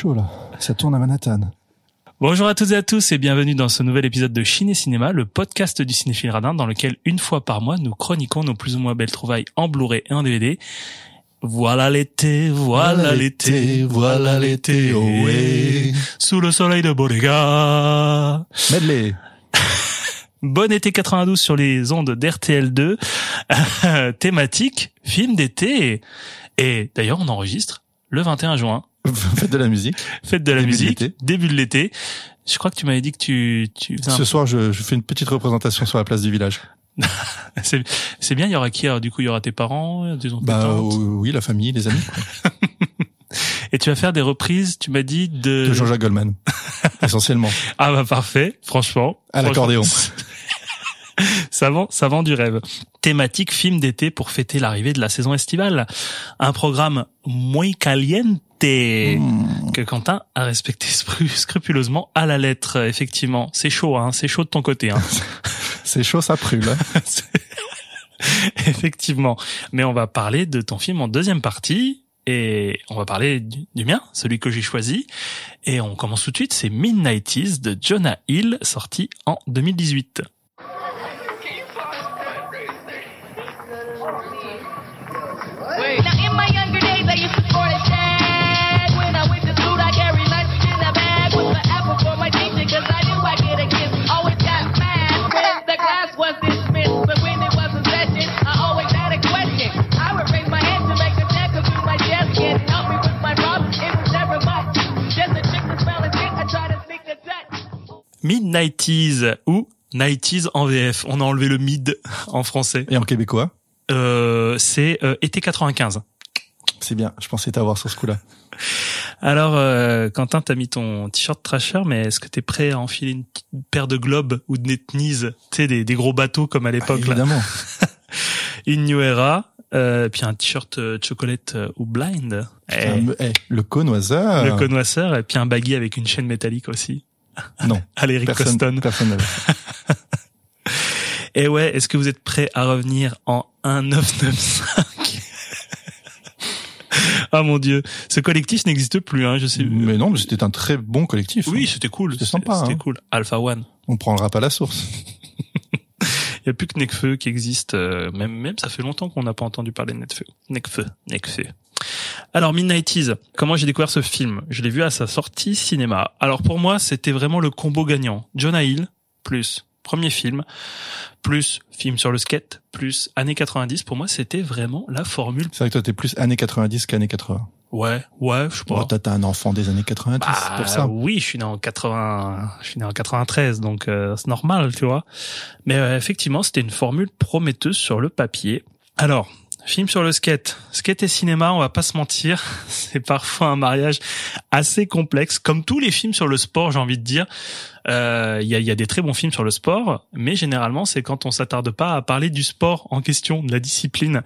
chaud là. Ça tourne à Manhattan. Bonjour à toutes et à tous et bienvenue dans ce nouvel épisode de Chine et Cinéma, le podcast du cinéphile radin dans lequel une fois par mois nous chroniquons nos plus ou moins belles trouvailles en Blu-ray et en DVD. Voilà l'été, voilà l'été, voilà l'été, oh ouais, sous le soleil de Bodega. Medley. Bon été 92 sur les ondes d'RTL2, thématique film d'été. Et d'ailleurs, on enregistre le 21 juin. Faites de la musique. Fête de la Début de musique, l'été. début de l'été. Je crois que tu m'avais dit que tu, tu un- Ce soir, je, je fais une petite représentation sur la place du village. C'est, c'est bien, il y aura qui? Alors Du coup, il y aura tes parents, disons Bah euh, oui, la famille, les amis. Et tu vas faire des reprises, tu m'as dit, de... De Jean-Jacques Goldman. Essentiellement. Ah bah parfait, franchement. À l'accordéon. ça vend, ça vend du rêve. Thématique film d'été pour fêter l'arrivée de la saison estivale. Un programme muy caliente Hmm. que Quentin a respecté scru- scrupuleusement à la lettre. Effectivement, c'est chaud, hein, c'est chaud de ton côté. Hein. C'est chaud, ça brûle. hein. Effectivement. Mais on va parler de ton film en deuxième partie. Et on va parler du, du mien, celui que j'ai choisi. Et on commence tout de suite, c'est Midnighties de Jonah Hill, sorti en 2018. Mid-90s ou 90s en VF. On a enlevé le mid en français. Et en québécois euh, C'est euh, été 95. C'est bien, je pensais t'avoir sur ce coup-là. Alors, euh, Quentin, t'as mis ton t-shirt trasher, mais est-ce que t'es prêt à enfiler une paire de globes ou de netnies, tu sais, des, gros bateaux comme à l'époque Évidemment. Là. une New Era, euh, puis un t-shirt euh, chocolate euh, ou blind. Eh. Eh, le connoisseur. Le connoisseur, et puis un baggy avec une chaîne métallique aussi. Non. À l'Eric Personne, Coston. personne. Et ouais, est-ce que vous êtes prêt à revenir en 1995 Ah mon dieu, ce collectif n'existe plus, hein, je sais. Mais non, mais c'était un très bon collectif. Oui, hein. c'était cool. C'était sympa, C'était hein. cool. Alpha One. On prendra pas la source. Il y a plus que Necfeu qui existe. euh, même, même ça fait longtemps qu'on n'a pas entendu parler de Necfeu. Necfeu, Necfeu. Alors Midnighties, comment j'ai découvert ce film? Je l'ai vu à sa sortie cinéma. Alors pour moi, c'était vraiment le combo gagnant. Jonah Hill plus premier film plus film sur le skate plus années 90. Pour moi, c'était vraiment la formule. C'est vrai que toi, t'es plus années 90 qu'années 80. Ouais, ouais, je sais pas. Bon, toi, t'as un enfant des années 90, Bah, c'est pour ça. Oui, je suis né en 80, je suis né en 93, donc euh, c'est normal, tu vois. Mais euh, effectivement, c'était une formule prometteuse sur le papier. Alors, film sur le skate, skate et cinéma, on va pas se mentir, c'est parfois un mariage assez complexe, comme tous les films sur le sport, j'ai envie de dire. Euh, Il y, a, il y a des très bons films sur le sport, mais généralement, c'est quand on s'attarde pas à parler du sport en question, de la discipline.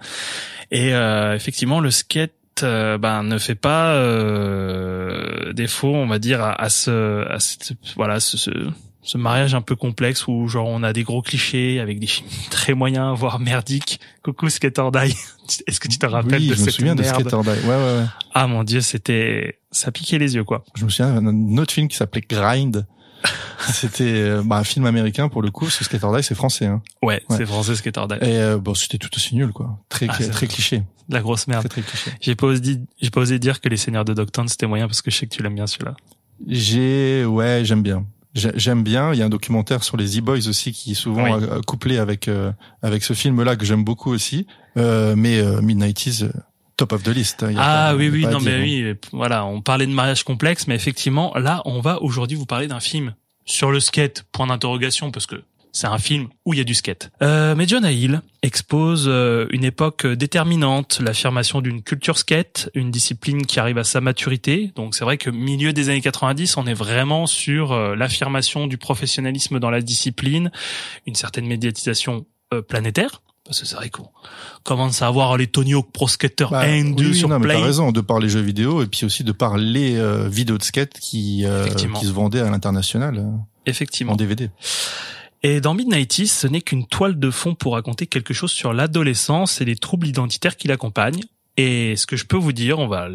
Et euh, effectivement, le skate euh, ben, ne fait pas euh, défaut, on va dire, à, ce, à voilà, ce, ce, ce mariage un peu complexe où genre on a des gros clichés avec des films très moyens, voire merdiques. Coucou Skater Die. Est-ce que tu te rappelles oui, de je me souviens merde de Skater Die. Ouais, ouais, ouais. Ah mon dieu, c'était, ça piquait les yeux quoi. Je me souviens d'un autre film qui s'appelait Grind. C'était euh, bah, un film américain pour le coup. Ce Skater Die, c'est français. Hein. Ouais, Ouais. c'est français Skater Die. Et euh, bon, c'était tout aussi nul, quoi. Très, Ah, très cliché. De la grosse merde. Très, très cliché. J'ai pas osé, j'ai pas osé dire que les Seigneurs de Dogtown c'était moyen parce que je sais que tu l'aimes bien celui-là. J'ai, ouais, j'aime bien. J'ai- J'aime bien. Il y a un documentaire sur les E-Boys aussi qui est souvent Oui. euh, couplé avec euh, avec ce film-là que j'aime beaucoup aussi. Euh, mais euh, Midnighties, top of the list. hein. Il Ah pas- oui, oui, non, mais hein. oui, voilà, on parlait de mariage complexe, mais effectivement, là, on va aujourd'hui vous parler d'un film sur le skate, point d'interrogation, parce que c'est un film où il y a du skate. Euh, mais Jonah Hill expose euh, une époque déterminante, l'affirmation d'une culture skate, une discipline qui arrive à sa maturité. Donc c'est vrai que milieu des années 90, on est vraiment sur euh, l'affirmation du professionnalisme dans la discipline, une certaine médiatisation euh, planétaire. Parce que c'est vrai qu'on commence à avoir les Tony Hawk Pro Skater Bah, 1, 2 oui, sur non, Play. t'as raison, de par les jeux vidéo et puis aussi de par les euh, vidéos de skate qui euh, qui se vendaient à l'international euh, Effectivement. en DVD. Et dans Midnighties, ce n'est qu'une toile de fond pour raconter quelque chose sur l'adolescence et les troubles identitaires qui l'accompagnent. Et ce que je peux vous dire, on va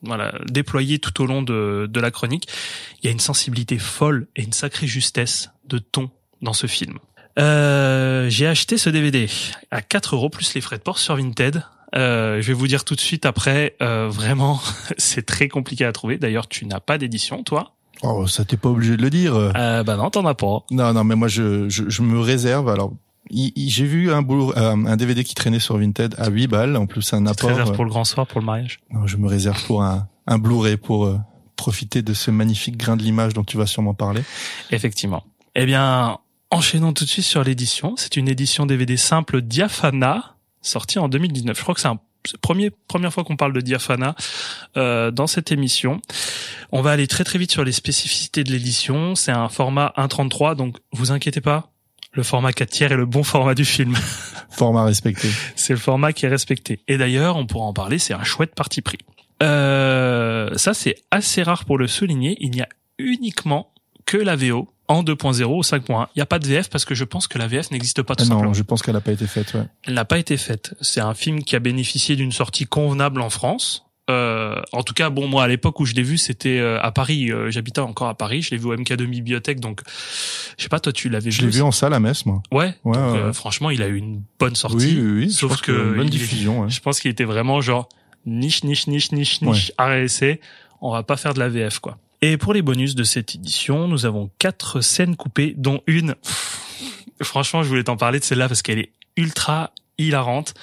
voilà, déployé tout au long de, de la chronique. Il y a une sensibilité folle et une sacrée justesse de ton dans ce film. Euh, j'ai acheté ce DVD à 4 euros plus les frais de port sur Vinted. Euh, je vais vous dire tout de suite après, euh, vraiment, c'est très compliqué à trouver. D'ailleurs, tu n'as pas d'édition, toi Oh, ça t'es pas obligé de le dire. euh, Bah non, t'en as pas. Non, non, mais moi je, je, je me réserve. Alors, j'ai vu un, Blu- euh, un DVD qui traînait sur Vinted à 8 balles. En plus, un Tu te apport. réserves euh, pour le grand soir, pour le mariage? non, je me réserve pour un, un Blu-ray pour euh, profiter de ce magnifique grain de l'image dont tu vas sûrement parler. Effectivement. Eh bien, enchaînons tout de suite sur l'édition. C'est une édition DVD simple Diaphana, sortie en 2019. Je crois que c'est un premier, première fois qu'on parle de Diaphana euh, dans cette émission. On va aller très très vite sur les spécificités de l'édition. C'est un format 1.33, donc vous inquiétez pas. Le format 4 tiers est le bon format du film. Format respecté. c'est le format qui est respecté. Et d'ailleurs, on pourra en parler, c'est un chouette parti pris. Euh, ça, c'est assez rare pour le souligner. Il n'y a uniquement que la VO en 2.0 ou 5.1. Il n'y a pas de VF parce que je pense que la VF n'existe pas tout Ah non, simplement. je pense qu'elle a pas été faite. Ouais. Elle n'a pas été faite. C'est un film qui a bénéficié d'une sortie convenable en France. Euh, en tout cas, bon, moi, à l'époque où je l'ai vu, c'était euh, à Paris. Euh, J'habitais encore à Paris. Je l'ai vu au MK2 Bibliothèque. Donc, je sais pas, toi, tu l'avais Je vu l'ai vu en salle à Metz, moi. Ouais. Ouais, donc, ouais, euh, franchement, il a eu une bonne Oui, sortie. oui, oui. Je Sauf pense que une bonne est- diffusion. ouais. Je pense qu'il était vraiment genre niche, niche, niche, niche, niche, RSC. On va pas faire de la VF, quoi. Et pour les bonus de cette édition, nous avons quatre scènes coupées, dont une. Franchement, je voulais t'en parler de celle-là parce qu'elle est ultra hilarante.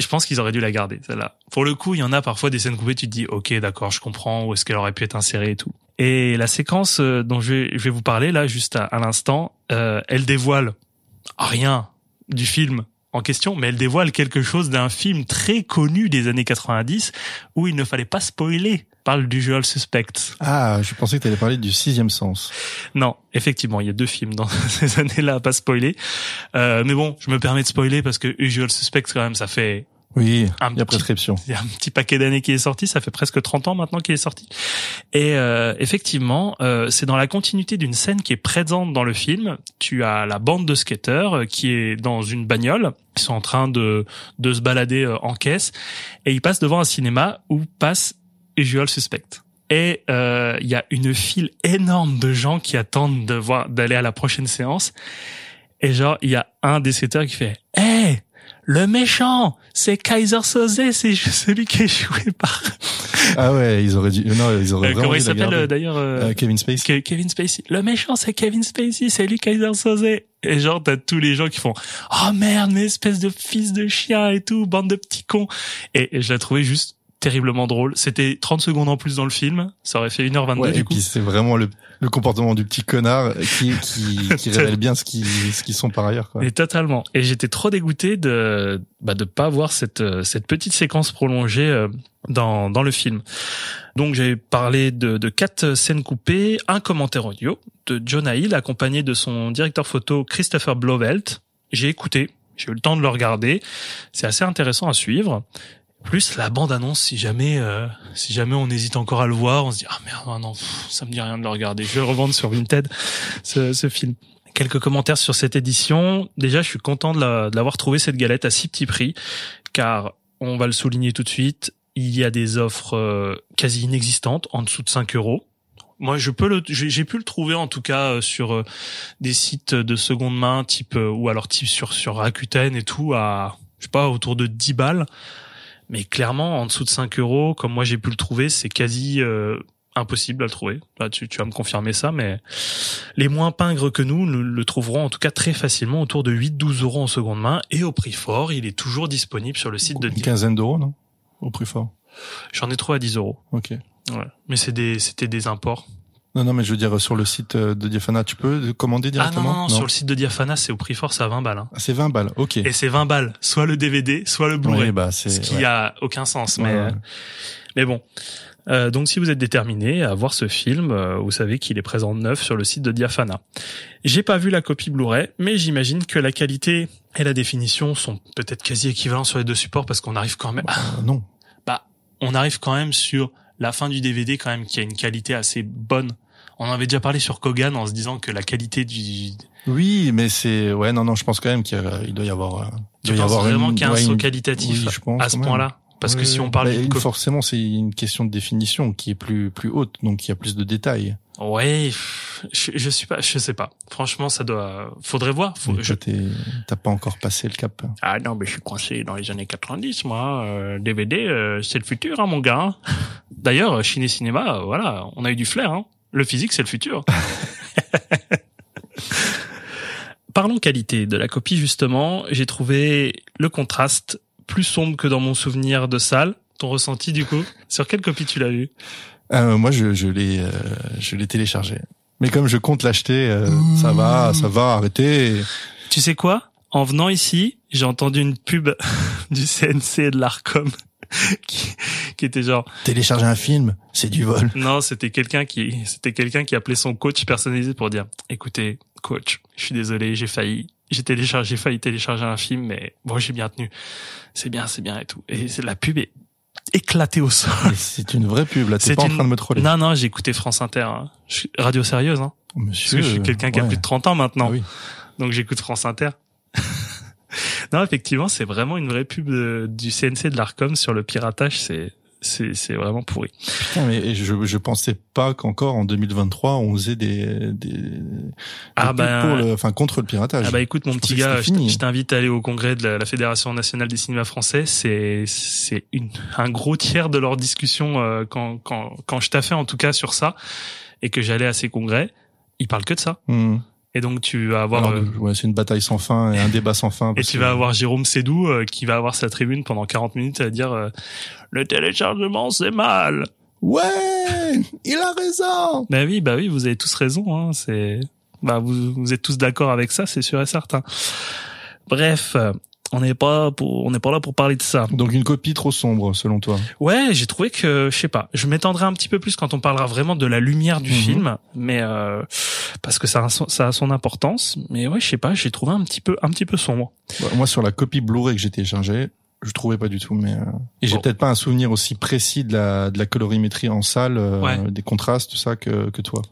Je pense qu'ils auraient dû la garder, celle-là. Pour le coup, il y en a parfois des scènes coupées, tu te dis, ok, d'accord, je comprends, où est-ce qu'elle aurait pu être insérée et tout. Et la séquence euh, dont je vais, vous parler, là, juste à, à l'instant, euh, elle dévoile rien du film en question, mais elle dévoile quelque chose d'un film très connu des années 90 où il ne fallait pas spoiler. Parle du Usual Suspect. Ah, je pensais que tu allais parler du sixième sens. Non, effectivement, il y a deux films dans ces années-là à pas spoiler. Euh, mais bon, je me permets de spoiler parce que Usual Suspect, quand même, ça fait Oui, Un il y a petit- prescription. il y a un petit paquet d'années qui est sorti, ça fait presque 30 ans maintenant qu'il est sorti. Et euh, effectivement, euh, c'est dans la continuité d'une scène qui est présente dans le film. Tu as la bande de skateurs euh, qui est dans une bagnole, ils sont en train de, de se balader euh, en caisse, et ils passent devant un cinéma où passe Usual Suspect. Et euh, il y a une file énorme de gens qui attendent de voir d'aller à la prochaine séance. Et genre, il y a un des skateurs qui fait « Hey, le méchant, c'est Kaiser Soze, c'est celui qui est joué par... Ah ouais, ils auraient dû. Non, ils auraient Euh, comment il s'appelle d'ailleurs euh, Euh, Kevin Spacey. Ke- Kevin Spacey. Le méchant, c'est Kevin Spacey, c'est lui Kaiser Soze. Et genre, t'as tous les gens qui font « Oh merde, mais espèce de fils de chien et tout, bande de petits cons !» Et, et je l'ai trouvé juste terriblement drôle. C'était 30 secondes en plus dans le film, ça aurait fait 1h22 Ouais, du et coup. puis c'est vraiment le, le comportement du petit connard qui, qui, qui révèle bien ce qu'ils ce qu'ils sont par ailleurs. Quoi. Et totalement. Et j'étais trop dégoûté de bah, de pas voir cette euh, cette petite séquence prolongée euh, dans dans le film. Donc j'ai parlé de, de quatre scènes coupées, un commentaire audio de Jonah Hill accompagné de son directeur photo Christopher Blovelt. J'ai écouté, j'ai eu le temps de le regarder. C'est assez intéressant à suivre. Plus la bande annonce, si jamais, euh, si jamais on hésite encore à le voir, on se dit ah merde, ah non, ça me dit rien de le regarder. Je vais revendre sur Vinted ce, ce film. Quelques commentaires sur cette édition. Déjà, je suis content de la- de l'avoir trouvé cette galette à si petit prix, car on va le souligner tout de suite, il y a des offres euh, quasi inexistantes, en dessous de 5 euros. Moi, je peux le, j'ai j'ai pu le trouver en tout cas euh, sur euh, des sites de seconde main, type euh, ou alors type sur sur Rakuten et tout, à je sais pas autour de 10 balles. Mais clairement, en dessous de 5 euros, comme moi j'ai pu le trouver, c'est quasi euh, impossible à le trouver. Là, tu, tu vas me confirmer ça, mais les moins pingres que nous le, le trouveront en tout cas très facilement autour de 8-12 euros en seconde main et au prix fort. Il est toujours disponible sur le site de Une quinzaine d'euros, non? Au prix fort? J'en ai trouvé à 10 euros. Ok. Ouais. Mais c'est des, c'était des imports. Non, non, mais je veux dire, sur le site euh, de Diafana, tu peux commander Ah non, directement non, non, sur le site de Diafana, c'est au prix fort, c'est à 20 balles. Hein. Ah, c'est 20 balles, ok. Et c'est 20 balles, soit le DVD, soit le Blu-ray. Oui, bah, ce qui ouais. a aucun sens. Mais, ouais. mais bon. Euh, donc si vous êtes déterminé à voir ce film, euh, vous savez qu'il est présent neuf sur le site de Diafana. J'ai pas vu la copie Blu-ray, mais j'imagine que la qualité et la définition sont peut-être quasi équivalents sur les deux supports parce qu'on arrive quand même, Euh, non. bah, on arrive quand même sur la fin du DVD quand même qui a une qualité assez bonne. On en avait déjà parlé sur Kogan en se disant que la qualité du, Oui, mais c'est... Ouais, non, non, je pense quand même qu'il y a- il doit y avoir... euh, il doit y avoir vraiment une- qu'il y a un saut qualitatif Oui, je pense à ce point-là? Parce que si on parle bah, forcément, c'est une question de définition qui est plus plus haute, donc il y a plus de détails. Ouais, je, je suis pas, je sais pas. Franchement, ça doit, faudrait voir. Faut- je- t'as pas encore passé le cap. Ah non, mais je suis coincé dans les années 90, moi. Euh, DVD, euh, c'est le futur, hein, mon gars. D'ailleurs, euh, Ciné Cinéma, euh, voilà, on a eu du flair. Hein. Le physique, c'est le futur. Parlons qualité de la copie, justement. J'ai trouvé le contraste plus sombre que dans mon souvenir de salle. Ton ressenti, du coup? Sur quelle copie tu l'as vu Euh, moi, je, je l'ai, euh, je l'ai téléchargé. Mais comme je compte l'acheter, euh, ça va, ça va, arrêtez. Tu sais quoi? En venant ici, j'ai entendu une pub du CNC et de l'Arcom qui, qui était genre Télécharger un film, c'est du vol. non, c'était quelqu'un qui c'était quelqu'un qui appelait son coach personnalisé pour dire "Écoutez, coach, je suis désolé, j'ai failli j'ai téléchargé, j'ai failli télécharger un film mais bon, j'ai bien tenu. C'est bien, c'est bien et tout." Et c'est la pub est éclatée au sol. C'est une vraie pub, là. T'es C'est pas une- en train de me troller. Non non, j'ai écouté France Inter, hein. Je suis radio sérieuse hein, parce Monsieur. que je suis quelqu'un qui a plus de 30 ans maintenant. Ah oui. Donc j'écoute France Inter. non, effectivement, c'est vraiment une vraie pub de- du CNC de l'Arcom sur le piratage. C'est c'est c'est vraiment pourri. Putain, mais je, je pensais pas qu'encore en 2023 on faisait des, des, des Ah ben- pour le, enfin contre le piratage. Ah bah écoute mon Je petit gars, je t'invite à aller au congrès de la, la Fédération nationale des cinémas français. C'est c'est une un gros tiers de leur discussion euh, quand quand quand je taffais en tout cas sur ça et que j'allais à ces congrès, ils parlent que de ça. Hmm. Et donc tu vas avoir Alors, euh, ouais, c'est une bataille sans fin et un débat sans fin. Et tu que- vas avoir Jérôme Sédou euh, qui va avoir sa tribune pendant 40 minutes à dire euh, le téléchargement c'est mal. Ouais, il a raison. Bah oui, bah oui, vous avez tous raison. Hein, c'est bah vous, vous êtes tous d'accord avec ça, c'est sûr et certain. Bref, on n'est pas pour on n'est pas là pour parler de ça. Donc une copie trop sombre selon toi. Ouais, j'ai trouvé que je sais pas, je m'étendrai un petit peu plus quand on parlera vraiment de la lumière du Mhm. film, mais euh, parce que ça a son, ça a son importance. Mais ouais, je sais pas, j'ai trouvé un petit peu un petit peu sombre. Bah, Moi sur la copie Blu-ray que j'ai téléchargée, je trouvais pas du tout. Mais euh, et j'ai Bon. peut-être pas un souvenir aussi précis de la de la colorimétrie en salle, euh, Ouais. des contrastes tout ça que que toi.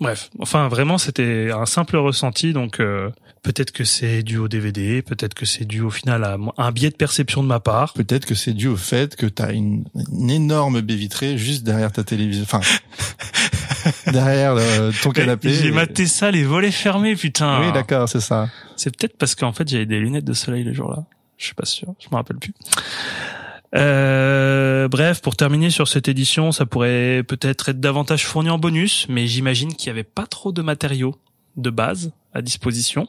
Bref, enfin vraiment c'était un simple ressenti, donc euh, peut-être que c'est dû au DVD, peut-être que c'est dû au final à un biais de perception de ma part. Peut-être que c'est dû au fait que t'as une, une énorme baie vitrée juste derrière ta télévision, enfin derrière euh, ton canapé. J'ai Et- maté ça les volets fermés, putain. Oui, d'accord, c'est ça. C'est peut-être parce qu'en fait j'avais des lunettes de soleil le jour-là. Je suis pas sûr, je me rappelle plus. Euh, bref, pour terminer sur cette édition, ça pourrait peut-être être davantage fourni en bonus, mais j'imagine qu'il y avait pas trop de matériaux de base à disposition.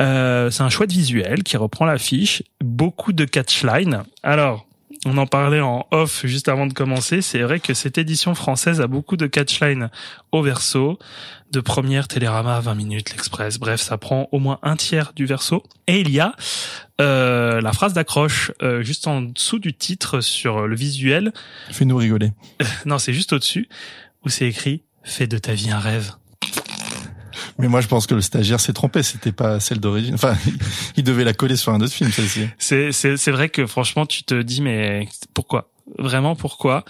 Euh, c'est un chouette visuel qui reprend l'affiche, beaucoup de catchline. Alors, on en parlait en off juste avant de commencer. C'est vrai que cette édition française a beaucoup de catchline au verso, de première Télérama 20 minutes, l'Express. Bref, ça prend au moins un tiers du verso. Et il y a euh, la phrase d'accroche euh, juste en dessous du titre sur le visuel. Fais-nous rigoler. Non, c'est juste au-dessus où c'est écrit "Fais de ta vie un rêve". Mais moi, je pense que le stagiaire s'est trompé. C'était pas celle d'origine. Enfin, il devait la coller sur un autre film, celle-ci. C'est c'est c'est vrai que franchement tu te dis mais pourquoi? Vraiment pourquoi?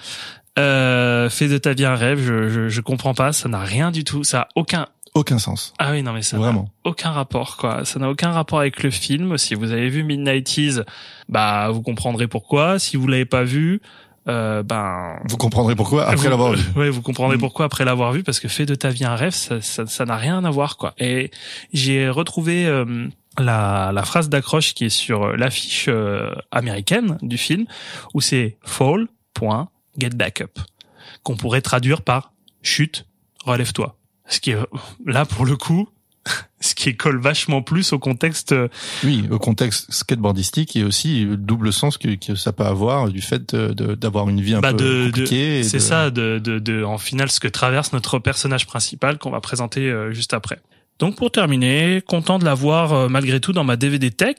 Euh, Fais de ta vie un rêve. Je je, je comprends pas. Ça n'a rien du tout. Ça a aucun Aucun sens. ah oui non mais ça n'a Vraiment. aucun rapport quoi. Ça n'a aucun rapport avec le film. Si vous avez vu Midnighties, bah vous comprendrez pourquoi. Si vous l'avez pas vu, euh, ben Vous comprendrez pourquoi après l'avoir vu. Ouais, vous comprendrez Mm. pourquoi après l'avoir vu parce que fait de ta vie un rêve, ça ça ça n'a rien à voir quoi. Et j'ai retrouvé euh, la la phrase d'accroche qui est sur l'affiche euh, américaine du film où c'est fall point get back up qu'on pourrait traduire par chute relève-toi. Ce qui est là pour le coup ce qui colle vachement plus au contexte euh, Oui, au contexte skateboardistique et aussi le double sens que, que ça peut avoir du fait d'avoir une vie un Bah, peu de- compliquée. C'est de- ça, de, de, de, en final, ce que traverse notre personnage principal qu'on va présenter euh, juste après. Donc pour terminer, content de l'avoir euh, malgré tout dans ma DVD Tech.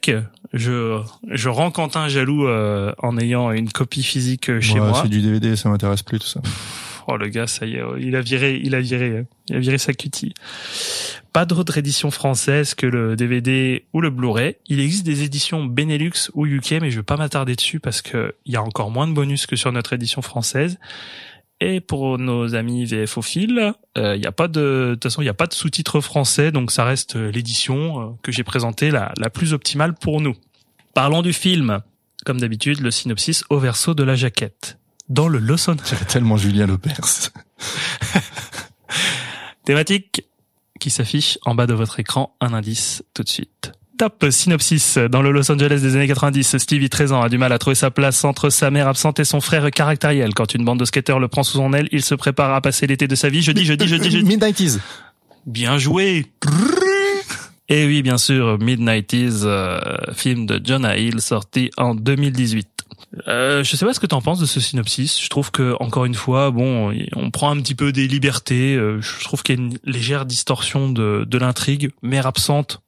Je, je rends Quentin jaloux euh, en ayant une copie physique chez Ouais, moi. C'est du DVD, ça m'intéresse plus tout ça. Oh le gars, ça y est, il a viré, il a viré, euh, il a viré sa cutie. Pas d'autre édition française que le DVD ou le Blu-ray. Il existe des éditions Benelux ou UK, mais je vais pas m'attarder dessus parce que il y a encore moins de bonus que sur notre édition française. Et pour nos amis VFophiles, euh, il y a pas de, de toute façon, il y a pas de sous-titres français, donc ça reste euh, l'édition euh, que j'ai présentée la plus optimale pour nous. Parlons du film. comme d'habitude, le synopsis au verso de la jaquette. Dans le Angeles. J'avais tellement Julien Lepers. Thématique qui s'affiche en bas de votre écran. Un indice tout de suite. Top synopsis. Dans le Los Angeles des années 90, Stevie, 13 ans, a du mal à trouver sa place entre sa mère absente et son frère caractériel. Quand une bande de skateurs le prend sous son aile, il se prépare à passer l'été de sa vie. Jeudi, jeudi, jeudi, jeudi. Mid-90s. Bien joué. Et oui, bien sûr, Midnight euh, film de Jonah Hill sorti en 2018. Euh, je sais pas ce que t'en penses de ce synopsis. Je trouve que encore une fois, bon, on prend un petit peu des libertés. Euh, Je trouve qu'il y a une légère distorsion de, de l'intrigue. Mère absente,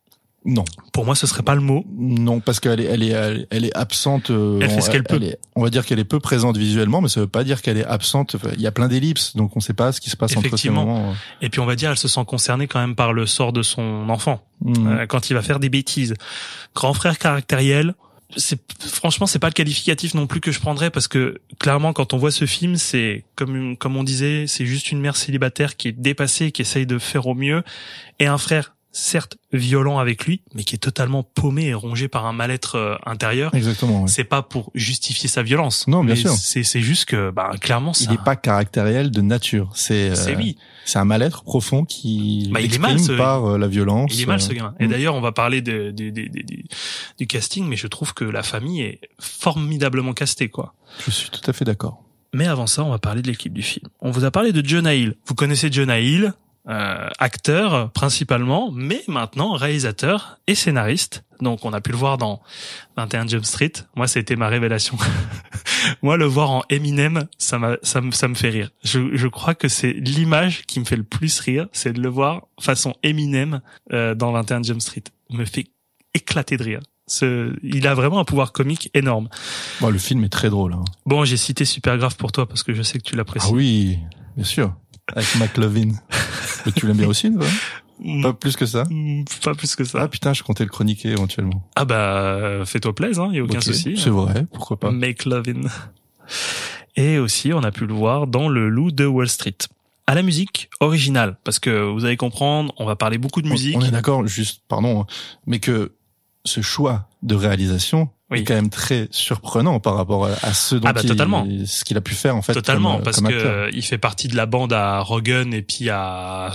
Non. pour moi, ce serait pas le mot. Non, parce qu'elle est, elle est, elle, est absente. euh, Elle fait on- ce qu'elle peut. est- on va dire qu'elle est peu présente visuellement, mais ça veut pas dire qu'elle est absente. Il y a plein d'ellipses, donc on sait pas ce qui se passe entre ces Effectivement. moments. Et puis on va dire, elle se sent concernée quand même par le sort de son enfant. Mm. euh, quand il va faire des bêtises. Grand frère caractériel, c'est franchement c'est pas le qualificatif non plus que je prendrais parce que clairement quand on voit ce film c'est comme comme on disait c'est juste une mère célibataire qui est dépassée qui essaye de faire au mieux. Et un frère certes violent avec lui mais qui est totalement paumé et rongé par un mal-être euh, intérieur. Exactement. ouais. C'est pas pour justifier sa violence. Non, bien mais sûr. C'est c'est juste que bah clairement Il n'est pas caractériel de nature. C'est, euh, c'est lui. c'est un mal-être profond qui Bah, il est mal, ce- par euh, la violence. Il est mal ce gamin. Et mm. d'ailleurs, on va parler de, de- de- de- de- du casting, mais je trouve que la famille est formidablement castée, quoi. Je suis tout à fait d'accord. Mais avant ça, on va parler de l'équipe du film. On vous a parlé de Jonah Hill. Vous connaissez Jonah Hill, euh, acteur principalement, mais maintenant réalisateur et scénariste. Donc, on a pu le voir dans 21 Jump Street. Moi, c'était ma révélation. Moi, le voir en Eminem, ça, ça, me, ça me fait rire. Je, je crois que c'est l'image qui me fait le plus rire, c'est de le voir façon Eminem euh, dans 21 Jump Street. Il me fait éclater de rire. Ce, il a vraiment un pouvoir comique énorme. Bon, le film est très drôle. hein. Bon, j'ai cité Super Grave pour toi parce que je sais que tu l'apprécies. Ah oui, bien sûr. Avec McLovin. Mais tu l'aimes bien aussi, toi? Mm, Pas plus que ça? Mm, Pas plus que Ah ça. putain, je comptais le chroniquer éventuellement. Ah bah, fais-toi plaisir, il y a aucun souci. C'est vrai, pourquoi pas. Make lovin'. Et aussi, on a pu le voir dans Le Loup de Wall Street. À la musique originale, parce que vous allez comprendre, on va parler beaucoup de musique. On est d'accord, juste, pardon, hein, mais que ce choix de réalisation Oui. est quand même très surprenant par rapport à, ce dont Ah bah, il- totalement. ce qu'il a pu faire en fait. Totalement, comme, parce comme que il fait partie de la bande à Rogan et puis à,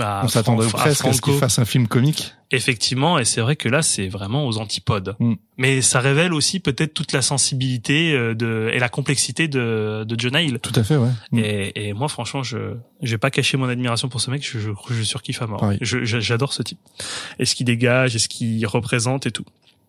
à on à presque à ce qu'il fasse un film comique. Effectivement, et c'est vrai que là, c'est vraiment aux antipodes. Mm. Mais ça révèle aussi peut-être toute la sensibilité euh, de, et la complexité de, de Jonah Hill. Tout à fait, ouais. Mm. Et, et moi, franchement, je je vais pas cacher mon admiration pour ce mec. Je, je, je surkiffe à mort. J'adore ce type. Et ce qu'il dégage, et ce qu'il représente et tout.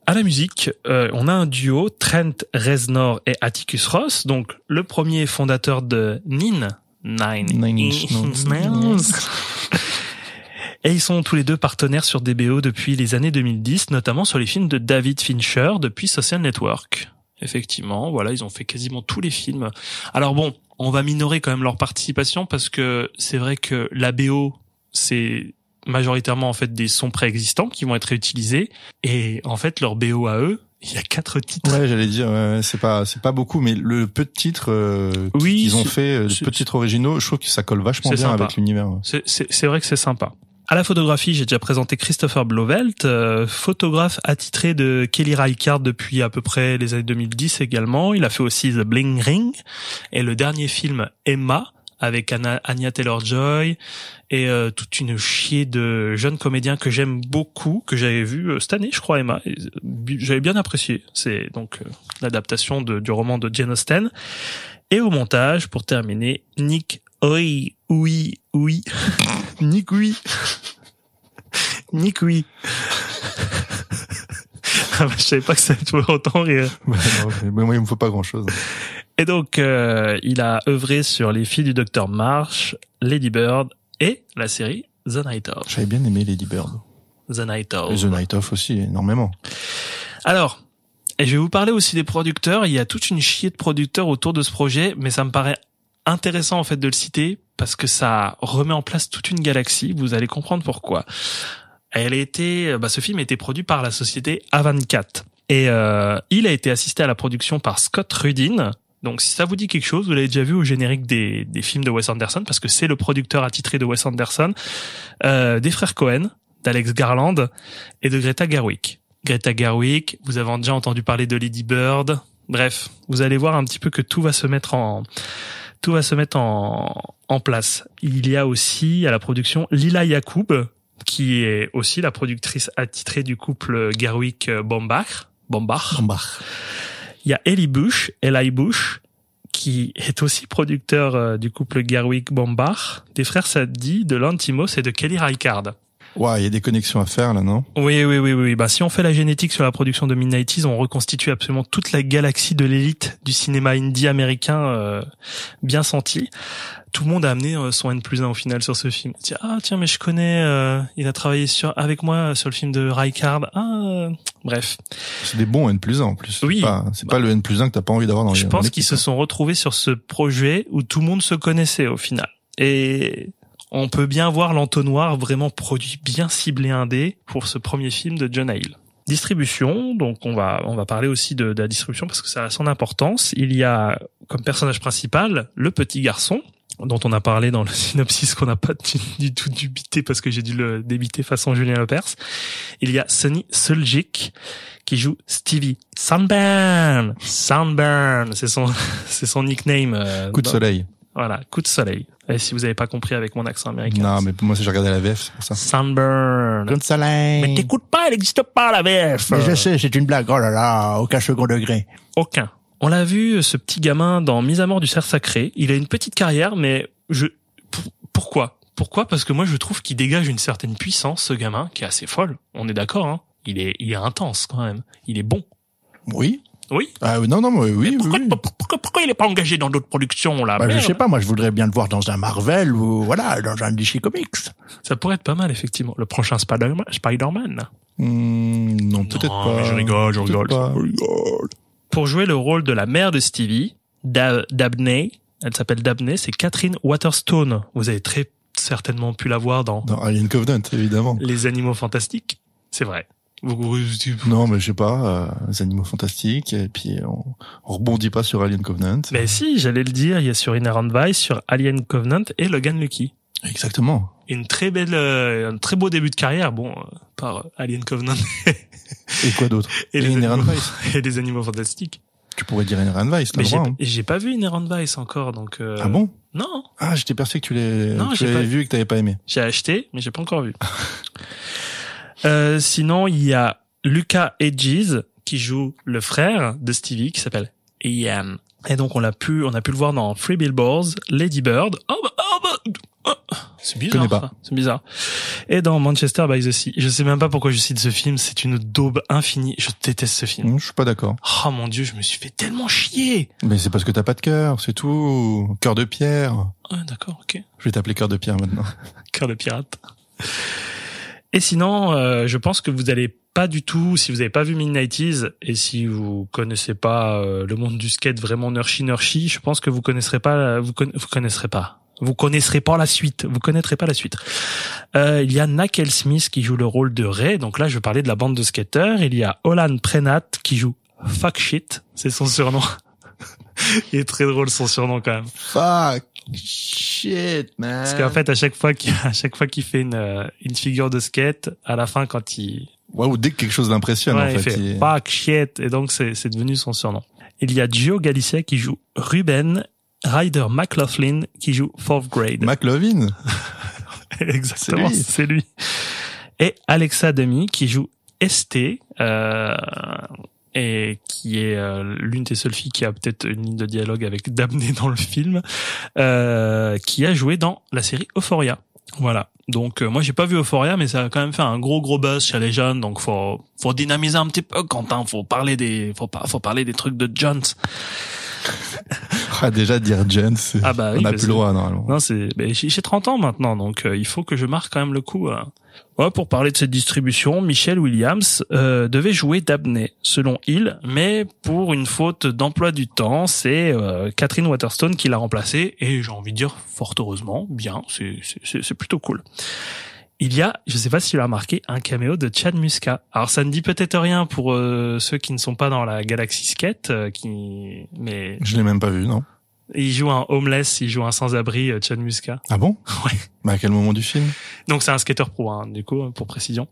À la musique, euh, on a un duo, Trent Reznor et Atticus Ross. Donc, le premier fondateur de Nin. Nine, Nine Inch Nails. Nails. Et ils sont tous les deux partenaires sur DBO depuis les années 2010, notamment sur les films de David Fincher depuis Social Network. Effectivement, voilà, ils ont fait quasiment tous les films. Alors bon, on va minorer quand même leur participation parce que c'est vrai que la BO, c'est majoritairement en fait des sons préexistants qui vont être réutilisés et en fait leur BO à eux, il y a quatre titres. Ouais, j'allais dire, c'est pas, c'est pas beaucoup, mais le peu de titres euh, Oui, qu'ils ont fait, euh, les peu de titres originaux, je trouve que ça colle vachement bien sympa. avec l'univers. C'est c'est vrai que c'est sympa. À la photographie, j'ai déjà présenté Christopher Blovelt, euh, photographe attitré de Kelly Reichardt depuis à peu près les années 2010 également. Il a fait aussi The Bling Ring et le dernier film Emma avec Anna, Anya Taylor-Joy et euh, toute une chier de jeunes comédiens que j'aime beaucoup, que j'avais vu euh, cette année, je crois, Emma. Euh, J'avais bien apprécié. C'est donc euh, l'adaptation du roman de Jane Austen. Et au montage, pour terminer, Nick Oui, oui, oui. Nick oui. Nick oui. ah bah, je savais pas que ça allait autant rire. Non, mais moi, il me faut pas grand chose. Et donc, euh, il a œuvré sur Les filles du docteur Marsh, Lady Bird et la série The Night Of. J'avais bien aimé Lady Bird. The Night Of. Et The Night Of aussi, énormément. Alors, et je vais vous parler aussi des producteurs. Il y a toute une chier de producteurs autour de ce projet, mais ça me paraît intéressant en fait de le citer parce que ça remet en place toute une galaxie. Vous allez comprendre pourquoi. Elle a été, bah, ce film a été produit par la société A24 et euh, il a été assisté à la production par Scott Rudin. Donc si ça vous dit quelque chose, vous l'avez déjà vu au générique des, des films de Wes Anderson parce que c'est le producteur attitré de Wes Anderson, euh, des frères Cohen, d'Alex Garland et de Greta Gerwig. Greta Gerwig, vous avez déjà entendu parler de Lady Bird. Bref, vous allez voir un petit peu que tout va se mettre en tout va se mettre en, en place. Il y a aussi à la production Lila Yacoub, qui est aussi la productrice attitrée du couple Gerwig-Bombach. Bombach. Bombard. Il y a Ellie Bush, Eli Bush, qui est aussi producteur euh, du couple Gerwig-Bombach, des frères Saddi, de Lantimos et de Kelly Reichardt. Ouais, il y a des connexions à faire là, non? Oui, oui, oui, oui. Bah, si on fait la génétique sur la production de Midnighties, on reconstitue absolument toute la galaxie de l'élite du cinéma indie américain euh, bien senti. Tout le monde a amené euh, son N plus 1 au final sur ce film. Il dit, ah tiens, mais je connais, euh, il a travaillé sur avec moi sur le film de Rijkaard. Ah, euh, bref. C'est des bons N plus 1 en plus. Oui. C'est pas, le N plus 1 que t'as pas envie d'avoir dans Je les- pense dans qu'ils se sont retrouvés sur ce projet où tout le monde se connaissait au final. Et on peut bien voir l'entonnoir vraiment produit bien ciblé indé pour ce premier film de John Hill. Distribution, donc on va on va parler aussi de, de la distribution parce que ça a son importance. Il y a comme personnage principal le petit garçon dont on a parlé dans le synopsis qu'on n'a pas du, tout dubité parce que j'ai dû le débiter façon Julien Lepers. Il y a Sonny Suljic qui joue Stevie Sunburn. Sunburn, c'est son c'est son nickname. euh, Coup de dans- soleil. Voilà, coup de soleil. Et si vous avez pas compris avec mon accent américain. Non, mais pour moi, c'est j'ai regardé la VF, c'est pour ça. Sunburn. de soleil. Mais t'écoutes pas, elle n'existe pas la VF. Mais je sais, c'est une blague. Oh là là, aucun second degré. Aucun. On l'a vu, ce petit gamin dans Mise à mort du cerf sacré. Il a une petite carrière, mais je pour- pourquoi? Pourquoi? Parce que moi, je trouve qu'il dégage une certaine puissance, ce gamin, qui est assez folle. On est d'accord, hein Il est, il est intense quand même. Il est bon. Oui. Oui. Ah oui, non, non, mais oui, oui, pourquoi, oui. pourquoi, pourquoi, pourquoi il est pas engagé dans d'autres productions là? Bah, je sais pas, moi je voudrais bien le voir dans un Marvel ou voilà, dans un DC Comics. Ça pourrait être pas mal, effectivement. Le prochain Spider-Man. Spider-Man. Hmm, non, peut-être pas. mais je rigole, je rigole. Je rigole. Pour jouer le rôle de la mère de Stevie, Da- Dabney, elle s'appelle Dabney, c'est Catherine Waterstone. Vous avez très certainement pu la voir dans Dans Alien Covenant, évidemment. Les Animaux Fantastiques. C'est vrai. Non, mais je sais pas, euh, les animaux fantastiques, et puis on, on rebondit pas sur Alien Covenant. Mais si, j'allais le dire, il y a sur Inherent Vice, sur Alien Covenant et Logan Lucky. Exactement. Une très belle, euh, un très beau début de carrière, bon, euh, par euh, Alien Covenant Et quoi d'autre et, les animaux, et les animaux fantastiques. Tu pourrais dire Inherent Vice, t'as droit. hein. j'ai pas vu Inherent Vice encore, donc. euh, Ah bon? Non, Ah, j'étais persuadé que tu l'avais pas- vu et que t'avais pas aimé. J'ai acheté, mais j'ai pas encore vu. euh, sinon, il y a Lucas Hedges qui joue le frère de Stevie qui s'appelle Ian. Et donc on l'a pu, on a pu le voir dans Free Billboards, Lady Bird. Oh bah, oh bah, oh. c'est bizarre. Pas. C'est bizarre. Et dans Manchester by the Sea. Je sais même pas pourquoi je cite ce film. C'est une daube infinie. Je déteste ce film. Hmm, Je suis pas d'accord. Oh mon dieu, je me suis fait tellement chier. Mais c'est parce que t'as pas de cœur, c'est tout. Cœur de pierre. Ah, d'accord, ok. Je vais t'appeler cœur de pierre maintenant. cœur de pirate. Et sinon, euh, je pense que vous allez pas du tout, si vous avez pas vu Midnighties et si vous connaissez pas euh, le monde du skate vraiment nurshi nurshi, je pense que vous connaisserez pas, vous, conna- vous connaisserez pas. Vous connaisserez pas la suite. Vous connaîtrez pas la suite. Euh, il y a Nakel Smith qui joue le rôle de Ray. Donc là, je parlais de la bande de skateurs. Il y a Olan Prenat qui joue Fuck Shit. C'est son surnom. il est très drôle son surnom quand même. Fuck shit, man. Parce qu'en fait, à chaque fois qu'il, à chaque fois qu'il fait une, euh, une figure de skate, à la fin, quand il, Ouais, ou dès que quelque chose l'impressionne, ouais, en il fait. fait il- fuck shit, et donc c'est, c'est devenu son surnom. Il y a Gio Galicia qui joue Ruben, Ryder McLaughlin qui joue Fourth Grade. McLovin. Exactement, C'est lui. Et Alexa Demi qui joue ST, euh, et qui est euh, l'une des seules filles qui a peut-être une ligne de dialogue avec Dabney dans le film, euh, qui a joué dans la série Euphoria. Voilà. Donc euh, moi j'ai pas vu Euphoria, mais ça a quand même fait un gros gros buzz chez les jeunes. Donc faut faut dynamiser un petit peu, Quentin. Faut parler des faut pas faut parler des trucs de Jones. Ah, déjà, dire Jen, c'est, Ah bah oui, on n'a plus le droit, normalement. Non, c'est j'ai j'ai 30 ans maintenant, donc euh, il faut que je marque quand même le coup. hein. Ouais, pour parler de cette distribution, Michelle Williams euh, devait jouer Dabney, selon il, mais pour une faute d'emploi du temps, c'est euh, Catherine Waterstone qui l'a remplacé, et j'ai envie de dire fort heureusement, bien, c'est plutôt cool. Il y a, je sais pas si tu l'as remarqué, un caméo de Chad Muska. Alors ça ne dit peut-être rien pour euh, ceux qui ne sont pas dans la galaxie skate, euh, qui, mais Je l'ai même pas vu, non. il joue un homeless, il joue un sans-abri, euh, Chad Muska. Ah bon? Ouais. Mais à quel moment du film? Donc c'est un skater pro, hein, du coup, pour précision.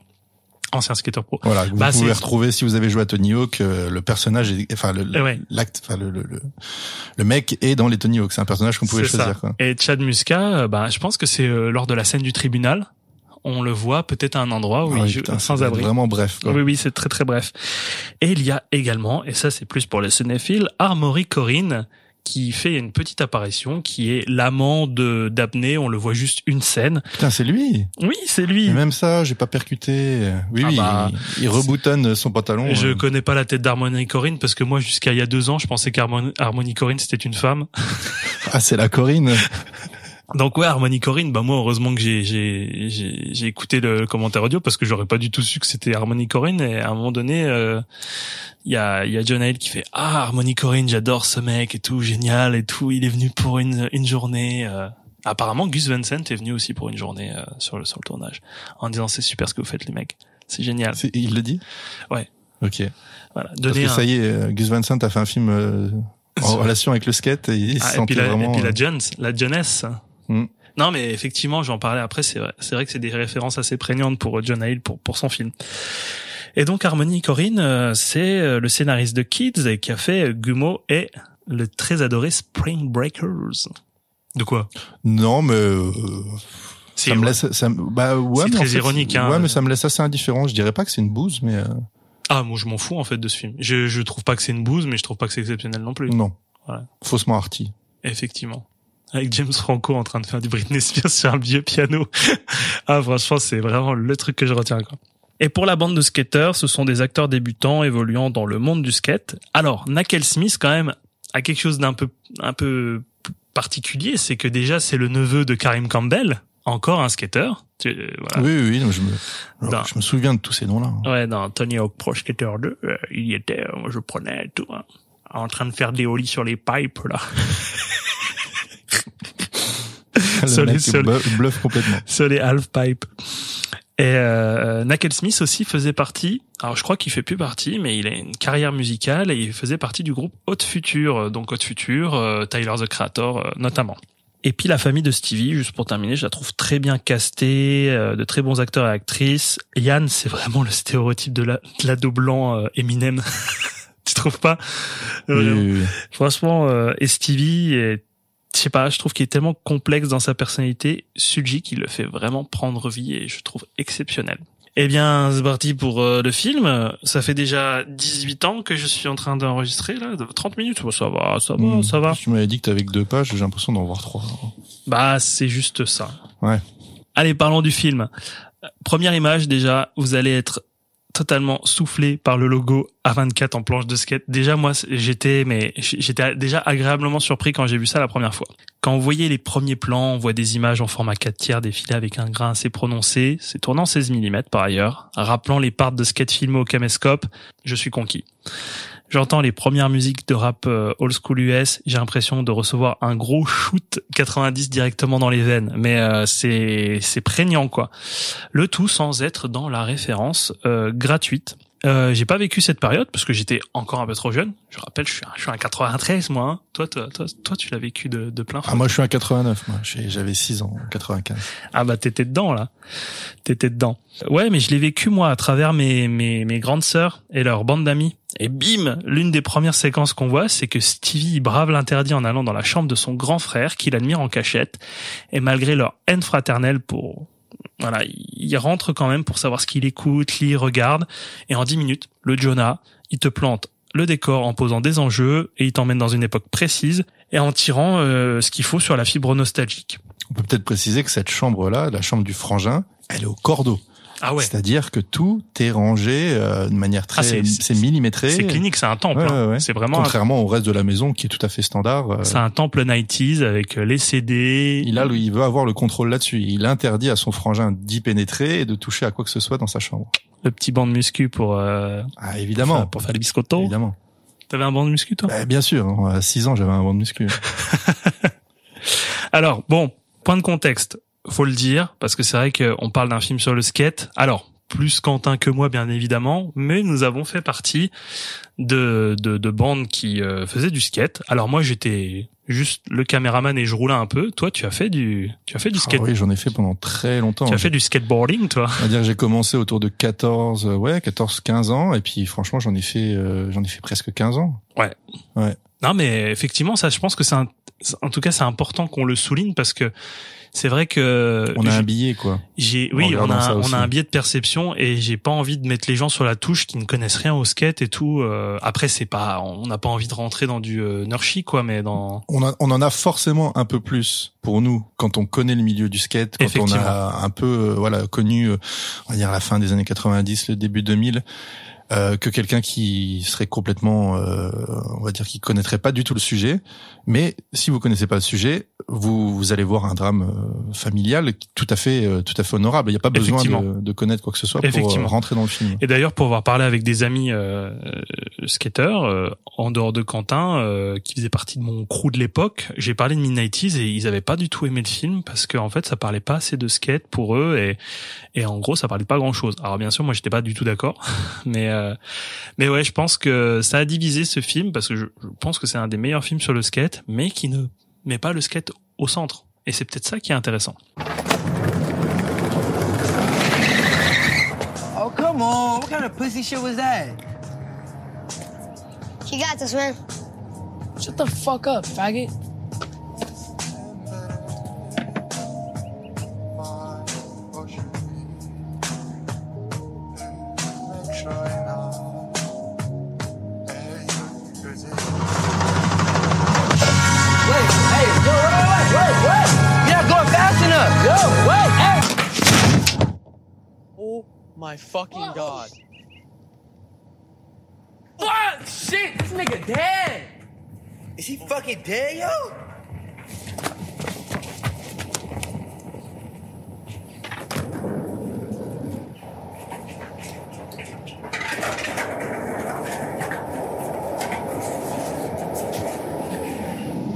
Ancien skater pro. Voilà, vous Bah, pouvez retrouver si vous avez joué à Tony Hawk, euh, le personnage, est, enfin le ouais. l'acte, enfin le, le, le, le mec est dans les Tony Hawk. C'est un personnage qu'on pouvait choisir. Quoi. Et Chad Muska, euh, bah, je pense que c'est euh, lors de la scène du tribunal. On le voit peut-être à un endroit où Ah il joue sans abri. Vraiment bref. Quoi. Oui, oui, c'est très très bref. Et il y a également, et ça c'est plus pour les cinéphiles, Armory Corinne qui fait une petite apparition, qui est l'amant de d'Apnée. On le voit juste une scène. Putain, c'est lui. Oui, c'est lui. Et même ça, j'ai pas percuté. Oui, Ah oui, bah, il, il reboutonne son pantalon. Je euh. connais pas la tête d'Harmony Corinne parce que moi jusqu'à il y a deux ans je pensais qu'Harmony Harmony Corinne c'était une femme. Ah, c'est la Corinne. Donc ouais Harmony Corinne bah moi heureusement que j'ai j'ai j'ai écouté le commentaire audio parce que j'aurais pas du tout su que c'était Harmony Corinne et à un moment donné euh, il y a il y a John Hale qui fait ah Harmony Corinne j'adore ce mec et tout génial et tout il est venu pour une une journée euh. apparemment Gus Van Sant est venu aussi pour une journée euh, sur le sur le tournage en disant c'est super ce que vous faites les mecs c'est génial Il le dit? Ouais. Ok. voilà Parce que un ça y est, euh, Gus Van Sant a fait un film euh, en relation avec le skate et il se Ah, et puis la, vraiment. et puis la euh, Jones, la Jones. Mm. Non, mais effectivement, j'en parlais après. C'est vrai, c'est vrai que c'est des références assez prégnantes pour euh, John Hale pour pour son film. Et donc Harmony Corinne, euh, c'est euh, le scénariste de Kids qui a fait Gummo et le très adoré Spring Breakers. De quoi? Non, mais euh, C'est ça me laisse. Ça, bah ouais, C'est mais en très fait, ironique, hein. Ouais, mais ça me laisse assez indifférent. Je dirais pas que c'est une bouse, mais euh, Ah, moi je m'en fous en fait de ce film. Je je trouve pas que c'est une bouse, mais je trouve pas que c'est exceptionnel non plus. non. Voilà. Faussement arty. Effectivement. Avec James Franco en train de faire du Britney Spears sur un vieux piano. ah, franchement, c'est vraiment le truc que je retiens, quoi. Et pour la bande de skateurs, ce sont des acteurs débutants évoluant dans le monde du skate. Alors, Nakel Smith, quand même, a quelque chose d'un peu, un peu particulier, c'est que déjà, c'est le neveu de Karim Campbell, encore un skateur. Tu- euh, voilà. Oui, oui, oui. non, je me, je me souviens de tous ces noms-là. Ouais, dans Tony Hawk Pro Skater 2, euh, il y était, euh, moi je prenais tout, hein, en train de faire des ollies sur les pipes, là. Sur les bluff, complètement. sur les half pipe. Et euh, Nakel Smith aussi faisait partie. Alors je crois qu'il fait plus partie, mais il a une carrière musicale et il faisait partie du groupe Haute Future, donc Haute Future, euh, Tyler the Creator euh, notamment. Et puis la famille de Stevie, juste pour terminer, je la trouve très bien castée, euh, de très bons acteurs et actrices. Yann, c'est vraiment le stéréotype de la- l'ado blanc euh, Eminem. tu trouves pas? Oui, oui, oui. Franchement, euh, et Stevie est, je sais pas, je trouve qu'il est tellement complexe dans sa personnalité. Suji qui le fait vraiment prendre vie et je trouve exceptionnel. Eh bien, c'est parti pour euh, le film. Ça fait déjà 18 ans que je suis en train d'enregistrer là, de 30 minutes. Ça va, ça va, Hmm. ça va. Tu m'avais dit que t'avais que deux pages, j'ai l'impression d'en voir trois. Bah, c'est juste ça. Ouais. Allez, parlons du film. Première image, déjà, vous allez être totalement soufflé par le logo A24 en planche de skate. Déjà, moi, j'étais, mais j'étais déjà agréablement surpris quand j'ai vu ça la première fois. Quand vous voyez les premiers plans, on voit des images en format 4 tiers défiler avec un grain assez prononcé. C'est tournant 16 mm par ailleurs. Rappelant les parts de skate filmés au caméscope, je suis conquis. J'entends les premières musiques de rap euh, old school US, j'ai l'impression de recevoir un gros shoot 90 directement dans les veines, mais euh, c'est c'est prégnant quoi. Le tout sans être dans la référence euh, gratuite. Euh, j'ai pas vécu cette période parce que j'étais encore un peu trop jeune. Je rappelle, je suis un, je suis un 93 moi. hein. Toi, toi, toi, toi, tu l'as vécu de, de plein. Ah, moi, je suis un 89, moi. J'avais 6 ans, 95. Ah bah t'étais dedans là, t'étais dedans. Ouais, mais je l'ai vécu moi à travers mes mes mes grandes sœurs et leur bande d'amis. Et bim, l'une des premières séquences qu'on voit, c'est que Stevie brave l'interdit en allant dans la chambre de son grand frère qu'il admire en cachette. Et malgré leur haine fraternelle pour voilà, il rentre quand même pour savoir ce qu'il écoute, lit, regarde. Et en dix minutes, le Jonah, il te plante le décor en posant des enjeux et il t'emmène dans une époque précise et en tirant euh, ce qu'il faut sur la fibre nostalgique. On peut peut-être préciser que cette chambre-là, la chambre du frangin, elle est au cordeau. Ah ouais. C'est-à-dire que tout est rangé euh, de manière très, Ah, c'est- c'est millimétré. C'est clinique, c'est un temple. Ouais, hein. ouais. C'est vraiment un, Contrairement au reste de la maison qui est tout à fait standard. euh, c'est un temple 90s avec euh, les CD. il a, il veut avoir le contrôle là-dessus. Il interdit à son frangin d'y pénétrer et de toucher à quoi que ce soit dans sa chambre. le petit banc de muscu pour euh, Ah, pour, évidemment. faire, pour faire les biscottos. Évidemment. T'avais un banc de muscu toi? Bah, bien sûr. À 6 ans, j'avais un banc de muscu. Alors bon, point de contexte, faut le dire parce que c'est vrai qu'on parle d'un film sur le skate. Alors plus Quentin que moi, bien évidemment, mais nous avons fait partie de, de, de bandes qui euh, faisaient du skate. Alors moi, j'étais juste le caméraman et je roulais un peu. Toi, tu as fait du, tu as fait du Ah skate. oui, j'en ai fait pendant très longtemps. tu as fait du skateboarding, toi. Va dire que j'ai commencé autour de 14, euh, ouais, 14, 15 ans, et puis franchement, j'en ai fait, euh, j'en ai fait presque 15 ans. Non, mais effectivement, ça, je pense que c'est un, en tout cas, c'est important qu'on le souligne parce que c'est vrai que On a un billet, quoi. J'ai oui, on a on a un biais de perception et j'ai pas envie de mettre les gens sur la touche qui ne connaissent rien au skate et tout. euh, après c'est pas on n'a pas envie de rentrer dans du euh, nurshi quoi, mais dans On, a- on en a forcément un peu plus pour nous quand on connaît le milieu du skate, quand on a un peu, euh, voilà, connu, on va dire la fin des années 90, le début 2000. Euh, que quelqu'un qui serait complètement, euh, on va dire, qui connaîtrait pas du tout le sujet. Mais si vous connaissez pas le sujet, vous, vous allez voir un drame euh, familial tout à fait, euh, tout à fait honorable. Il n'y a pas besoin de, de connaître quoi que ce soit pour rentrer dans le film. Et d'ailleurs, pour avoir parlé avec des amis skateurs, euh, en dehors de Quentin, euh, qui faisait partie de mon crew de l'époque, j'ai parlé de Midnighties et ils avaient pas du tout aimé le film parce qu'en fait, ça parlait pas assez de skate pour eux et, et en gros, ça parlait pas grand chose. Alors bien sûr, moi, j'étais pas du tout d'accord, mais euh, mais ouais, je pense que ça a divisé ce film parce que je, je pense que c'est un des meilleurs films sur le skate, mais qui ne met pas le skate au centre. Et c'est peut-être ça qui est intéressant. Oh, come on. What kind of pussy shit was that? You got this, man. Shut the fuck up, faggot. My fucking god. Fuck, shit, this nigga dead. Is he fucking dead, yo?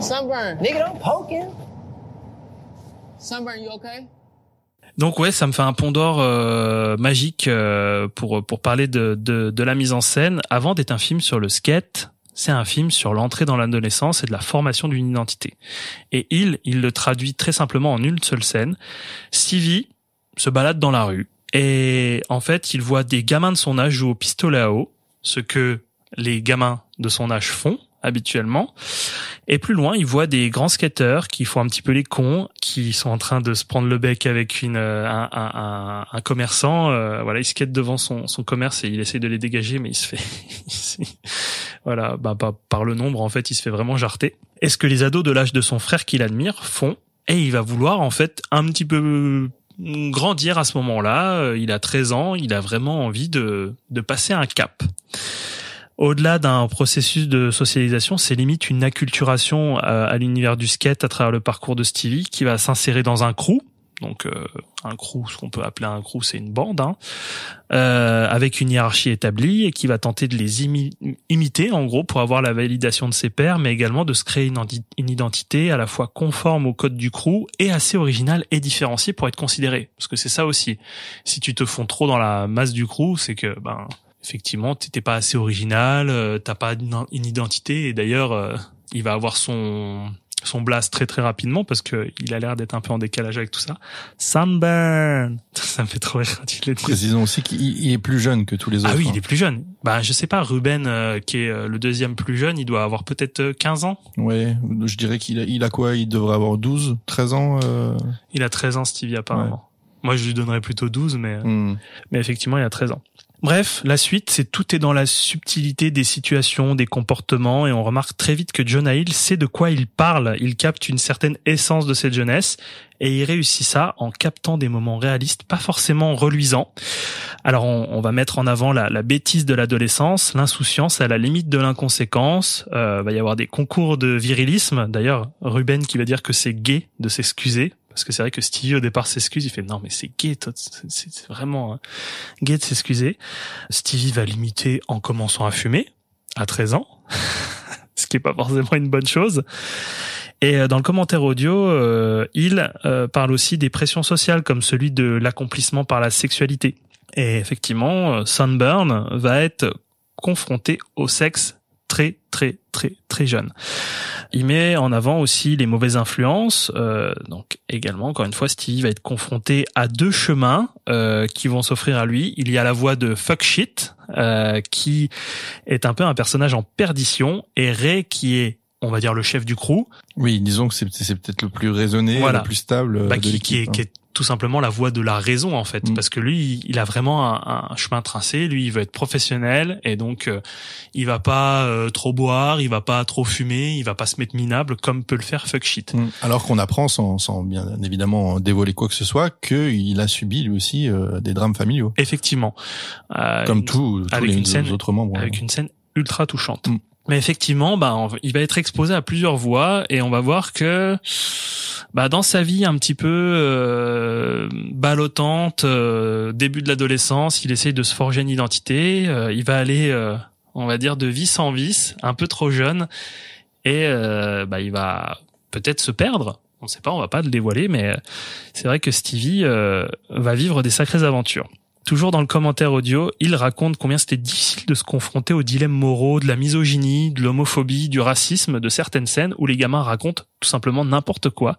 Sunburn. Nigga, don't poke him. Sunburn, you okay? Donc ouais, ça me fait un pont d'or euh, magique euh, pour pour parler de, de de la mise en scène. Avant d'être un film sur le skate, c'est un film sur l'entrée dans l'adolescence et de la formation d'une identité. Et il, il le traduit très simplement en une seule scène. Stevie se balade dans la rue et en fait, il voit des gamins de son âge jouer au pistolet à eau, ce que les gamins de son âge font habituellement. Et plus loin, il voit des grands skateurs qui font un petit peu les cons, qui sont en train de se prendre le bec avec une euh, un, un, un, commerçant. euh, voilà, il skate devant son, son commerce et il essaie de les dégager, mais il se fait, voilà, bah, par le nombre en fait, il se fait vraiment jarter. Et ce que les ados de l'âge de son frère qu'il admire font, et il va vouloir en fait un petit peu grandir à ce moment-là. Euh, Il a 13 ans, il a vraiment envie de de passer un cap au-delà d'un processus de socialisation, c'est limite une acculturation à, à l'univers du skate à travers le parcours de Stevie qui va s'insérer dans un crew. Donc euh, un crew, ce qu'on peut appeler un crew, c'est une bande, hein, euh, avec une hiérarchie établie et qui va tenter de les imi- imiter en gros pour avoir la validation de ses pairs, mais également de se créer une, identité à la fois conforme au code du crew et assez originale et différenciée pour être considérée. Parce que c'est ça aussi. Si tu te fonds trop dans la masse du crew, c'est que ben effectivement, t'étais pas assez original, euh, t'as pas une, identité, et d'ailleurs, euh, il va avoir son son blast très très rapidement parce que il a l'air d'être un peu en décalage avec tout ça. Sunburn, ça me fait trop rire quand il le dit. Précisons aussi qu'il il est plus jeune que tous les autres. Ah oui, hein. il est plus jeune. Bah je sais pas, Ruben euh, qui est euh, le deuxième plus jeune, il doit avoir peut-être euh, 15 ans. Ouais, je dirais qu'il a, il a quoi? Il devrait avoir 12, 13 ans. Euh... Il a 13 ans Stevie apparemment. Moi je lui donnerais plutôt 12 mais hmm. mais effectivement, il a 13 ans. Bref, la suite, c'est tout est dans la subtilité des situations, des comportements, et on remarque très vite que Jonah Hill sait de quoi il parle. Il capte une certaine essence de cette jeunesse, et il réussit ça en captant des moments réalistes, pas forcément reluisants. Alors, on, va mettre en avant la, la bêtise de l'adolescence, l'insouciance à la limite de l'inconséquence. Euh, va y avoir des concours de virilisme. D'ailleurs, Ruben qui va dire que c'est gay de s'excuser. Parce que c'est vrai que Stevie au départ s'excuse, il fait non mais c'est gay, c'est vraiment hein, gay de s'excuser. Stevie va l'imiter en commençant à fumer à 13 ans, ce qui est pas forcément une bonne chose. Et euh, dans le commentaire audio, euh, il euh, parle aussi des pressions sociales comme celui de l'accomplissement par la sexualité. Et effectivement, Sunburn va être confronté au sexe très très très très jeune. Il met en avant aussi les mauvaises influences. euh, donc également, encore une fois, Stevie va être confronté à deux chemins euh, qui vont s'offrir à lui. Il y a la voie de fuck shit, euh, qui est un peu un personnage en perdition, et Ray qui est, on va dire, le chef du crew, Oui, disons que c'est peut-être le plus raisonné, Voilà. le plus stable euh, bah, de qui, est, hein. qui est tout simplement la voie de la raison en fait, Mm. parce que lui, il a vraiment un, un chemin tracé. Lui, il veut être professionnel et donc euh, il va pas euh, trop boire, il va pas trop fumer, il va pas se mettre minable comme peut le faire fuck shit. Mm. Alors qu'on apprend, sans, sans bien évidemment dévoiler quoi que ce soit, qu'il a subi lui aussi euh, des drames familiaux, Effectivement, Euh, comme tous tous avec les une scène- autres membres. avec une scène ultra touchante. Mm. Mais effectivement, bah, il va être exposé à plusieurs voies et on va voir que, bah, dans sa vie un petit peu euh, ballottante, euh, début de l'adolescence, il essaye de se forger une identité. euh, il va aller, euh, on va dire, de vice en vice, un peu trop jeune, et bah, il va peut-être se perdre. On ne sait pas, on va pas le dévoiler, mais c'est vrai que Stevie va vivre des sacrées aventures. Toujours dans le commentaire audio, il raconte combien c'était difficile de se confronter aux dilemmes moraux, de la misogynie, de l'homophobie, du racisme, de certaines scènes où les gamins racontent tout simplement n'importe quoi,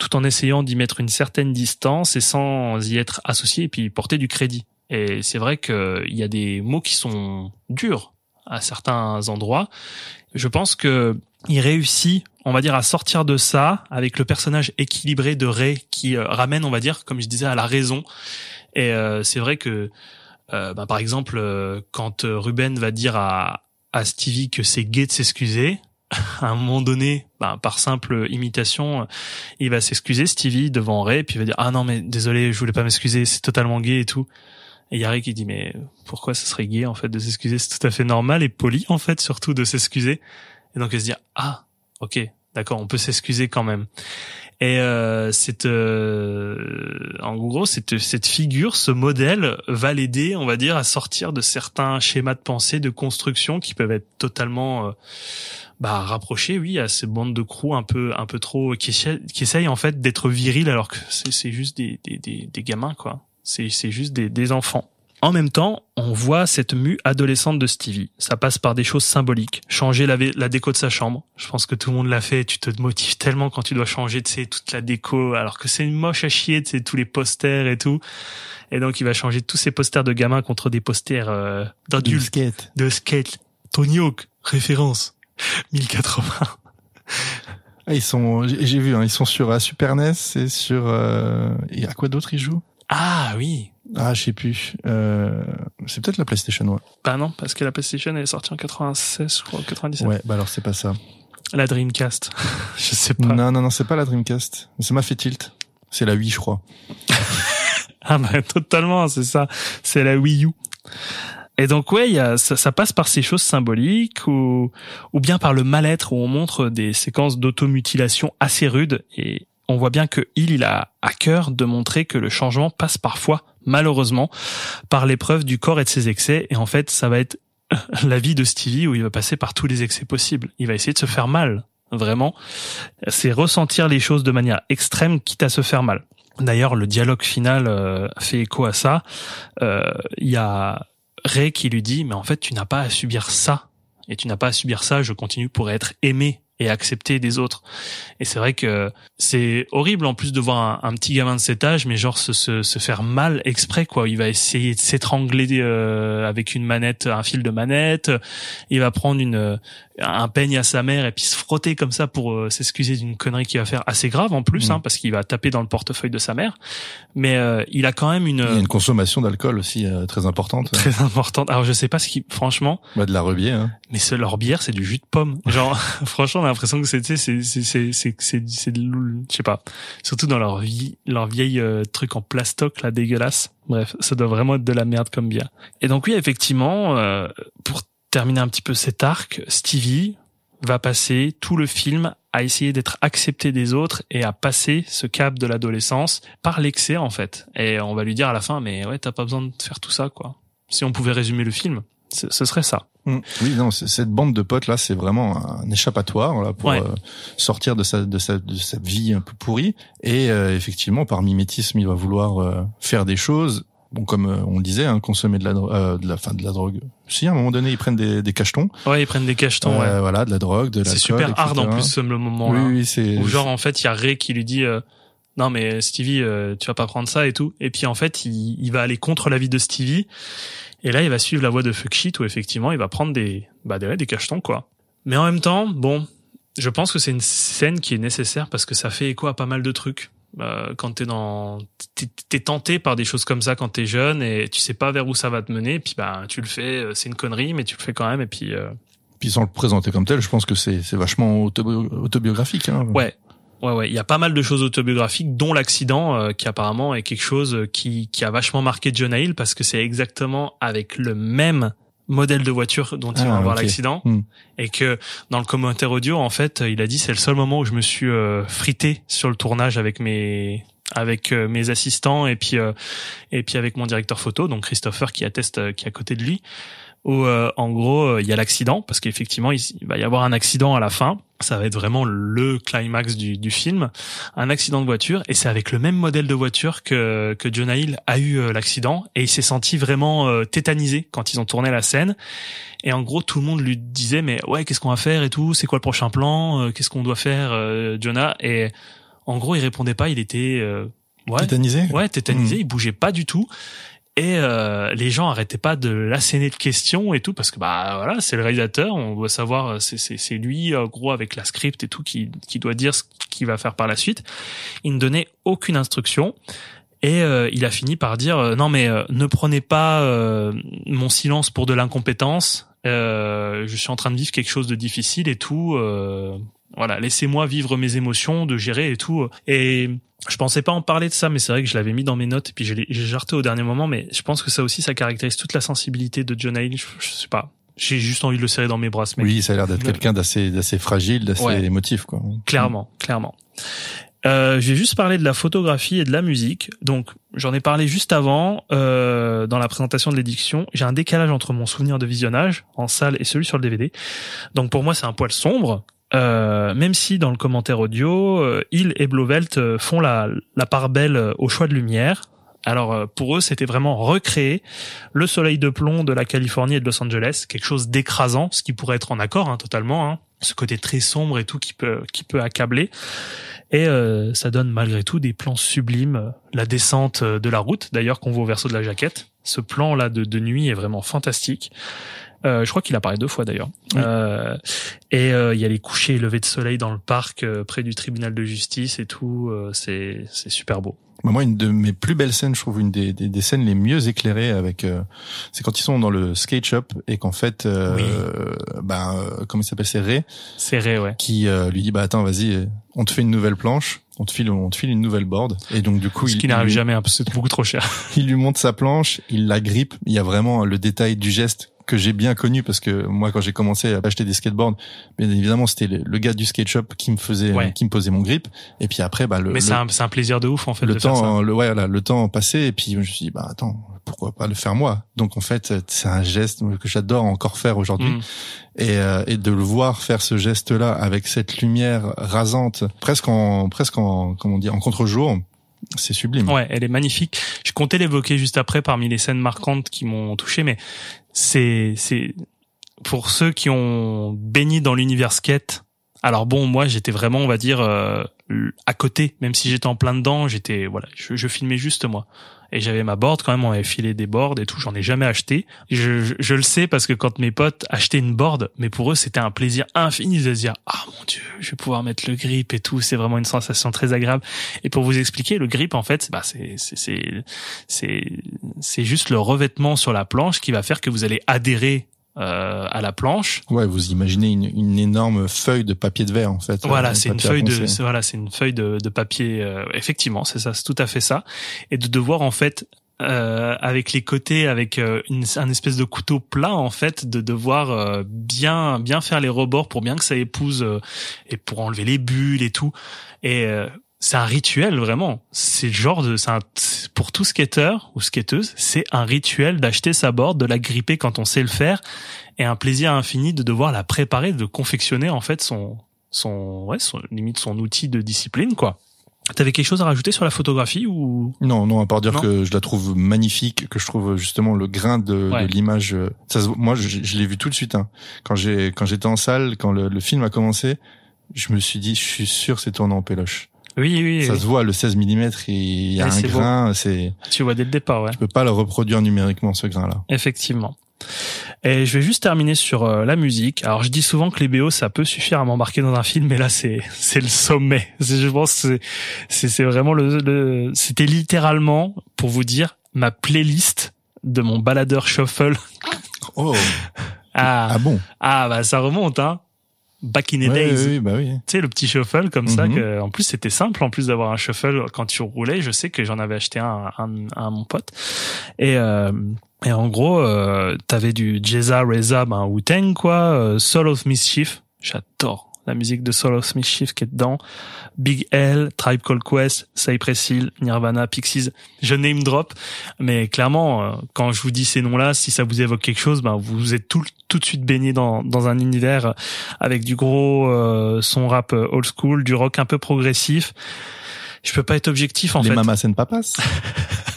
tout en essayant d'y mettre une certaine distance et sans y être associé et puis porter du crédit. Et c'est vrai qu'il y a des mots qui sont durs à certains endroits. Je pense que il réussit, on va dire, à sortir de ça avec le personnage équilibré de Ray qui euh, ramène, on va dire, comme je disais, à la raison. Et euh, c'est vrai que, euh, bah, par exemple, euh, quand Ruben va dire à, à Stevie que c'est gay de s'excuser, à un moment donné, bah, par simple imitation, il va s'excuser Stevie devant Ray, puis il va dire ah non mais désolé, je voulais pas m'excuser, c'est totalement gay et tout. Et y qui dit mais pourquoi ce serait gay en fait de s'excuser, c'est tout à fait normal et poli en fait surtout de s'excuser. Et donc il se dit ah ok d'accord on peut s'excuser quand même. Et euh, cette, euh, en gros, cette, cette figure, ce modèle va l'aider, on va dire, à sortir de certains schémas de pensée, de construction qui peuvent être totalement euh, bah, rapprochés, oui, à ces bandes de crew un peu, un peu trop qui, qui essayent en fait d'être virils alors que c'est juste des, des, des, des gamins, quoi. C'est c'est juste des, des enfants. En même temps, on voit cette mue adolescente de Stevie. Ça passe par des choses symboliques. Changer la, déco de sa chambre. Je pense que tout le monde l'a fait. Tu te motives tellement quand tu dois changer, tu sais, toute la déco, alors que c'est moche à chier, tu sais, tous les posters et tout. Et donc, il va changer tous ces posters de gamins contre des posters euh, d'adultes, skate. de skate. Tony Hawk, référence. 1080. Ah, ils sont, j'ai j'ai vu, hein, ils sont sur euh, Super NES et sur. Euh, et à quoi d'autre ils jouent? Ah oui. Ah, je sais plus. Euh, c'est peut-être la PlayStation, ouais. Bah non, parce que la PlayStation elle est sortie en 96, je crois, 97. Ouais, bah alors c'est pas ça. La Dreamcast. je sais pas. Non, non, non, c'est pas la Dreamcast. Ça m'a fait tilt. C'est la Wii, je crois. Ah bah totalement, c'est ça. C'est la Wii U. Et donc ouais, il y a, ça, ça passe par ces choses symboliques ou, ou bien par le mal-être où on montre des séquences d'automutilation assez rudes et on voit bien que il, il a à cœur de montrer que le changement passe parfois, malheureusement, par l'épreuve du corps et de ses excès. Et en fait, ça va être la vie de Stevie où il va passer par tous les excès possibles. Il va essayer de se faire mal, vraiment. C'est ressentir les choses de manière extrême, quitte à se faire mal. D'ailleurs, le dialogue final euh, fait écho à ça. Euh, Il y a Ray qui lui dit, mais en fait, tu n'as pas à subir ça. Et tu n'as pas à subir ça, je continue pour être aimé et accepté des autres. Et c'est vrai que c'est horrible en plus de voir un, un petit gamin de cet âge, mais genre se, se, se faire mal exprès quoi. Il va essayer de s'étrangler euh, avec une manette, un fil de manette. Il va prendre une un peigne à sa mère et puis se frotter comme ça pour euh, s'excuser d'une connerie qu'il va faire assez grave en plus, Mm. hein, parce qu'il va taper dans le portefeuille de sa mère. Mais euh, il a quand même une, Il y a une consommation d'alcool aussi euh, très importante. très importante. Alors je sais pas ce qui, franchement, Bah, de la rebier. Hein. mais ce, leur bière c'est du jus de pomme. Genre franchement l'impression que c'est c'est c'est c'est c'est c'est je sais pas. Surtout dans leur vie leur vieille euh, truc en plastoc là dégueulasse. Bref, ça doit vraiment être de la merde comme bière. Et donc oui effectivement euh, pour terminer un petit peu cet arc, Stevie va passer tout le film à essayer d'être accepté des autres et à passer ce cap de l'adolescence par l'excès en fait. Et on va lui dire à la fin mais ouais t'as pas besoin de faire tout ça quoi. Si on pouvait résumer le film, ce serait ça. Mm. Oui, non, c'est- cette bande de potes là, c'est vraiment un échappatoire là pour Ouais. euh, sortir de sa de sa de sa vie un peu pourrie. Et euh, effectivement, par mimétisme, il va vouloir euh, faire des choses bon comme euh, on le disait, hein, consommer de la, euh, de la, fin de la drogue. Si à un moment donné ils prennent des, des cachetons, Ouais, ils prennent des cachetons. euh, ouais. voilà, de la drogue, de l'alcool. C'est super hard en plus le moment Oui, là. oui, c'est. Ou genre en fait il y a Ray qui lui dit euh, non mais Stevie euh, tu vas pas prendre ça et tout et puis en fait il, il va aller contre l'avis de Stevie et là il va suivre la voie de fuck shit où effectivement il va prendre des bah des, des cachetons quoi mais en même temps bon je pense que c'est une scène qui est nécessaire parce que ça fait écho à pas mal de trucs euh, quand t'es dans t'es, t'es tenté par des choses comme ça quand t'es jeune et tu sais pas vers où ça va te mener puis bah tu le fais euh, c'est une connerie mais tu le fais quand même et puis euh, Puis sans le présenter comme tel, je pense que c'est c'est vachement autobi- autobiographique. Hein. Ouais. Ouais, ouais. Il y a pas mal de choses autobiographiques, dont l'accident, euh, qui apparemment est quelque chose euh, qui, qui a vachement marqué John Hill parce que c'est exactement avec le même modèle de voiture dont il va Ah, avoir ok. l'accident Hmm. et que dans le commentaire audio en fait il a dit c'est le seul moment où je me suis euh, frité sur le tournage avec mes avec euh, mes assistants et puis euh, et puis avec mon directeur photo donc Christopher qui atteste qui est à côté de lui où euh, en gros euh, il y a l'accident parce qu'effectivement il, il va y avoir un accident à la fin ça va être vraiment le climax du, du film un accident de voiture et c'est avec le même modèle de voiture que que Jonah Hill a eu euh, l'accident et il s'est senti vraiment euh, tétanisé quand ils ont tourné la scène et en gros tout le monde lui disait mais ouais qu'est-ce qu'on va faire et tout c'est quoi le prochain plan qu'est-ce qu'on doit faire Jonah? Et en gros il répondait pas il était euh, ouais Tétanisé. Ouais, tétanisé, Mm. il bougeait pas du tout. Et euh, les gens arrêtaient pas de l'asséner de questions et tout parce que bah voilà c'est le réalisateur on doit savoir euh, c'est c'est lui gros avec la script et tout qui qui doit dire ce qu'il va faire par la suite. Il ne donnait aucune instruction et euh, il a fini par dire euh, non mais euh, ne prenez pas euh, mon silence pour de l'incompétence je suis en train de vivre quelque chose de difficile et tout voilà laissez-moi vivre mes émotions de gérer et tout et je pensais pas en parler de ça, mais c'est vrai que je l'avais mis dans mes notes et puis j'ai jarté au dernier moment. Mais je pense que ça aussi, ça caractérise toute la sensibilité de John Hill. Je, je sais pas. J'ai juste envie de le serrer dans mes bras, ce mec. Oui, ça a l'air d'être quelqu'un d'assez d'assez fragile, d'assez Ouais. émotif, quoi. Clairement, clairement. Euh, je vais juste parler de la photographie et de la musique. Donc, j'en ai parlé juste avant euh, dans la présentation de l'édition. J'ai un décalage entre mon souvenir de visionnage en salle et celui sur le DVD. Donc, pour moi, c'est un poil sombre. Euh, même si dans le commentaire audio, euh, Hill et Blovelt euh, font la, la part belle euh, au choix de lumière. Alors pour eux, c'était vraiment recréer le soleil de plomb de la Californie et de Los Angeles, quelque chose d'écrasant, ce qui pourrait être en accord hein, totalement, hein. ce côté très sombre et tout qui peut qui peut accabler. Et ça donne malgré tout des plans sublimes. La descente de la route, d'ailleurs, qu'on voit au verso de la jaquette. Ce plan là de, de nuit est vraiment fantastique. Euh, je crois qu'il apparaît deux fois d'ailleurs. Oui. Euh, et euh, il y a les couchers et levées de soleil dans le parc euh, près du tribunal de justice et tout. euh, c'est c'est super beau. Moi, une de mes plus belles scènes, je trouve une des, des, des scènes les mieux éclairées avec, euh, c'est quand ils sont dans le skate shop et qu'en fait, euh, Oui. ben, euh, comment il s'appelle, c'est Ray Serré, ouais. qui euh, lui dit bah attends, vas-y, on te fait une nouvelle planche, on te file, on te file une nouvelle board et donc du coup, Ce il, qui n'arrive jamais, hein, parce que c'est beaucoup trop cher. il lui monte sa planche, il la grippe. Il y a vraiment le détail du geste que j'ai bien connu parce que moi, quand j'ai commencé à acheter des skateboards, bien évidemment, c'était le, le gars du skate shop qui me faisait, Ouais. qui me posait mon grip. Et puis après, bah le, Mais c'est un, c'est un plaisir de ouf en fait le de faire ça. temps, le, ouais, voilà, le temps passé, et puis je me suis dit, bah attends, pourquoi pas le faire moi? Donc en fait, c'est un geste que j'adore encore faire aujourd'hui, Mm. et, euh, et de le voir faire ce geste-là avec cette lumière rasante, presque en, presque en, comment dire, en contre-jour, c'est sublime. Ouais, elle est magnifique. Je comptais l'évoquer juste après parmi les scènes marquantes qui m'ont touché, mais c'est c'est pour ceux qui ont baigné dans l'univers skate. Alors bon, moi j'étais vraiment, on va dire, euh, à côté, même si j'étais en plein dedans, j'étais voilà, je, je filmais juste moi. Et j'avais ma board quand même, on avait filé des boards et tout, j'en ai jamais acheté. Je, je, je le sais parce que quand mes potes achetaient une board, mais pour eux c'était un plaisir infini de se dire ah mon dieu, je vais pouvoir mettre le grip et tout, c'est vraiment une sensation très agréable. Et pour vous expliquer, le grip en fait, bah c'est c'est c'est c'est c'est juste le revêtement sur la planche qui va faire que vous allez adhérer euh, à la planche. Ouais, vous imaginez une, une énorme feuille de papier de verre en fait. Voilà, c'est une feuille de voilà, c'est une feuille de, de papier. euh, effectivement, c'est ça, c'est tout à fait ça. Et de devoir en fait euh, avec les côtés, avec euh, une, un espèce de couteau plat en fait, de devoir euh, bien bien faire les rebords pour bien que ça épouse euh, et pour enlever les bulles et tout. Et euh, c'est un rituel vraiment. C'est le genre de, c'est un- pour tout skater ou skateuse, c'est un rituel d'acheter sa board, de la gripper quand on sait le faire, et un plaisir infini de devoir la préparer, de confectionner en fait son son ouais, son, limite son outil de discipline quoi. T'avais quelque chose à rajouter sur la photographie ou? Non, non, à part dire Non. que je la trouve magnifique, que je trouve justement le grain de, Ouais. de l'image. euh, Ça, moi, je, je l'ai vu tout de suite. Hein. Quand j'ai, quand j'étais en salle, quand le, le film a commencé, je me suis dit, je suis sûr, c'est tourné en péloche. Oui, oui, Ça oui. se voit, le 16 mm, il y a un grain. C'est, tu vois dès le départ, ouais. je peux pas le reproduire numériquement ce grain-là. Effectivement. Et je vais juste terminer sur euh, la musique. Alors je dis souvent que les BO ça peut suffire à m'embarquer dans un film, mais là c'est c'est le sommet. C'est- Je pense c'est c'est vraiment le, le c'était littéralement pour vous dire ma playlist de mon baladeur shuffle. Oh, Ah ah bon? Ah bah ça remonte hein. Back in the Ouais, days. oui, bah oui. Tu sais, le petit shuffle comme ça, Mhm. que, en plus c'était simple, en plus d'avoir un shuffle quand tu roulais, je sais que j'en avais acheté un, un, un à mon pote. Et, euh, et en gros, euh, t'avais du Jeza, Reza, ben, Wu-Tang, quoi, euh, Soul of Mischief, j'adore la musique de Soul of Mischief qui est dedans, Big L, Tribe Called Quest, Cypress Hill, Nirvana, Pixies, je name drop, mais clairement, euh, quand je vous dis ces noms-là, si ça vous évoque quelque chose, ben, vous êtes tout, tout de suite baigné dans, dans un univers avec du gros euh, son rap old school, du rock un peu progressif. Je peux pas être objectif en Les fait. Mamas and Papas.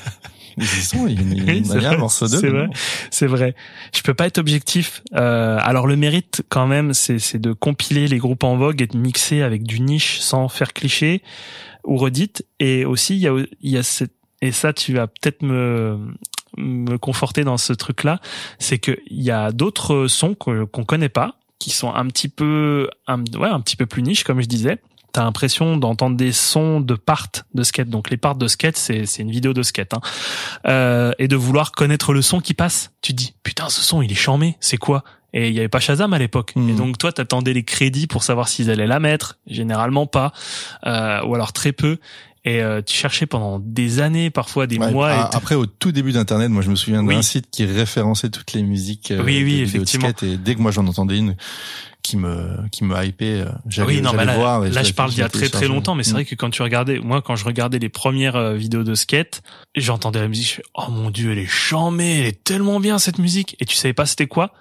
Ils y sont, il y a, il Oui, y un vrai, morceau d'eux. c'est vrai. C'est vrai. Je peux pas être objectif. Euh, alors le mérite quand même, c'est de compiler les groupes en vogue et de mixer avec du niche sans faire cliché ou redite. Et aussi il y a il y a cette et ça tu vas peut-être me me conforter dans ce truc-là, c'est que il y a d'autres sons qu'on connaît pas, qui sont un petit peu un, ouais un petit peu plus niche comme je disais. T'as l'impression d'entendre des sons de part de skate. Donc les parts de skate, c'est c'est une vidéo de skate. Hein euh, et de vouloir connaître le son qui passe. Tu te dis putain ce son il est charmé, c'est quoi? Et il y avait pas Shazam à l'époque. Et donc toi t'attendais les crédits pour savoir s'ils allaient la mettre. Généralement pas, euh, ou alors très peu. Et euh, tu cherchais pendant des années, parfois des Ouais, mois. et après, au tout début d'Internet, moi, je me souviens Oui. d'un site qui référençait toutes les musiques. euh, Oui, oui, effectivement. et dès que moi j'en entendais une qui me qui me hypait, euh, j'allais oui, non, là, voir. là, je parle d'il y a très très longtemps, mais c'est vrai que quand tu regardais, moi, quand je regardais les premières euh, vidéos de skate, j'entendais la musique, je fais, oh mon dieu, elle est chambée, elle est tellement bien cette musique, et tu savais pas c'était quoi.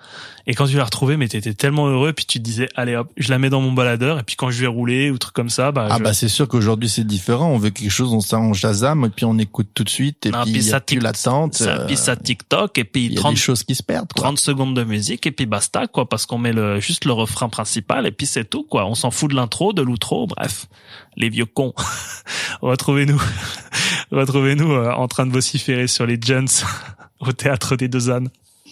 Et quand tu l'as retrouvée, mais t'étais tellement heureux, puis tu te disais, allez hop, je la mets dans mon baladeur, et puis quand je vais rouler ou truc comme ça, bah, Ah je- bah c'est sûr qu'aujourd'hui c'est différent. On veut quelque chose, on ça en Shazam et puis on écoute tout de suite et Ah, puis ça tic- l'attente. ça, euh, puis ça TikTok, et puis Il y a 30, des choses qui se perdent. Quoi. 30 secondes de musique, et puis basta, quoi, parce qu'on met le, juste le refrain principal, et puis c'est tout, quoi. On s'en fout de l'intro, de l'outro, bref. Les vieux cons. Retrouvez-nous, retrouvez-nous euh, en train de vociférer sur les Jones au théâtre des Deux Ânes.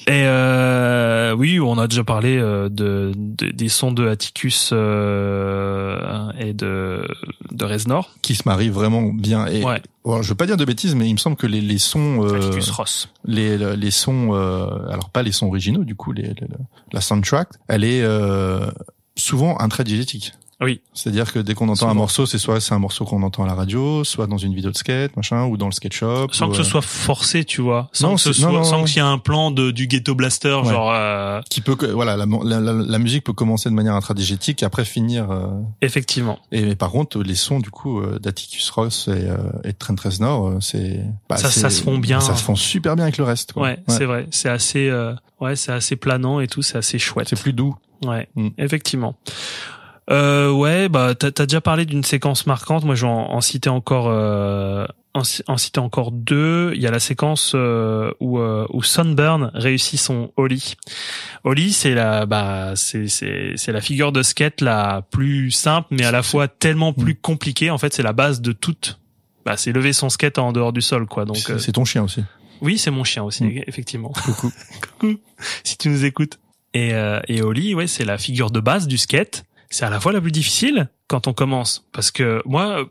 Et euh, oui, on a déjà parlé euh, de, de- des sons de Atticus euh, et de de Reznor. Qui se marient vraiment bien. Et Ouais, bon, je veux pas dire de bêtises, mais il me semble que les, les sons, euh, Atticus Ross. les, les sons, euh, alors pas les sons originaux du coup, les, les- la soundtrack, elle est euh, souvent intradigétique. Oui. C'est-à-dire que dès qu'on entend Souvent. un morceau, c'est soit c'est un morceau qu'on entend à la radio, soit dans une vidéo de skate, machin, ou dans le skate shop. Sans ou, que ce euh, soit forcé, tu vois. Sans Non, que ce non, soit, non, sans qu'il y ait un plan de, du ghetto blaster, Ouais. genre, euh, qui peut que- voilà la, la, la, la musique peut commencer de manière intradigétique et après finir euh, effectivement. et mais par contre les sons du coup euh, d'Atticus Ross et, euh, et de Trent Reznor c'est bah, Ça- ça se fond bien. ça se fond super bien avec le reste quoi. Ouais, c'est vrai. C'est assez, euh, ouais, c'est assez planant et tout, c'est assez chouette. c'est plus doux Ouais, Mm. effectivement. Euh, ouais, bah t'as as déjà parlé d'une séquence marquante. Moi, je vais en, en citer encore, euh, en, ci- en citer encore deux. Il y a la séquence euh, où euh, où Sunburn réussit son ollie. Ollie, c'est la, bah, c'est c'est c'est la figure de skate la plus simple, mais à la fois tellement plus compliquée. En fait, c'est la base de toute. Bah, c'est lever son skate en dehors du sol, quoi. Donc, c'est euh, ton chien aussi oui, c'est mon chien aussi, Mm. effectivement. coucou Coucou, si tu nous écoutes. Et, euh, et Oli, ouais, c'est la figure de base du skate. C'est à la fois la plus difficile quand on commence, parce que moi,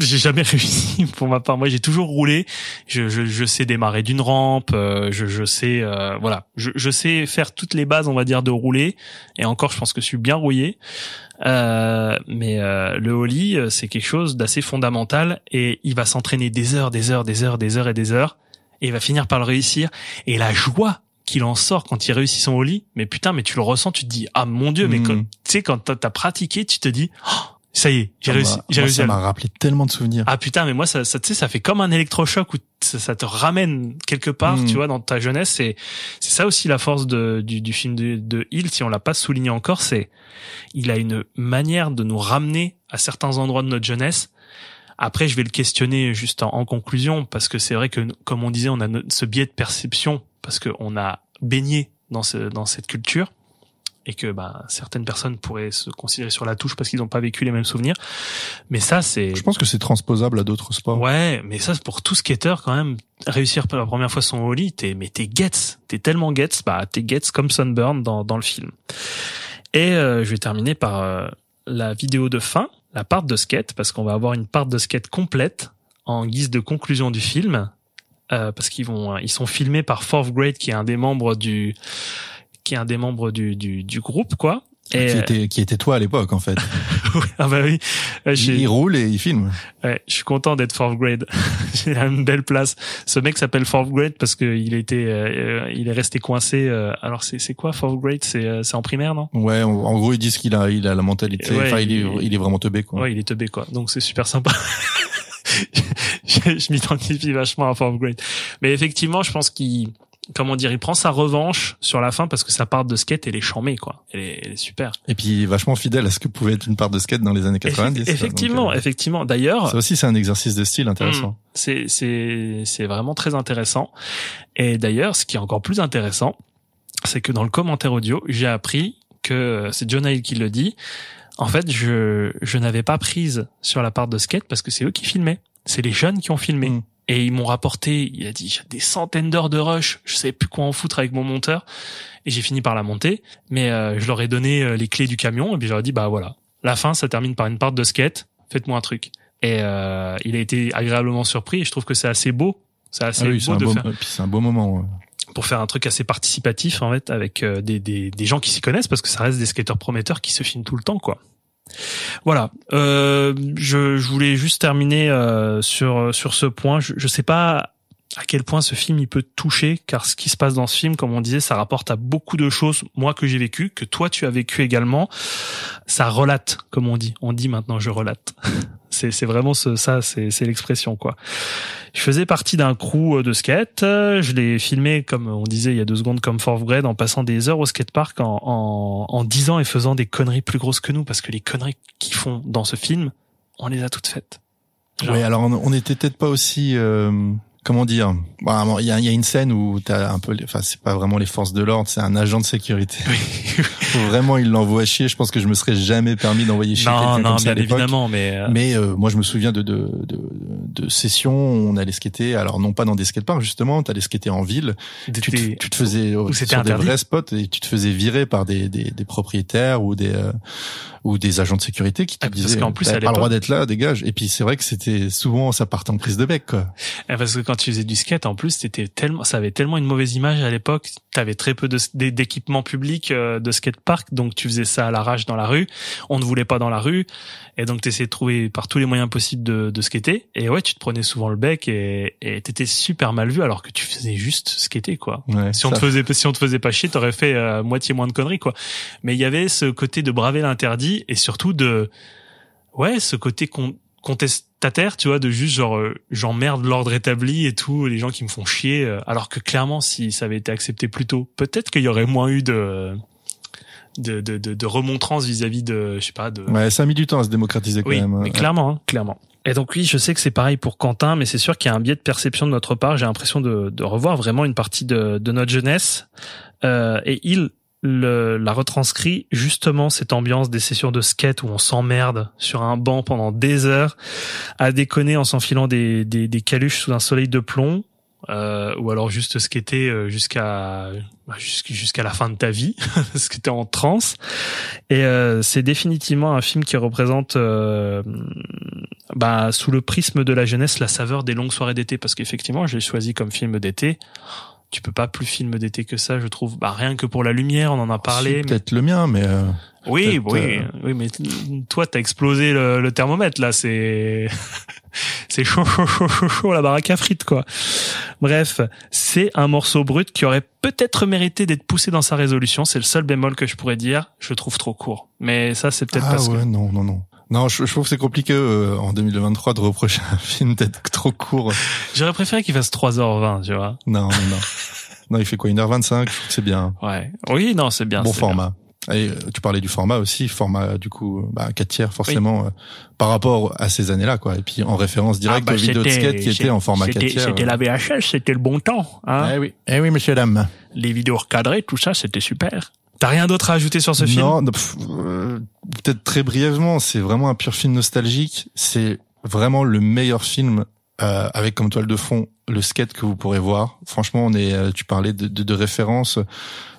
j'ai jamais réussi pour ma part. Moi, j'ai toujours roulé. Je, je, je sais démarrer d'une rampe. euh, je, je sais, euh, voilà, je, je sais faire toutes les bases, on va dire, de rouler. Et encore, je pense que je suis bien rouillé. Euh, mais euh, le holly, euh, c'est quelque chose d'assez fondamental et il va s'entraîner des heures, des heures, des heures, des heures et des heures et il va finir par le réussir. Et la joie qu'il en sort quand il réussit son holly, mais putain, mais tu le ressens, tu te dis ah mon dieu, mais Mhm. quand- tu sais quand t'as pratiqué, tu te dis oh, ça y est, j'ai réussi, j'ai réussi. ça m'a rappelé tellement de souvenirs ah putain, mais moi ça, ça tu sais, ça fait comme un électrochoc où ça, ça te ramène quelque part, Mhm. tu vois, dans ta jeunesse. Et c'est ça aussi la force de, du, du film de, de Hill, si on l'a pas souligné encore, c'est il a une manière de nous ramener à certains endroits de notre jeunesse Après, je vais le questionner juste en, en conclusion parce que c'est vrai que, comme on disait, on a ce biais de perception parce qu'on a baigné dans ce dans cette culture et que bah, certaines personnes pourraient se considérer sur la touche parce qu'ils n'ont pas vécu les mêmes souvenirs. Mais ça, c'est Je pense que c'est transposable à d'autres sports. Ouais, mais ça, c'est pour tout skater, quand même, réussir pour la première fois son ollie, t'es, mais t'es gets. T'es tellement gets, bah, t'es gets comme Sunburn dans, dans le film. Et euh, je vais terminer par euh, la vidéo de fin, la part de skate, parce qu'on va avoir une part de skate complète en guise de conclusion du film, euh, parce qu'ils vont, ils sont filmés par Fourth Grade, qui est un des membres du, qui est un des membres du, du, du groupe, quoi. Et, Qui était, qui était toi à l'époque, en fait. ah bah oui, Euh, Il, roule et il filme. Ouais, je suis content d'être fourth grade. J'ai une belle place. Ce mec s'appelle fourth grade parce que il était, euh, il est resté coincé. euh, alors c'est c'est quoi fourth grade? C'est euh, c'est en primaire, non? Ouais, en, en gros, ils disent qu'il a, il a la mentalité. Ouais, enfin, il, est, il- il est vraiment teubé, quoi. Ouais, il est teubé quoi. Donc c'est super sympa. je je m'identifie vachement à fourth grade. Mais effectivement, je pense qu'il, comment dire, il prend sa revanche sur la fin parce que sa part de skate elle est chamée quoi. Elle est, elle est super. Et puis, vachement fidèle à ce que pouvait être une part de skate dans les années 90. quoi. effectivement, Donc, euh, effectivement. D'ailleurs, ça aussi, c'est un exercice de style intéressant. Mm. C'est c'est c'est vraiment très intéressant. Et d'ailleurs, ce qui est encore plus intéressant, c'est que dans le commentaire audio, j'ai appris que c'est John Hill qui le dit. En fait, je je n'avais pas prise sur la part de skate parce que c'est eux qui filmaient. C'est les jeunes qui ont filmé. Mm. Et ils m'ont rapporté, il a dit, j'ai des centaines d'heures de rush, je savais plus quoi en foutre avec mon monteur, et j'ai fini par la monter. Mais euh, je leur ai donné euh, les clés du camion, et puis je leur ai dit, bah voilà, la fin, ça termine par une part de skate, faites-moi un truc. Et euh, il a été agréablement surpris, et je trouve que c'est assez beau, c'est assez Ah oui, c'est beau un de beau, faire puis c'est un beau moment. ouais. pour faire un truc assez participatif en fait avec euh, des, des, des gens qui s'y connaissent parce que ça reste des skateurs prometteurs qui se filment tout le temps quoi. Voilà, euh, je, je voulais juste terminer euh, sur sur ce point. Je, je sais pas à quel point ce film il peut toucher car ce qui se passe dans ce film comme on disait ça rapporte à beaucoup de choses moi que j'ai vécu que toi tu as vécu également. Ça relate comme on dit. On dit maintenant je relate. C'est vraiment ce, ça c'est l'expression quoi. Je faisais partie d'un crew de skate. Euh, Je l'ai filmé, comme on disait il y a deux secondes, comme fourth grade, en passant des heures au skatepark, en, en, en disant et faisant des conneries plus grosses que nous, parce que les conneries qu'ils font dans ce film, on les a toutes faites. Genre- Oui, alors on on était peut-être pas aussi euh, comment dire Il y, a, y a une scène où t'as un peu, enfin c'est pas vraiment les forces de l'ordre, c'est un agent de sécurité. Faut vraiment il l'envoie chier. Je pense que je me serais jamais permis d'envoyer chier non, non, comme ça à bien l'époque. évidemment, mais, euh, Mais euh, moi, je me souviens de, de, de, de sessions où on allait skater. Alors, non pas dans des skateparks, justement. T'allais skater en ville. Tu te, d'été- tu te faisais euh, Où c'était sur des vrais spots et tu te faisais virer par des, des, des propriétaires ou des euh, ou des agents de sécurité qui te Ah, disaient qu'en plus, t'avais à pas le droit d'être là, dégage. Et puis c'est vrai que c'était souvent ça partait en prise de bec quoi. Eh, Parce que quand tu faisais du skate, en plus, c'était tellement, ça avait tellement une mauvaise image à l'époque. T'avais très peu d'équipements publics euh, de skatepark, donc tu faisais ça à l'arrache dans la rue. On ne voulait pas dans la rue, et donc t'essayais de trouver par tous les moyens possibles de, de skater. Et ouais, tu te prenais souvent le bec et t'étais super mal vu alors que tu faisais juste skater quoi. Ouais, Si on ça- te faisait si on te faisait pas chier, t'aurais fait euh, moitié moins de conneries quoi. Mais il y avait ce côté de braver l'interdit et surtout de ouais, ce côté con- contestataire, tu vois, de juste genre euh, j'emmerde l'ordre établi et tout, les gens qui me font chier euh, alors que clairement si ça avait été accepté plus tôt, peut-être qu'il y aurait moins eu de de de, de, de remontrance vis-à-vis de je sais pas de Ouais, ça a mis du temps à se démocratiser quand oui, même. mais clairement, hein, clairement. Et donc oui, je sais que c'est pareil pour Quentin, mais c'est sûr qu'il y a un biais de perception de notre part. J'ai l'impression de, de revoir vraiment une partie de, de notre jeunesse. Euh, et il le, la retranscrit justement cette ambiance des sessions de skate où on s'emmerde sur un banc pendant des heures à déconner en s'enfilant des, des, des caluches sous un soleil de plomb. Euh, ou alors juste skater euh, jusqu'à bah, jusqu'- jusqu'à la fin de ta vie parce que t'es en transe et euh, c'est définitivement un film qui représente euh, bah, sous le prisme de la jeunesse la saveur des longues soirées d'été parce qu'effectivement je l'ai choisi comme film d'été tu peux pas plus film d'été que ça je trouve. Bah rien que pour la lumière on en a parlé mais- Peut-être le mien, mais euh, oui oui euh, oui mais toi t'as explosé le, le thermomètre là c'est c'est chaud chaud chaud chaud chaud la baraque à frites quoi. Bref c'est un morceau brut qui aurait peut-être mérité d'être poussé dans sa résolution. C'est le seul bémol que je pourrais dire je trouve trop court. Mais ça c'est peut-être ah parce ouais, que non, non, non. Non, je, je trouve que c'est compliqué euh, en 2023 de reprocher un film d'être trop court. J'aurais préféré qu'il fasse 3h20, tu vois. Non, non. non, il fait quoi 1h25 Je trouve que c'est bien. Ouais. Oui, non, c'est bien. bon format. Et euh, tu parlais du format aussi, format du coup bah 4 tiers forcément euh, par rapport à ces années-là quoi. Et puis en référence directe Ah bah, aux vidéos de c'était- skate qui étaient en format 4 C'était tiers. c'était la VHS, c'était le bon temps. Hein Eh oui, eh oui, monsieur dame. Les vidéos recadrées, tout ça, c'était super. T'as rien d'autre à ajouter sur ce film Non, euh, peut-être très brièvement, c'est vraiment un pur film nostalgique. C'est vraiment le meilleur film euh, avec comme toile de fond le skate que vous pourrez voir. Franchement, on est. euh, tu parlais de, de, de références.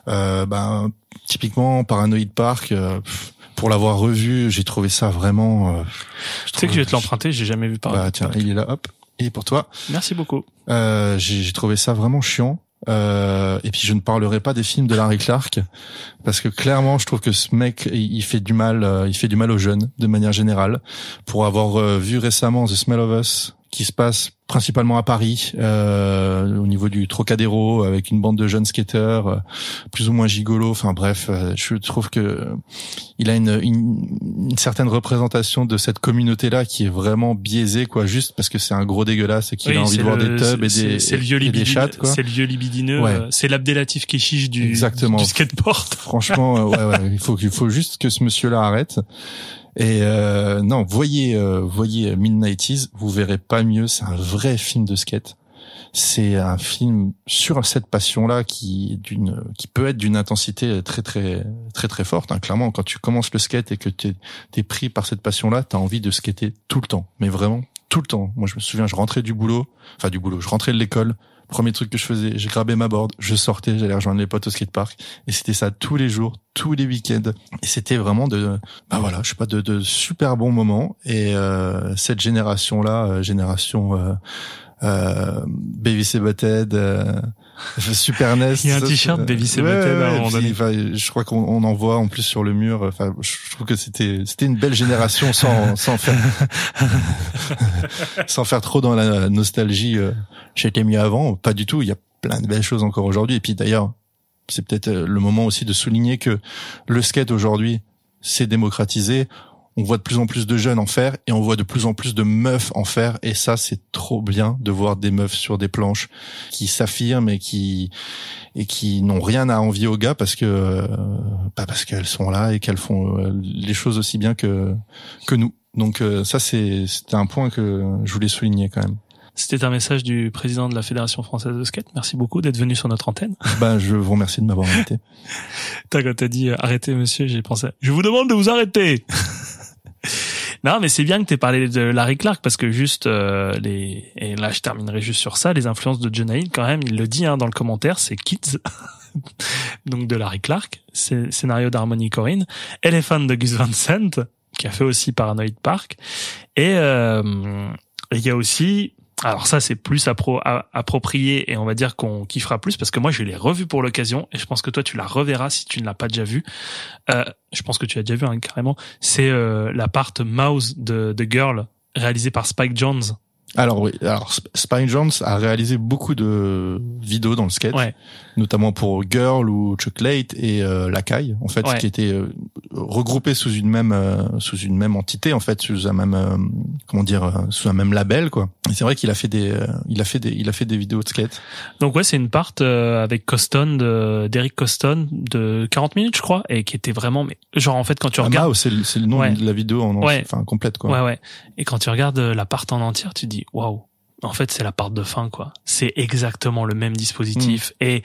Euh, ben, typiquement Paranoid Park. euh, pff, pour l'avoir revu, j'ai trouvé ça vraiment. euh, Tu sais que je vais te l'emprunter, j'ai jamais vu par Bah tiens, il est là, hop. Et pour toi. Merci beaucoup. Euh, j'ai trouvé ça vraiment chiant. Euh, et puis je ne parlerai pas des films de Larry Clark parce que clairement je trouve que ce mec il, fait du mal euh, il fait du mal aux jeunes de manière générale. Pour avoir euh, vu récemment The Smell of Us qui se passe principalement à Paris euh, au niveau du Trocadéro avec une bande de jeunes skateurs euh, plus ou moins gigolos enfin bref euh, je trouve que il a une, une, une certaine représentation de cette communauté là qui est vraiment biaisée quoi juste parce que c'est un gros dégueulasse et qu'il a envie de voir des tubs et des, c'est le vieux et des chattes quoi c'est le vieux libidineux, Ouais. euh, c'est l'Abdelatif Keshish du, Exactement. du skateboard. Franchement, ouais, ouais, il faut qu'il faut juste que ce monsieur-là arrête. Et euh, non, voyez, euh, voyez Midnighties, vous verrez pas mieux. C'est un vrai film de skate. C'est un film sur cette passion-là qui d'une, qui peut être d'une intensité très très très très forte. hein. Clairement, quand tu commences le skate et que tu es pris par cette passion-là, t'as envie de skater tout le temps, mais vraiment tout le temps. Moi, je me souviens, je rentrais du boulot, enfin du boulot, je rentrais de l'école. Premier truc que je faisais, j'ai grabé ma board, je sortais, j'allais rejoindre les potes au skatepark, et c'était ça tous les jours, tous les week-ends. Et c'était vraiment de, bah voilà, je sais pas, de, super bons moments. Et euh, cette génération-là, euh, génération euh, euh, Butthead, euh, Super NES. Il y a un t-shirt c'est- Beavis et Ouais, à un moment donné. je crois qu'on on en voit en plus sur le mur. Enfin, je trouve que c'était c'était une belle génération sans sans faire sans faire trop dans la nostalgie. J'étais mieux avant, pas du tout. Il y a plein de belles choses encore aujourd'hui. Et puis d'ailleurs, c'est peut-être euh, le moment aussi de souligner que le skate aujourd'hui s'est démocratisé. On voit de plus en plus de jeunes en faire et on voit de plus en plus de meufs en faire. Et ça, c'est trop bien de voir des meufs sur des planches qui s'affirment et qui et qui n'ont rien à envier aux gars parce que euh, pas parce qu'elles sont là et qu'elles font euh, les choses aussi bien que que nous. Donc euh, ça c'est c'était un point que je voulais souligner quand même. C'était un message du président de la Fédération française de skate. Merci beaucoup d'être venu sur notre antenne. ben je vous remercie de m'avoir invité. T'as quand t'as dit euh, arrêtez monsieur, j'ai pensé. Je vous demande de vous arrêter. non, mais c'est bien que t'aies parlé de Larry Clark parce que juste euh, les et là je terminerai juste sur ça. Les influences de Jonah Hill quand même, il le dit hein, dans le commentaire, c'est Kids. Donc de Larry Clark, scénario d'Harmony Corinne, Elephant de Gus Van Sant qui a fait aussi Paranoid Park et euh, il y a aussi alors ça c'est plus approprié et on va dire qu'on kiffera plus parce que moi je l'ai revu pour l'occasion et je pense que toi tu la reverras si tu ne l'as pas déjà vu. Euh, je pense que tu as déjà vu hein, carrément. C'est euh, la part Mouse de The Girl réalisée par Spike Jones. Alors oui, alors Sp- Spike Jones a réalisé beaucoup de vidéos dans le skate, Ouais. notamment pour Girl ou Chocolate et euh, Lacaille, en fait, Ouais. qui étaient euh, regroupés sous une même euh, sous une même entité, en fait, sous un même euh, comment dire, euh, sous un même label, quoi. Et c'est vrai qu'il a fait des il a fait des il a fait des vidéos de skate. Donc ouais, c'est une part avec Coston de d'Eric Coston de 40 minutes je crois et qui était vraiment mais genre en fait quand tu Ah, regardes c'est le c'est le nom Ouais. de la vidéo en Ouais. enfin complète, quoi. Ouais, ouais. Et quand tu regardes la part en entière, tu dis waouh. En fait, c'est la part de fin, quoi. C'est exactement le même dispositif. Et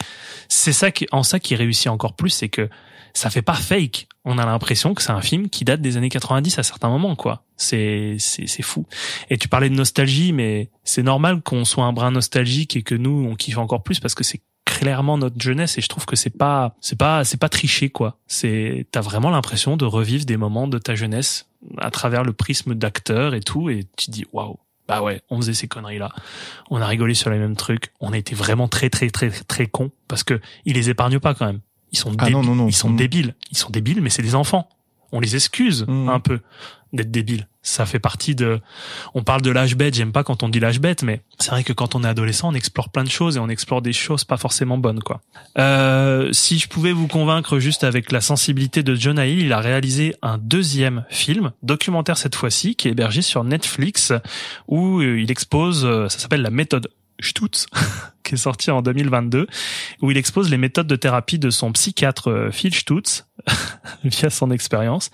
c'est ça qui, en ça qui réussit encore plus, c'est que ça fait pas fake. On a l'impression que c'est un film qui date des années 90 à certains moments, quoi. C'est, c'est, c'est fou. Et tu parlais de nostalgie, mais c'est normal qu'on soit un brin nostalgique et que nous, on kiffe encore plus parce que c'est clairement notre jeunesse et je trouve que c'est pas c'est pas c'est pas triché quoi c'est t'as vraiment l'impression de revivre des moments de ta jeunesse à travers le prisme d'acteur et tout et tu dis waouh bah ouais on faisait ces conneries là on a rigolé sur les mêmes trucs. On a été vraiment très très très très cons parce que ils les épargnent pas quand même. Ils sont Ah débi- non, non, non. ils sont Mm. débiles. Ils sont débiles mais c'est des enfants. On les excuse Mm. un peu d'être débiles ça fait partie de on parle de l'âge bête j'aime pas quand on dit l'âge bête mais c'est vrai que quand on est adolescent on explore plein de choses et on explore des choses pas forcément bonnes quoi. Euh, si je pouvais vous convaincre juste avec la sensibilité de Jonah Hill, il a réalisé un deuxième film, documentaire cette fois-ci, qui est hébergé sur Netflix, où euh, il expose, euh, ça s'appelle la méthode Stutz, qui est sorti en 2022, où il expose les méthodes de thérapie de son psychiatre euh, Phil Stutz via son expérience.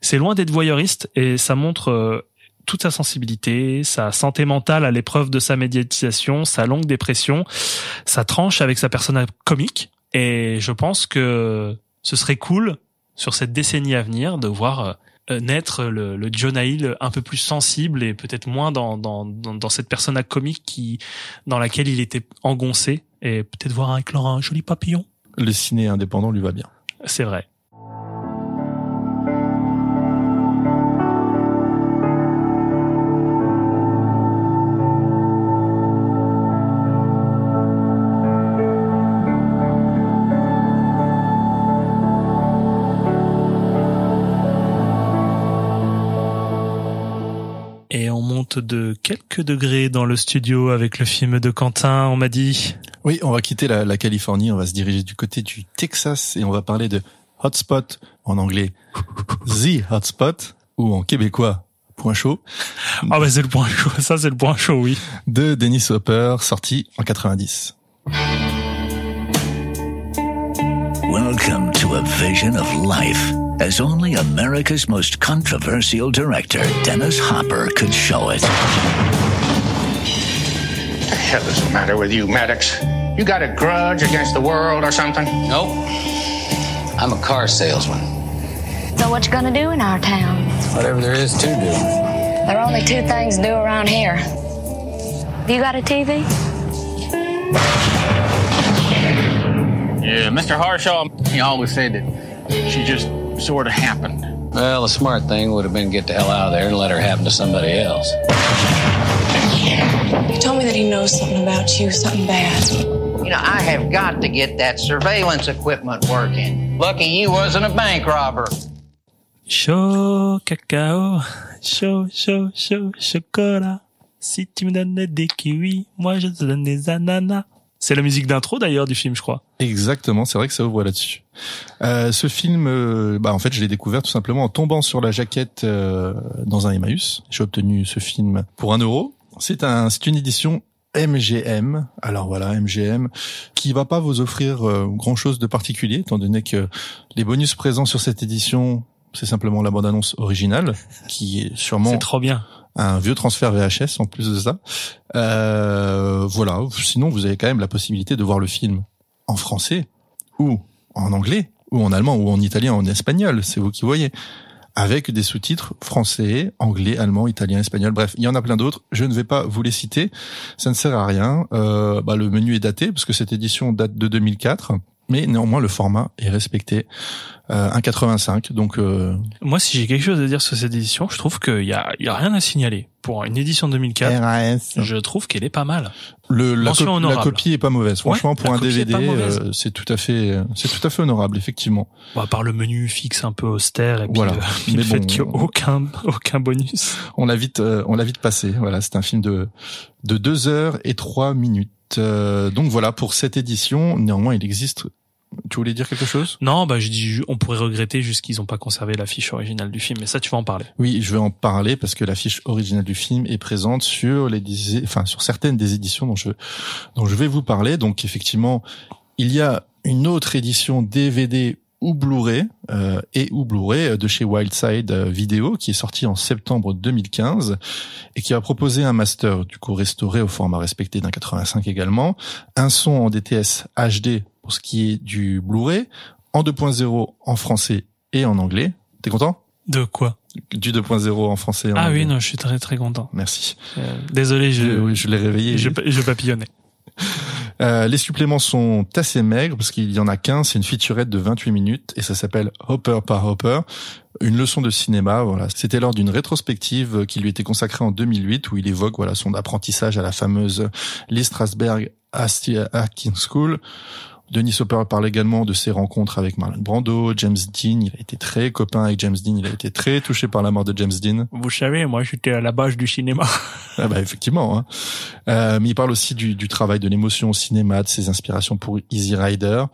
C'est loin d'être voyeuriste et ça montre euh, toute sa sensibilité, sa santé mentale à l'épreuve de sa médiatisation, sa longue dépression, sa tranche avec sa persona comique. Et je pense que ce serait cool sur cette décennie à venir de voir euh, naître le, le Jonah Hill un peu plus sensible et peut-être moins dans, dans, dans, dans cette persona comique qui, dans laquelle il était engoncé et peut-être voir un éclore un joli papillon. Le ciné indépendant lui va bien. C'est vrai. Monte de quelques degrés dans le studio avec le film de Quentin, on m'a dit. Oui, on va quitter la, la Californie, on va se diriger du côté du Texas et on va parler de Hotspot en anglais, The Hotspot ou en québécois Point chaud Ah bah c'est le point chaud, ça c'est le point chaud, oui. de Dennis Hopper, sorti en 90. Welcome to a vision of life as only America's most controversial director, Dennis Hopper, could show it. The hell is the matter with you, Maddox? You got a grudge against the world or something? Nope. I'm a car salesman. So what you gonna do in our town? Whatever there is to do. There are only two things to do around here. You got a TV? Yeah, Mr. Harshaw, he always said that she just sort of happened. Well, the smart thing would have been to get the hell out of there and let her happen to somebody else. He told me that he knows something about you, something bad. You know, I have got to get that surveillance equipment working. Lucky you wasn't a bank robber. Chaud cacao, chaud, chaud, chaud, chocolat. Si tu me donnes des kiwis, moi je te donne des ananas. C'est la musique d'intro d'ailleurs du film, je crois. Exactement, c'est vrai que ça ouvre là-dessus. Euh, ce film, euh, bah en fait, je l'ai découvert tout simplement en tombant sur la jaquette euh, dans un Emmaüs. J'ai obtenu ce film pour un euro. C'est un, c'est une édition MGM. Alors voilà, MGM, qui va pas vous offrir grand chose de particulier, étant donné que les bonus présents sur cette édition, c'est simplement la bande-annonce originale, qui est sûrement C'est trop bien. Un vieux transfert VHS en plus de ça. Euh, voilà. Sinon, vous avez quand même la possibilité de voir le film en français ou en anglais ou en allemand ou en italien, en espagnol. C'est vous qui voyez. Avec des sous-titres français, anglais, allemand, italien, espagnol. Bref, il y en a plein d'autres. Je ne vais pas vous les citer. Ça ne sert à rien. Euh, bah, le menu est daté parce que cette édition date de 2004. Mais néanmoins, le format est respecté. Euh, 1,85. Donc, euh, Moi, si j'ai quelque chose à dire sur cette édition, je trouve qu'il y a, il y a rien à signaler. Pour une édition 2004, RAS. je trouve qu'elle est pas mal. Le, la, cop- la copie est pas mauvaise. Franchement, Ouais, pour un DVD, euh, c'est tout à fait, c'est tout à fait honorable, effectivement. Bon, à part le menu fixe un peu austère et puis, Voilà. puis Mais le fait bon, qu'il n'y a aucun, aucun bonus. On l'a vite, euh, on l'a vite passé. Voilà, c'est un film de de deux heures et trois minutes. Euh, donc voilà pour cette édition. Néanmoins, il existe. Tu voulais dire quelque chose? Non, bah, je dis, on pourrait regretter juste qu'ils n'ont pas conservé l'affiche originale du film, mais ça, tu vas en parler. Oui, je vais en parler parce que l'affiche originale du film est présente sur les, enfin sur certaines des éditions dont je dont je vais vous parler. Donc effectivement, il y a une autre édition DVD ou Blu-ray euh, et ou Blu-ray de chez Wildside euh, Video qui est sortie en septembre 2015 et qui va proposer un master du coup restauré au format respecté d'un 85 également, un son en DTS HD pour ce qui est du Blu-ray, en 2.0 en français et en anglais. T'es content? De quoi? Du 2.0 en français et en Ah anglais. oui, non, je suis très très content. Merci. Euh, désolé, je, Je, je l'ai réveillé. je, je papillonnais. Euh, les suppléments sont assez maigres parce qu'il y en a qu'un. C'est une featurette de 28 minutes et ça s'appelle Hopper par Hopper. Une leçon de cinéma, voilà. C'était lors d'une rétrospective qui lui était consacrée en 2008 où il évoque, voilà, son apprentissage à la fameuse Lee Strasberg Asti- Acting School. Denis Hopper parle également de ses rencontres avec Marlon Brando, James Dean. Il a été très copain avec James Dean. Il a été très touché par la mort de James Dean. Vous savez, moi, j'étais à la base du cinéma. Ah bah effectivement. Hein. Euh, mais il parle aussi du, du travail de l'émotion au cinéma, de ses inspirations pour Easy Rider.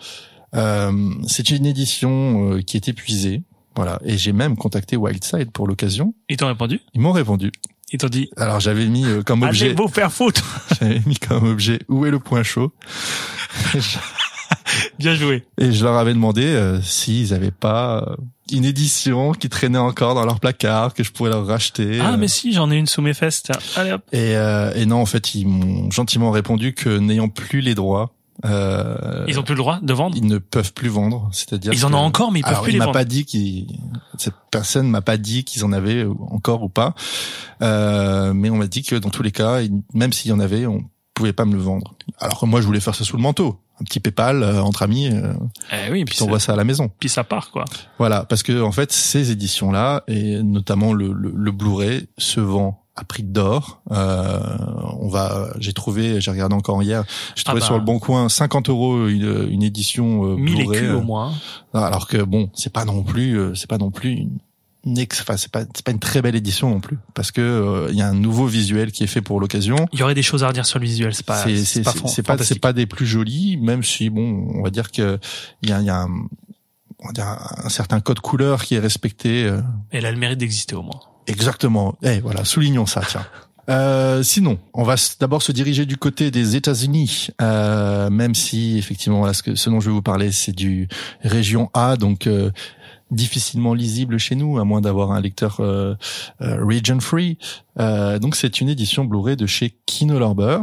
Euh, c'est une édition euh, qui est épuisée. Voilà. Et j'ai même contacté Wildside pour l'occasion. Ils t'ont répondu? Ils m'ont répondu. Ils t'ont dit, Alors j'avais mis euh, comme objet, allez vous faire foutre. j'avais mis comme objet où est le point chaud? Bien joué. Et je leur avais demandé euh, s'ils avaient pas euh, une édition qui traînait encore dans leur placard que je pourrais leur racheter. Ah, euh. mais si, j'en ai une sous mes fesses. Tiens, allez hop. Et, euh, et non, en fait, ils m'ont gentiment répondu que n'ayant plus les droits, euh, Ils ont plus le droit de vendre? ils ne peuvent plus vendre. C'est-à-dire Ils en que- ont encore, mais ils peuvent Alors, plus il les m'a vendre. pas dit qu'il cette personne m'a pas dit qu'ils en avaient encore ou pas. Euh, mais on m'a dit que dans tous les cas, même s'il y en avait, on pouvait pas me le vendre. Alors que moi, je voulais faire ça sous le manteau, un petit PayPal euh, entre amis, euh, Eh oui, puis voit ça à la maison. puis ça part quoi. Voilà, parce que en fait, ces éditions-là, et notamment le, le, le Blu-ray, se vend à prix d'or. Euh, on va, j'ai trouvé, j'ai regardé encore hier, j'ai trouvé Ah bah. sur le bon coin 50 euros une, une édition euh, 1000 Blu-ray. écus euh, au moins. Alors que bon, c'est pas non plus, euh, c'est pas non plus une, une ex- enfin c'est pas, c'est pas une très belle édition non plus, parce que euh, il y a un nouveau visuel qui est fait pour l'occasion. Il y aurait des choses à redire sur le visuel, c'est pas, C'est c'est pas, c'est- pas des plus jolis, même si bon, on va dire que il y a, il y a un, on va dire un certain code couleur qui est respecté. euh, Elle a le mérite d'exister au moins. Exactement. Eh voilà, soulignons ça, tiens. Euh, sinon, on va d'abord se diriger du côté des États-Unis, euh, même si effectivement, voilà, ce, que, ce dont je vais vous parler, c'est du région A, donc euh, difficilement lisible chez nous, à moins d'avoir un lecteur euh, euh, region free. Euh, donc, c'est une édition Blu-ray de chez Kino Lorber.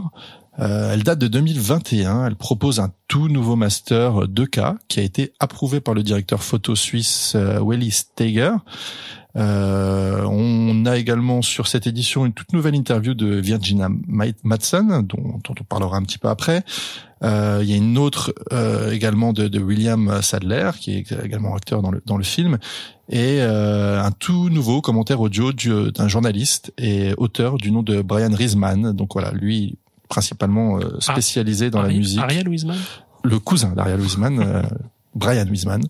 Elle date de 2021. Elle propose un tout nouveau master 2K qui a été approuvé par le directeur photo suisse Welly Steiger. On a également sur cette édition une toute nouvelle interview de Virginia Ma- Madsen, dont on parlera un petit peu après. Euh, il y a une autre euh, également de, de William Sadler, qui est également acteur dans le, dans le film, et euh, un tout nouveau commentaire audio du- d'un journaliste et auteur du nom de Brian Riesman. Donc voilà, lui principalement euh, spécialisé dans la musique Ariel Wiesman le cousin d'Ariel Wiesman, Brian Wiesman,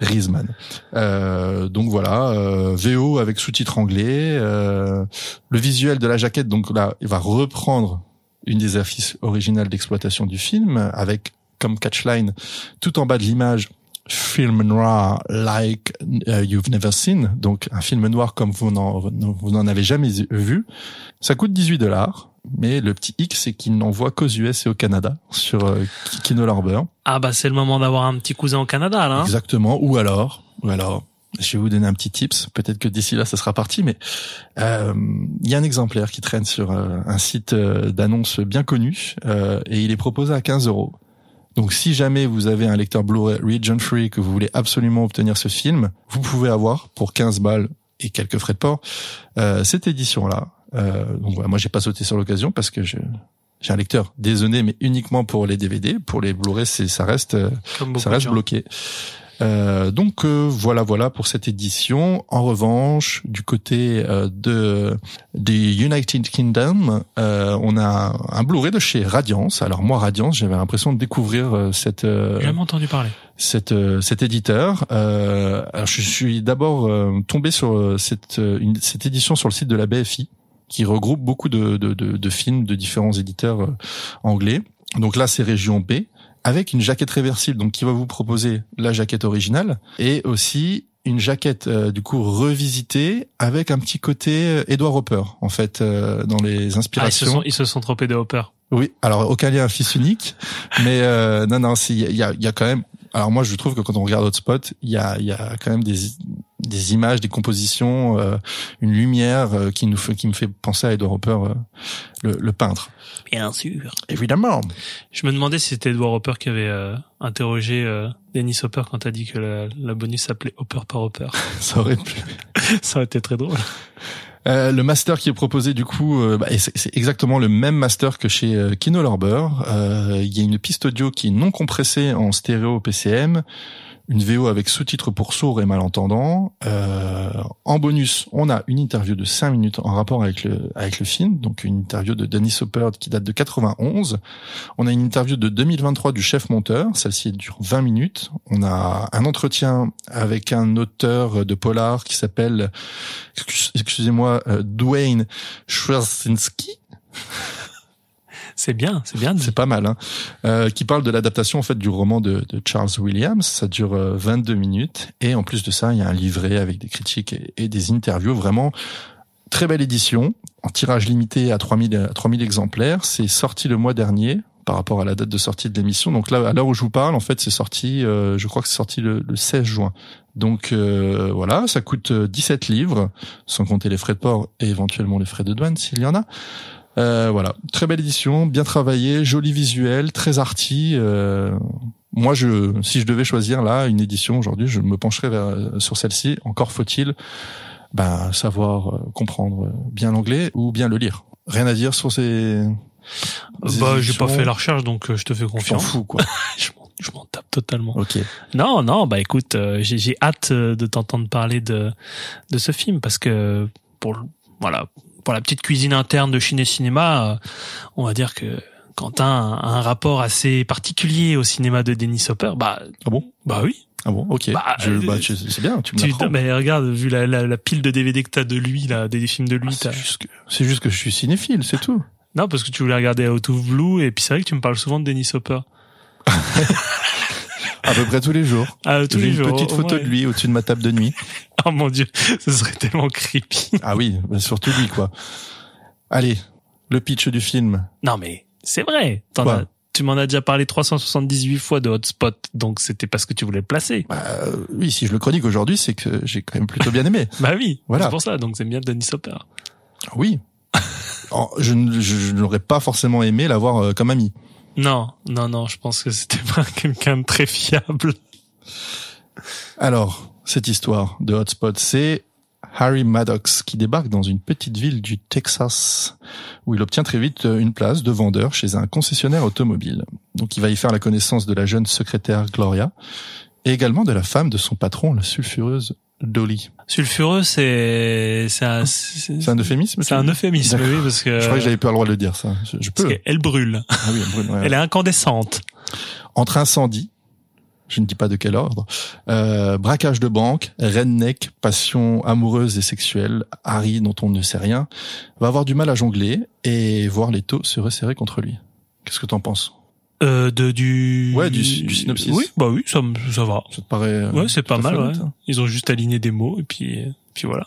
Riesman. Euh, donc voilà, euh, VO avec sous-titres anglais. euh, le visuel de la jaquette, donc là, il va reprendre une des affiches originales d'exploitation du film, avec comme catchline tout en bas de l'image. Film noir like uh, you've never seen, donc un film noir comme vous n'en vous n'en avez jamais vu. Ça coûte 18 dollars, mais le petit X c'est qu'il n'envoie qu'aux US et au Canada sur euh, Kino Lorber. Ah bah c'est le moment d'avoir un petit cousin au Canada là. hein. Exactement. Ou alors, ou alors, je vais vous donner un petit tips. Peut-être que d'ici là, ça sera parti, mais euh, il y a un exemplaire qui traîne sur euh, un site euh, d'annonce bien connu euh, et il est proposé à 15 euros. Donc, si jamais vous avez un lecteur Blu-ray region free que vous voulez absolument obtenir ce film, vous pouvez avoir pour 15 balles et quelques frais de port euh, cette édition-là. Euh, donc, voilà, moi, j'ai pas sauté sur l'occasion parce que je j'ai un lecteur désolé, mais uniquement pour les DVD. Pour les Blu-ray, c'est ça reste ça reste bloqué. Euh, donc euh, voilà voilà pour cette édition. En revanche, du côté euh, de du United Kingdom, euh, on a un Blu-ray de chez Radiance. Alors moi Radiance, j'avais l'impression de découvrir euh, cette euh, jamais entendu parler. cet, euh, cet éditeur. Euh, alors je suis d'abord euh, tombé sur euh, cette, euh, une- cette édition sur le site de la BFI, qui regroupe beaucoup de, de, de, de films de différents éditeurs anglais. Donc là, c'est région B, avec une jaquette réversible, donc qui va vous proposer la jaquette originale, et aussi une jaquette euh, du coup revisitée avec un petit côté euh, Edward Hopper en fait euh, dans les Ah, ils se inspirations. sont, ils se sont trompés de Hopper. Oui, alors aucun lien fils unique, mais euh, non, non, il y a, y a quand même. Alors moi, je trouve que quand on regarde Hotspot, il y a, il y a quand même des, des images, des compositions, euh, une lumière euh, qui nous fait, qui me fait penser à Edward Hopper, euh, le, le peintre. Bien sûr. Évidemment. Je me demandais si c'était Edward Hopper qui avait euh, interrogé euh, Dennis Hopper quand t'as dit que la, la bonus s'appelait Hopper par Hopper. Ça aurait pu. Ça aurait été très drôle. Euh, le master qui est proposé du coup, euh, bah, c'est exactement le même master que chez euh, Kino Lorber. Euh, Il y a une piste audio qui est non compressée en stéréo PCM, une VO avec sous-titres pour sourds et malentendants. Euh, en bonus, on a une interview de 5 minutes en rapport avec le avec le film, donc une interview de Dennis Hopper qui date de 91. On a une interview de 2023 du chef monteur, celle-ci dure 20 minutes. On a un entretien avec un auteur de polar qui s'appelle excuse- excusez-moi, euh, Dwayne Schwarzinski, C'est bien, c'est bien. c'est pas mal, hein, euh, qui parle de l'adaptation en fait du roman de, de Charles Williams. Ça dure euh, 22 minutes et en plus de ça, il y a un livret avec des critiques et, des interviews. Vraiment très belle édition, en tirage limité à 3000, à 3000 exemplaires. C'est sorti le mois dernier par rapport à la date de sortie de l'émission. Donc là, à l'heure où je vous parle, en fait, c'est sorti, euh, je crois que c'est sorti le, le 16 juin. Donc euh, voilà, ça coûte euh, 17 livres, sans compter les frais de port et éventuellement les frais de douane s'il y en a. Euh, voilà, très belle édition, bien travaillée, joli visuel, très arty. euh, moi, je, si je devais choisir là une édition aujourd'hui, je me pencherais vers, sur celle-ci. Encore faut-il ben, savoir euh, comprendre euh, bien l'anglais ou bien le lire. Rien à dire sur ces. ces Bah, j'ai pas fait la recherche, donc euh, je te fais confiance. fous quoi. je m'en- je tape totalement. Ok. Non, non, bah écoute, euh, j'ai j'ai hâte euh, de t'entendre parler de de ce film parce que pour voilà pour la petite cuisine interne de Chine et Cinéma, euh, on va dire que Quentin a un rapport assez particulier au cinéma de Dennis Hopper. Bah Ah bon? bah oui. Ah bon, ok. Bah, Je- euh, bah, c'est bien, tu me Tu, mais regarde, vu la, la, la pile de DVD que t'as de lui là, des films de lui, Ah, C'est juste, que, c'est juste que je suis cinéphile, c'est tout. non parce que tu voulais regarder Out of Blue et puis c'est vrai que tu me parles souvent de Dennis Hopper. À peu près tous les jours. Ah, tous J'ai les une jours. petite photo ouais. de lui au-dessus de ma table de nuit. Oh mon dieu, ce serait tellement creepy. Ah oui, bah, surtout lui quoi. Allez, le pitch du film. Non mais c'est vrai. T'en as- tu m'en as déjà parlé 378 fois de Hotspot, donc c'était parce que tu voulais le placer. Bah, euh, oui, si je le chronique aujourd'hui, c'est que j'ai quand même plutôt bien aimé. Bah oui, Voilà. c'est pour ça. Donc c'est bien Dennis Hopper. Oui. Je ne- je- je n'aurais pas forcément aimé l'avoir euh, comme ami. Non, non, non, je pense que c'était pas quelqu'un de très fiable. Alors, cette histoire de Hotspot, c'est Harry Maddox qui débarque dans une petite ville du Texas où il obtient très vite euh, une place de vendeur chez un concessionnaire automobile. Donc il va y faire la connaissance de la jeune secrétaire Gloria et également de la femme de son patron, la sulfureuse Dolly. Sulfureux, c'est c'est un un euphémisme c'est un euphémisme, oui, parce que Je croyais que j'avais pas le droit de le dire ça. Je, je parce peux. qu'elle brûle. Ah oui, elle brûle, ouais. Elle est incandescente. Entre incendie, je ne dis pas de quel ordre, euh, braquage de banque, redneck, passion amoureuse et sexuelle, Harry dont on ne sait rien, va avoir du mal à jongler et voir les taux se resserrer contre lui. Qu'est-ce que t'en penses? Euh, de du Ouais, du- du synopsis. Oui, bah oui, ça ça va. Ça te paraît euh, Ouais, c'est pas mal. Ouais. Ils ont juste aligné des mots et puis puis voilà.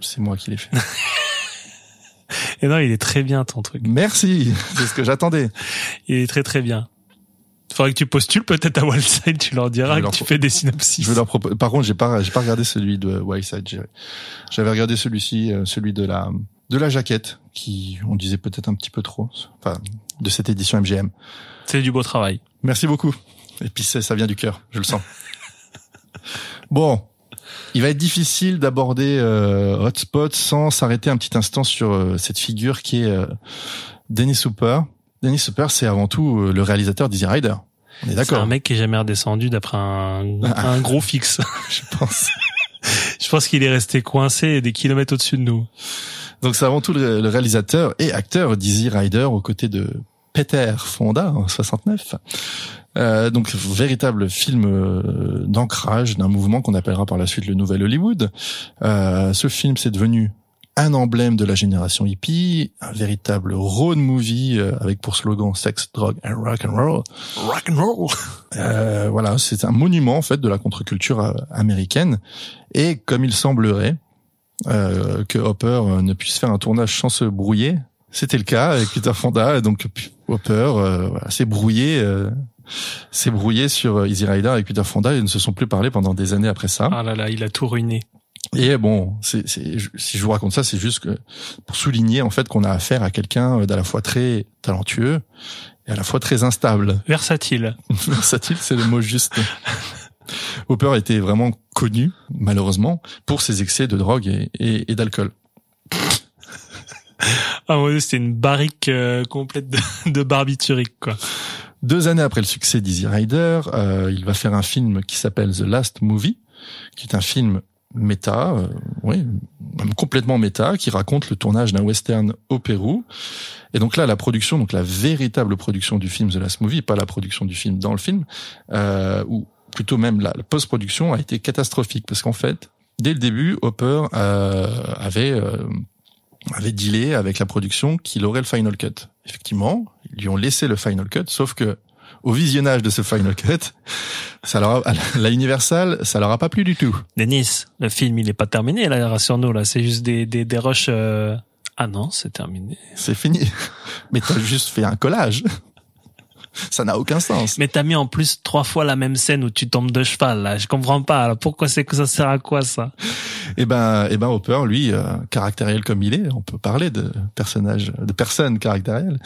C'est moi qui l'ai fait. Et non, il est très bien ton truc. Merci, c'est ce que j'attendais. Il est très très bien. Faudrait que tu postules peut-être à Wildside, tu leur diras vais que leur tu fais des synopsis. Je vais leur proposer. Par contre, j'ai pas, j'ai pas regardé celui de Wildside. J'avais regardé celui-ci, euh, celui de la, de la jaquette, qui, on disait peut-être un petit peu trop, enfin, de cette édition MGM. C'est du beau travail. Merci beaucoup. Et puis ça, vient du cœur, je le sens. bon, il va être difficile d'aborder euh, Hotspot sans s'arrêter un petit instant sur euh, cette figure qui est euh, Dennis Hooper. Dennis Hooper, c'est avant tout euh, le réalisateur d'Easy Rider. On est C'est d'accord un mec qui est jamais redescendu d'après un, un gros fixe. Je pense. Je pense qu'il est resté coincé des kilomètres au-dessus de nous. Donc c'est avant tout le, le réalisateur et acteur d'Easy Rider aux côtés de Peter Fonda en 69. Euh, donc véritable film euh, d'ancrage d'un mouvement qu'on appellera par la suite le Nouvel Hollywood. Euh, ce film c'est devenu un emblème de la génération hippie, un véritable road movie euh, avec pour slogan sex, drogue and rock and roll. Rock and roll. Euh, voilà, c'est un monument en fait de la contre-culture américaine. Et comme il semblerait euh, que Hopper ne puisse faire un tournage sans se brouiller, c'était le cas avec Peter Fonda. Donc Hopper euh, voilà, s'est brouillé, euh, s'est brouillé sur euh, Easy Rider avec Peter Fonda et ils ne se sont plus parlé pendant des années après ça. Ah là là, il a tout ruiné. Et bon, c'est, c'est, si je vous raconte ça, c'est juste que pour souligner en fait qu'on a affaire à quelqu'un euh, d'à la fois très talentueux et à la fois très instable. Versatile. Versatile, c'est le mot juste. Hopper était vraiment connu, malheureusement, pour ses excès de drogue et, et- et d'alcool. Ah c'était une barrique euh, complète de, de barbiturique, quoi. Deux années après le succès d'Easy Rider, euh, il va faire un film qui s'appelle The Last Movie, qui est un film méta, euh, oui, complètement méta, qui raconte le tournage d'un western au Pérou. Et donc là, la production, donc la véritable production du film The Last Movie, pas la production du film dans le film, euh, ou plutôt même la, la post-production a été catastrophique parce qu'en fait, dès le début, Hopper euh, avait euh, avait dealé avec la production qu'il aurait le final cut. Effectivement, ils lui ont laissé le final cut, sauf que au visionnage de ce final cut, ça leur a, la Universal, ça leur a pas plu du tout. Denis, le film, il est pas terminé, là, rassure-nous, là. C'est juste des, des, des rushs euh, Ah non, c'est terminé. C'est fini. Mais t'as juste fait un collage. Ça n'a aucun sens. Mais t'as mis en plus trois fois la même scène où tu tombes de cheval, là. Je comprends pas. Alors pourquoi c'est que ça sert à quoi, ça? Eh ben, eh ben, Hopper, lui, euh, caractériel comme il est, on peut parler de personnage, de personne caractérielle.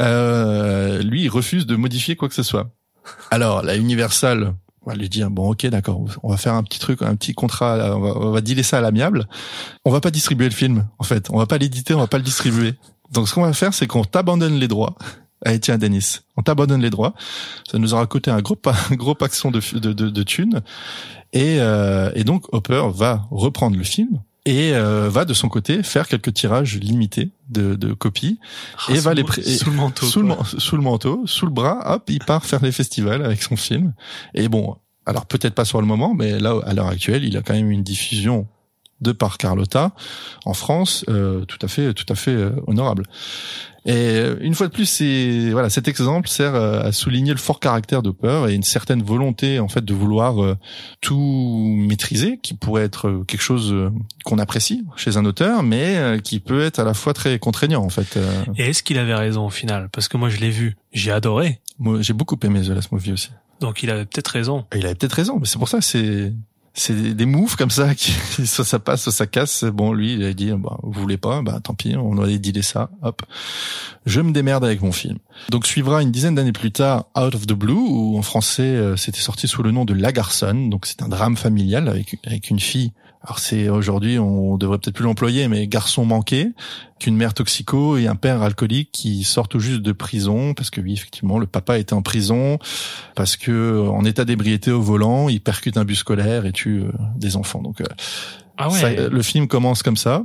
Euh, lui, il refuse de modifier quoi que ce soit. Alors, la Universal va lui dire bon, ok, d'accord, on va faire un petit truc, un petit contrat, on va, on va dealer ça à l'amiable. On va pas distribuer le film, en fait. On va pas l'éditer, on va pas le distribuer. Donc, ce qu'on va faire, c'est qu'on t'abandonne les droits. Allez, tiens, Denis, on t'abandonne les droits. Ça nous aura coûté un gros, pa- un gros paxon de, de, de, de thunes. Et, euh, et donc, Hopper va reprendre le film et euh, va de son côté faire quelques tirages limités de, de copies Ah, et va le- les pré- sous le manteau, le, sous le manteau, sous le bras, hop, il part faire les festivals avec son film. Et bon, alors peut-être pas sur le moment, mais là, à l'heure actuelle, il a quand même une diffusion de par Carlotta en France, euh, tout à fait, tout à fait euh, honorable. Et euh, une fois de plus, c'est voilà, cet exemple sert euh, à souligner le fort caractère d'Hopper et une certaine volonté en fait de vouloir euh, tout maîtriser, qui pourrait être quelque chose qu'on apprécie chez un auteur, mais qui peut être à la fois très contraignant en fait. Et est-ce qu'il avait raison au final? Parce que moi, je l'ai vu. J'ai adoré. moi, j'ai beaucoup aimé The Last Movie aussi. Donc il avait peut-être raison. Et il avait peut-être raison, mais c'est pour ça, c'est c'est des, moves comme ça qui soit ça passe, soit ça casse. Bon, lui, il a dit, bah, vous voulez pas, bah tant pis, on aurait dealé ça. Hop, je me démerde avec mon film. Donc suivra une dizaine d'années plus tard Out of the Blue, où en français euh, c'était sorti sous le nom de La Garçonne. Donc c'est un drame familial avec avec une fille. Alors c'est aujourd'hui, on devrait peut-être plus l'employer, mais garçon manqué, qu'une mère toxico et un père alcoolique qui sortent tout juste de prison parce que oui, effectivement, le papa était en prison parce que euh, en état d'ébriété au volant, il percute un bus scolaire et tue euh, des enfants. Donc euh, Ah ouais. ça, euh, le film commence comme ça.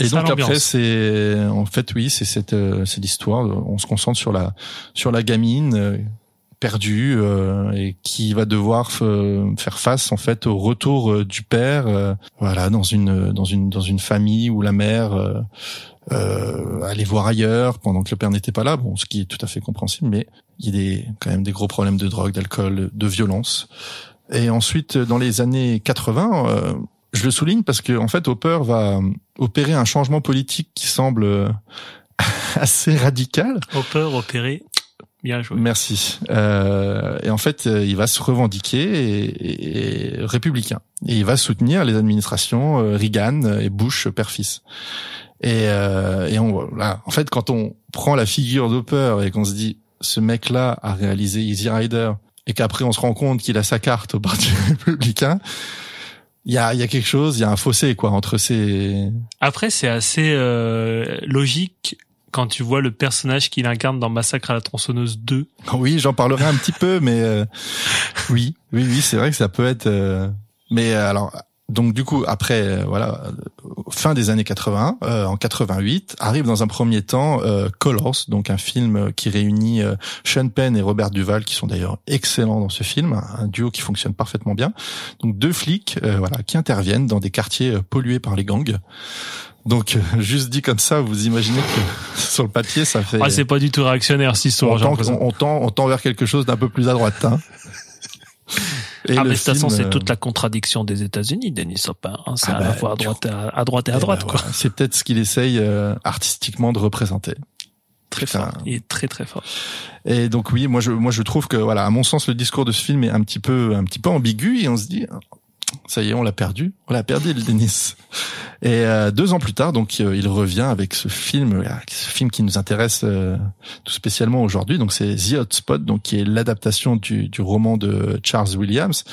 Et donc après c'est en fait oui c'est cette euh, c'est l'histoire on se concentre sur la sur la gamine euh, perdue euh, et qui va devoir f- faire face en fait au retour euh, du père euh, voilà dans une dans une dans une famille où la mère euh, euh, allait voir ailleurs pendant que le père n'était pas là bon ce qui est tout à fait compréhensible mais il y a des quand même des gros problèmes de drogue d'alcool de violence et ensuite dans les années 80 euh, je le souligne parce que en fait Hopper va opérer un changement politique qui semble euh, assez radical Hopper opéré. Bien joué. Merci. Euh, et en fait, euh, il va se revendiquer et, et- et républicain. Et il va soutenir les administrations euh, Reagan et Bush père-fils. Et, euh, et on, voilà. en fait, quand on prend la figure d'Hopper et qu'on se dit, ce mec-là a réalisé Easy Rider, et qu'après on se rend compte qu'il a sa carte au Parti républicain, il y a, y a quelque chose, il y a un fossé quoi entre ces. Après, c'est assez euh, logique quand tu vois le personnage qu'il incarne dans Massacre à la tronçonneuse 2. Oui, j'en parlerai un petit peu, mais euh, oui, oui, oui, c'est vrai que ça peut être. euh, Mais euh, alors, donc du coup, après, euh, voilà, euh, fin des années 80, euh, en 88, arrive dans un premier temps euh, Colors, donc un film qui réunit Sean Penn et Robert Duval, qui sont d'ailleurs excellents dans ce film, un duo qui fonctionne parfaitement bien. Donc deux flics, voilà, qui interviennent dans des quartiers pollués par les gangs. Donc, euh, juste dit comme ça, vous imaginez que sur le papier, ça fait. Ah, c'est pas du tout réactionnaire cette histoire. on, tend, on, on tend, on tend vers quelque chose d'un peu plus à droite. Hein. Et ah, mais de toute façon, c'est euh, toute la contradiction des États-unis, Denis Hopper. Hein. C'est Ah à la bah, fois à droite, et à, à droite et à eh droite, ben quoi. voilà, C'est peut-être ce qu'il essaye euh, artistiquement de représenter. Très Putain. fort. Il est très très fort. Et donc oui, moi je, moi je trouve que voilà, à mon sens, le discours de ce film est un petit peu, un petit peu ambigu et on se dit, ça y est, on l'a perdu, on l'a perdu le Denis. Et euh, deux ans plus tard, donc euh, il revient avec ce film, euh, ce film qui nous intéresse euh, tout spécialement aujourd'hui. Donc c'est The Hotspot, donc qui est l'adaptation du, du roman de Charles Williams,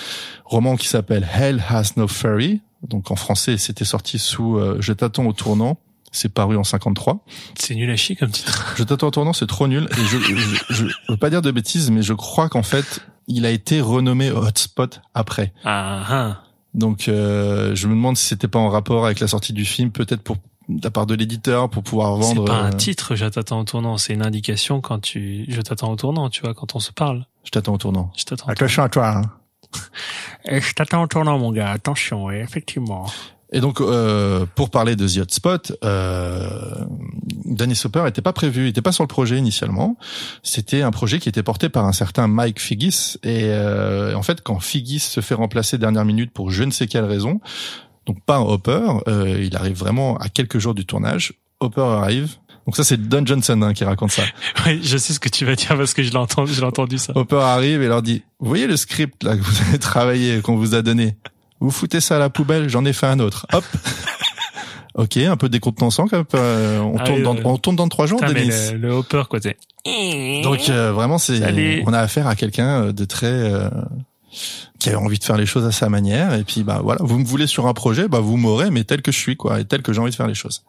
roman qui s'appelle Hell Has No Ferry. Donc en français, c'était sorti sous euh, Je t'attends au tournant. C'est paru en 53. C'est nul à chier comme titre. Je t'attends au tournant, c'est trop nul. Et je, je, je veux pas dire de bêtises, mais je crois qu'en fait, il a été renommé Hotspot après. Ah, ah. Donc, euh, je me demande si c'était pas en rapport avec la sortie du film, peut-être pour de la part de l'éditeur pour pouvoir C'est vendre. pas un euh, titre, je t'attends au tournant. C'est une indication quand tu, je t'attends au tournant, tu vois, quand on se parle. Je t'attends au tournant. Je t'attends. au Attention à toi. Hein. Je t'attends au tournant, mon gars. Attention, oui, effectivement. Et donc, euh, pour parler de The Hotspot, euh, Dennis Hopper n'était pas prévu, il n'était pas sur le projet initialement. C'était un projet qui était porté par un certain Mike Figgis. Et euh, en fait, quand Figgis se fait remplacer dernière minute pour je ne sais quelle raison, donc pas un Hopper, euh, il arrive vraiment à quelques jours du tournage. Hopper arrive. Donc ça, c'est Don Johnson hein, qui raconte ça. Oui, je sais ce que tu vas dire parce que je l'ai entendu, je l'ai entendu ça. Hopper arrive et leur dit, vous voyez le script là que vous avez travaillé, qu'on vous a donné? Vous foutez ça à la poubelle, j'en ai fait un autre. Hop Ok, un peu décontenançant quand même. Euh, on, Ah tourne dans, on tourne dans trois jours, Denis. le, le Hopper, quoi, t'sais. Donc euh, vraiment, c'est on a affaire à quelqu'un euh, de très euh, qui a envie de faire les choses à sa manière. Et puis bah voilà, vous me voulez sur un projet, bah vous m'aurez, mais tel que je suis quoi, et tel que j'ai envie de faire les choses.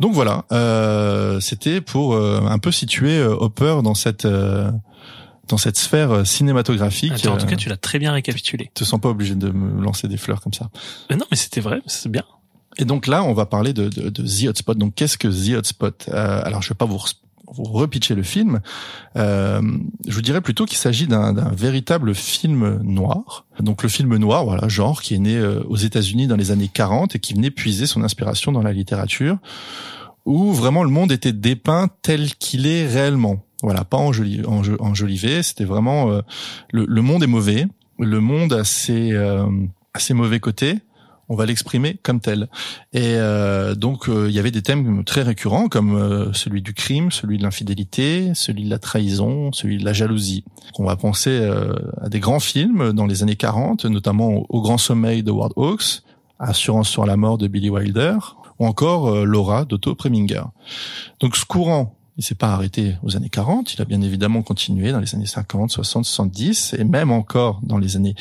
Donc voilà, euh, c'était pour euh, un peu situer euh, Hopper dans cette euh, dans cette sphère euh, cinématographique. Attends, en tout euh, cas, tu l'as très bien récapitulé. te sens pas obligé de me lancer des fleurs comme ça. Mais non, mais c'était vrai, c'est bien. Et donc là, on va parler de, de, de The Hotspot. Donc qu'est-ce que The Hotspot? Euh, Alors je vais pas vous, vous repitcher le film. Euh, je vous dirais plutôt qu'il s'agit d'un véritable film noir. Donc le film noir, voilà, genre qui est né euh, aux États-Unis dans les années 40 et qui venait puiser son inspiration dans la littérature, où vraiment le monde était dépeint tel qu'il est réellement. Voilà, pas enjoli- enjo- enjolivé. C'était vraiment euh, le, le monde est mauvais. Le monde a ses, euh, ses mauvais côtés on va l'exprimer comme tel. Et euh, donc euh, il y avait des thèmes très récurrents comme euh, celui du crime, celui de l'infidélité, celui de la trahison, celui de la jalousie. On va penser euh, à des grands films dans les années 40, notamment au, Au Grand Sommeil de Ward Hawks, Assurance sur la mort de Billy Wilder, ou encore Laura d'Otto Preminger. Donc ce courant il s'est pas arrêté aux années 40, il a bien évidemment continué dans les années 50, 60, 70 et même encore dans les années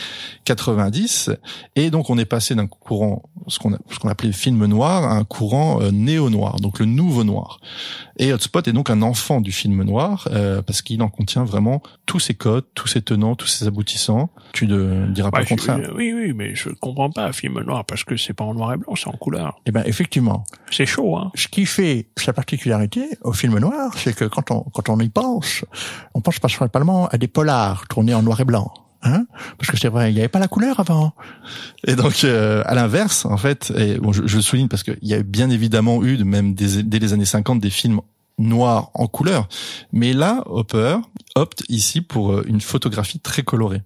90. Et donc on est passé d'un courant, ce qu'on qu'on appelait film noir, à un courant euh, néo-noir, donc le nouveau noir. Et Hotspot est donc un enfant du film noir euh, parce qu'il en contient vraiment tous ses codes, tous ses tenants, tous ses aboutissants. Tu ne diras pas le contraire. je- oui, oui, mais je comprends pas un film noir parce que c'est pas en noir et blanc, c'est en couleur. Eh ben effectivement, C'est chaud, hein. ce qui fait sa particularité au film noir, c'est que quand on quand on y pense, on pense principalement à des polars tournés en noir et blanc. Hein Parce que c'est vrai, il n'y avait pas la couleur avant. Et donc, euh, à l'inverse, en fait, et bon, je, je le souligne parce qu'il y a bien évidemment eu, même dès, dès les années 50, des films noirs en couleur. Mais là, Hopper opte ici pour euh, une photographie très colorée.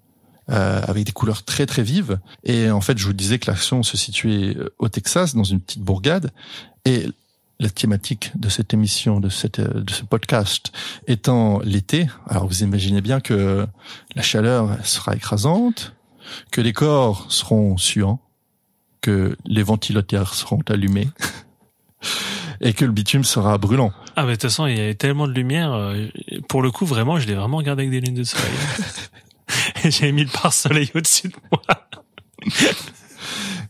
euh, avec des couleurs très très vives. Et en fait, je vous disais que l'action se situait euh, au Texas, dans une petite bourgade. Et la thématique de cette émission, de cette euh, de ce podcast étant l'été, alors vous imaginez bien que la chaleur sera écrasante, que les corps seront suants, que les ventilateurs seront allumés et que le bitume sera brûlant. Ah, mais de toute façon, il y avait tellement de lumière. euh, Pour le coup, vraiment, je l'ai vraiment regardé avec des lunettes de soleil. Et J'ai mis le pare-soleil au-dessus de moi.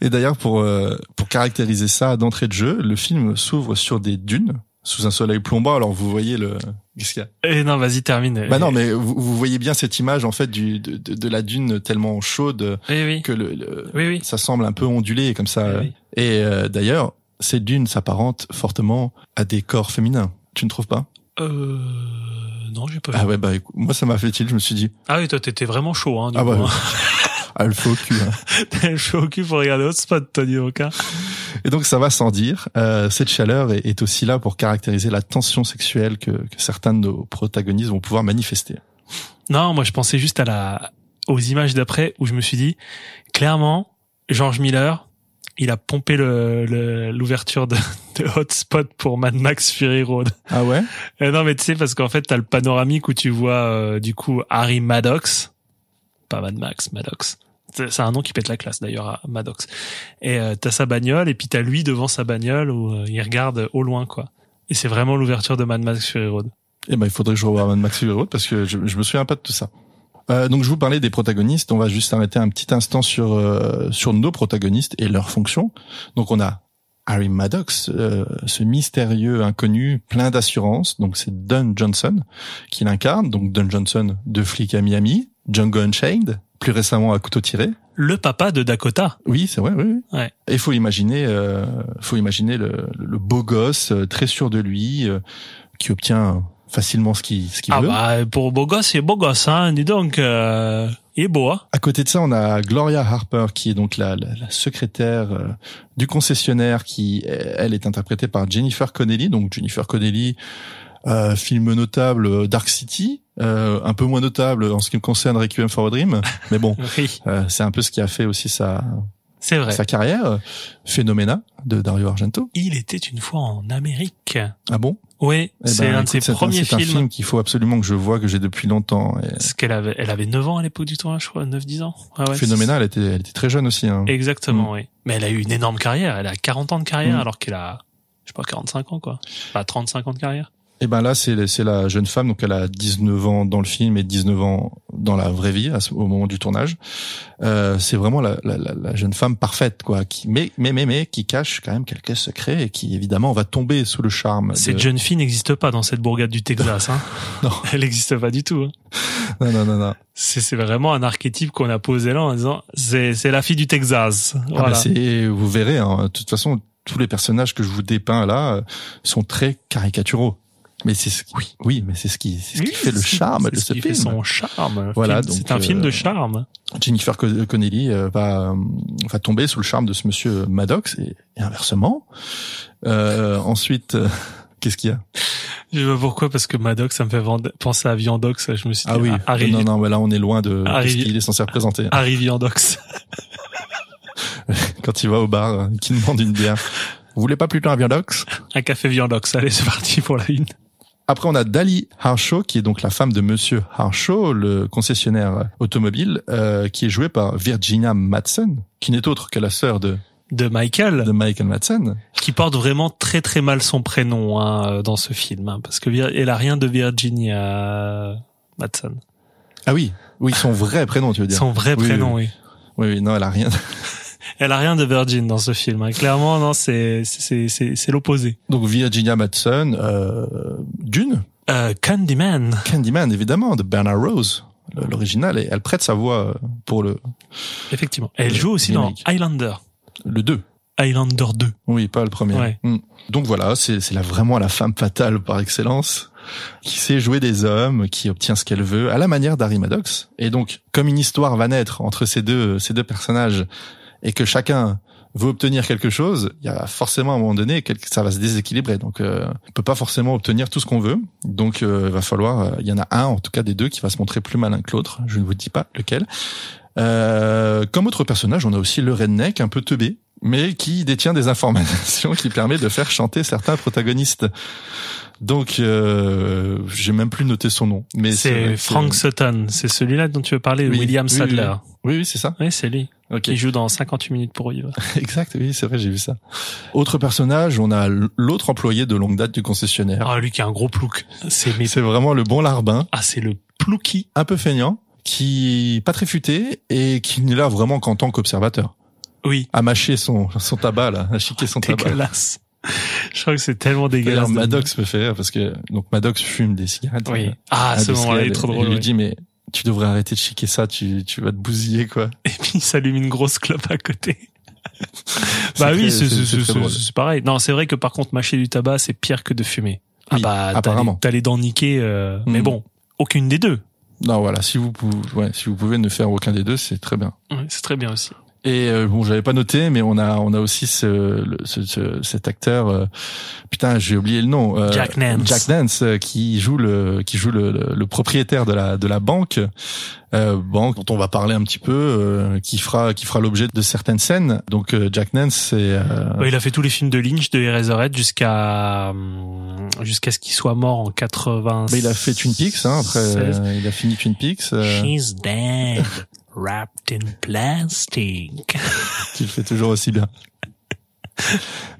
Et d'ailleurs, pour euh, pour caractériser ça d'entrée de jeu, le film s'ouvre sur des dunes sous un soleil plombant. Alors vous voyez le qu'est-ce qu'il y a? Eh non, vas-y, termine. Bah non, mais vous, vous voyez bien cette image en fait du de, de, la dune tellement chaude Oui, oui. que le, le- Oui, ça semble un peu ondulé comme ça. Oui, oui. Et euh, d'ailleurs, ces dunes s'apparentent fortement à des corps féminins. Tu ne trouves pas? Euh, non, j'ai pas vu. Ah ouais, bah écoute, moi ça m'a fait tilt. Je me suis dit, Ah oui, toi, t'étais vraiment chaud, hein, du ah coup. bah, hein. ah le faux cul. hein. Au cul pour regarder Hotspot, donc, hein. Et donc ça va sans dire, euh, cette chaleur est, est aussi là pour caractériser la tension sexuelle que, que certains de nos protagonistes vont pouvoir manifester. Non, moi, je pensais juste à la, aux images d'après où je me suis dit, clairement, George Miller, il a pompé le, le- l'ouverture de, de Hotspot pour Mad Max Fury Road. Ah ouais? Euh, non, mais tu sais, parce qu'en fait, t'as le panoramique où tu vois, euh, du coup, Harry Maddox. Pas Mad Max, Maddox. C'est un nom qui pète la classe, d'ailleurs, à Maddox. Et euh, t'as sa bagnole, et puis t'as lui devant sa bagnole où euh, il regarde au loin, quoi. Et c'est vraiment l'ouverture de Mad Max Fury Road. Eh ben il faudrait que je revoie Mad Max Fury Road parce que je, je me souviens pas de tout ça. Euh, donc je vous parlais des protagonistes. On va juste arrêter un petit instant sur euh, sur nos protagonistes et leurs fonctions. Donc on a Harry Maddox, euh, ce mystérieux inconnu plein d'assurance. Donc c'est Don Johnson qui l'incarne. Donc Don Johnson de flic à Miami, Django Unchained, plus récemment à couteau tiré. Le papa de Dakota. Oui, c'est vrai, oui. Ouais. Et il faut imaginer, euh, faut imaginer le, le beau gosse euh, très sûr de lui, euh, qui obtient facilement ce qu'il ce qu'il Ah veut. bah, pour beau gosse, c'est beau gosse, hein. Dis donc, euh, il est beau, hein. À côté de ça, on a Gloria Harper, qui est donc la, la, la secrétaire euh, du concessionnaire, qui elle est interprétée par Jennifer Connelly. Donc Jennifer Connelly, euh, film notable euh, Dark City, euh, un peu moins notable en ce qui me concerne Requiem for a Dream, mais bon, Oui. euh, c'est un peu ce qui a fait aussi sa C'est vrai. sa carrière. euh, Phénoména de Dario Argento. Il était une fois en Amérique. Ah bon? Oui, Eh c'est ben, un de ses c'est premiers C'est un films. film qu'il faut absolument que je vois, que j'ai depuis longtemps. Et Parce qu'elle avait, elle avait 9 ans à l'époque du tournage, je crois, 9-10 ans. Ah ouais, Phénoména, elle était, elle était très jeune aussi. Hein. c'est- Exactement, Mm. oui. Mais elle a eu une énorme carrière. Elle a 40 ans de carrière Mm. alors qu'elle a, je sais pas, 45 ans, quoi. Pas 35 ans de carrière. Et ben là, c'est c'est la jeune femme, donc elle a 19 ans dans le film et 19 ans dans la vraie vie au moment du tournage. Euh, c'est vraiment la, la, la, jeune femme parfaite, quoi. Qui, mais mais mais mais qui cache quand même quelques secrets et qui évidemment va tomber sous le charme. Cette de- jeune fille n'existe pas dans cette bourgade du Texas, hein. Non. Elle n'existe pas du tout. hein. Non non non non. C'est c'est vraiment un archétype qu'on a posé là en disant c'est c'est la fille du Texas. Ah Voilà. c'est vous verrez. Hein, de toute façon, tous les personnages que je vous dépeins là euh, sont très caricaturaux. Mais c'est ce- oui oui, mais c'est ce qui c'est ce qui Oui, fait le charme de ce ce qui film. fait son charme. Voilà, c'est un film euh, de charme. Jennifer Co- Connelly euh, va euh, va tomber sous le charme de ce monsieur Maddox et, et inversement. Euh, ensuite, euh, qu'est-ce qu'il y a? Je pas pourquoi parce que Maddox ça me fait penser à Viandox. Je me suis dit Ah oui, Harry, non non, mais là on est loin de, ce qu'il est censé représenter. Harry Viandox. Quand il va au bar, qui demande une bière. Vous voulez pas plutôt un Viandox? Un café Viandox. Allez c'est parti pour la une. Après, on a Dali Harshaw, qui est donc la femme de Monsieur Harshaw, le concessionnaire automobile, euh, qui est jouée par Virginia Madsen, qui n'est autre que la sœur de, De Michael. de Michael Madsen. qui porte vraiment très très mal son prénom hein, dans ce film, hein, parce que elle a rien de Virginia Madsen. Ah oui, oui, son vrai prénom, tu veux dire. Son vrai Oui, prénom, oui. Oui, oui, non, elle a rien. Elle a rien de Virgin dans ce film. hein. Clairement, non, c'est c'est c'est c'est l'opposé. Donc Virginia Madsen, euh, Dune, Euh, Candyman. Candyman, évidemment, de Bernard Rose, l'original, et elle prête sa voix euh, pour le, Effectivement. Elle Le joue aussi dans. Highlander. le 2. Highlander 2. Oui, pas le premier. Ouais. Mm. Donc voilà, c'est c'est là vraiment la femme fatale par excellence, qui sait jouer des hommes, qui obtient ce qu'elle veut, à la manière d'Harry Maddox. Et donc, comme une histoire va naître entre ces deux ces deux personnages, et que chacun veut obtenir quelque chose, il y a forcément à un moment donné ça va se déséquilibrer. Donc, euh, on peut pas forcément obtenir tout ce qu'on veut. Donc, euh, il va falloir, euh, il y en a un en tout cas des deux qui va se montrer plus malin que l'autre. Je ne vous dis pas lequel. Euh, comme autre personnage, on a aussi le redneck un peu teubé, mais qui détient des informations qui permet de faire chanter certains protagonistes. Donc, euh, j'ai même plus noté son nom. Mais C'est Frank Sutton. C'est celui-là dont tu veux parler, Oui, William oui, Sadler. Oui, oui, c'est ça. Oui, c'est lui. Ok. Qui joue dans 58 minutes pour vivre. exact. Oui, c'est vrai, j'ai vu ça. Autre personnage, on a l'autre employé de longue date du concessionnaire. Ah, lui qui a un gros plouc. C'est vraiment le bon larbin, ah, c'est le plouki. un peu feignant, qui pas très futé et qui n'est là vraiment qu'en tant qu'observateur. Oui. À mâcher son son tabac là, à chiquer son tabac. Dégueulasse. Je crois que c'est tellement dégueulasse. Maddox me fait parce que donc Maddox fume des cigarettes. Oui. euh, Ah, ce moment-là, il est trop drôle. Il lui dit mais tu devrais arrêter de chiquer ça, tu tu vas te bousiller quoi. Et puis il s'allume une grosse clope à côté. Bah oui, c'est pareil. Non, c'est vrai que par contre, mâcher du tabac, c'est pire que de fumer. Ah bah, t'as apparemment. les- t'as les dents niquées, euh, mais Mhm. bon, aucune des deux. Non voilà, si vous pouvez, ouais, si vous pouvez ne faire aucun des deux, c'est très bien. Ouais, c'est très bien aussi. Et euh, bon, j'avais pas noté, mais on a on a aussi ce, le- ce, ce- cet acteur. euh, putain, j'ai oublié le nom. euh, Jack Nance. Jack Nance euh, qui joue le qui joue le, le, le propriétaire de la de la banque, euh, banque dont on va parler un petit peu, euh, qui fera qui fera l'objet de certaines scènes. Donc euh, Jack Nance, c'est euh, Ouais, il a fait tous les films de Lynch, de Eraserhead jusqu'à hum, jusqu'à ce qu'il soit mort en 80. bah, il a fait Twin Peaks. Hein, après, il a fini Twin Peaks. She's dead, wrapped in plastic. qu'il fait toujours aussi bien.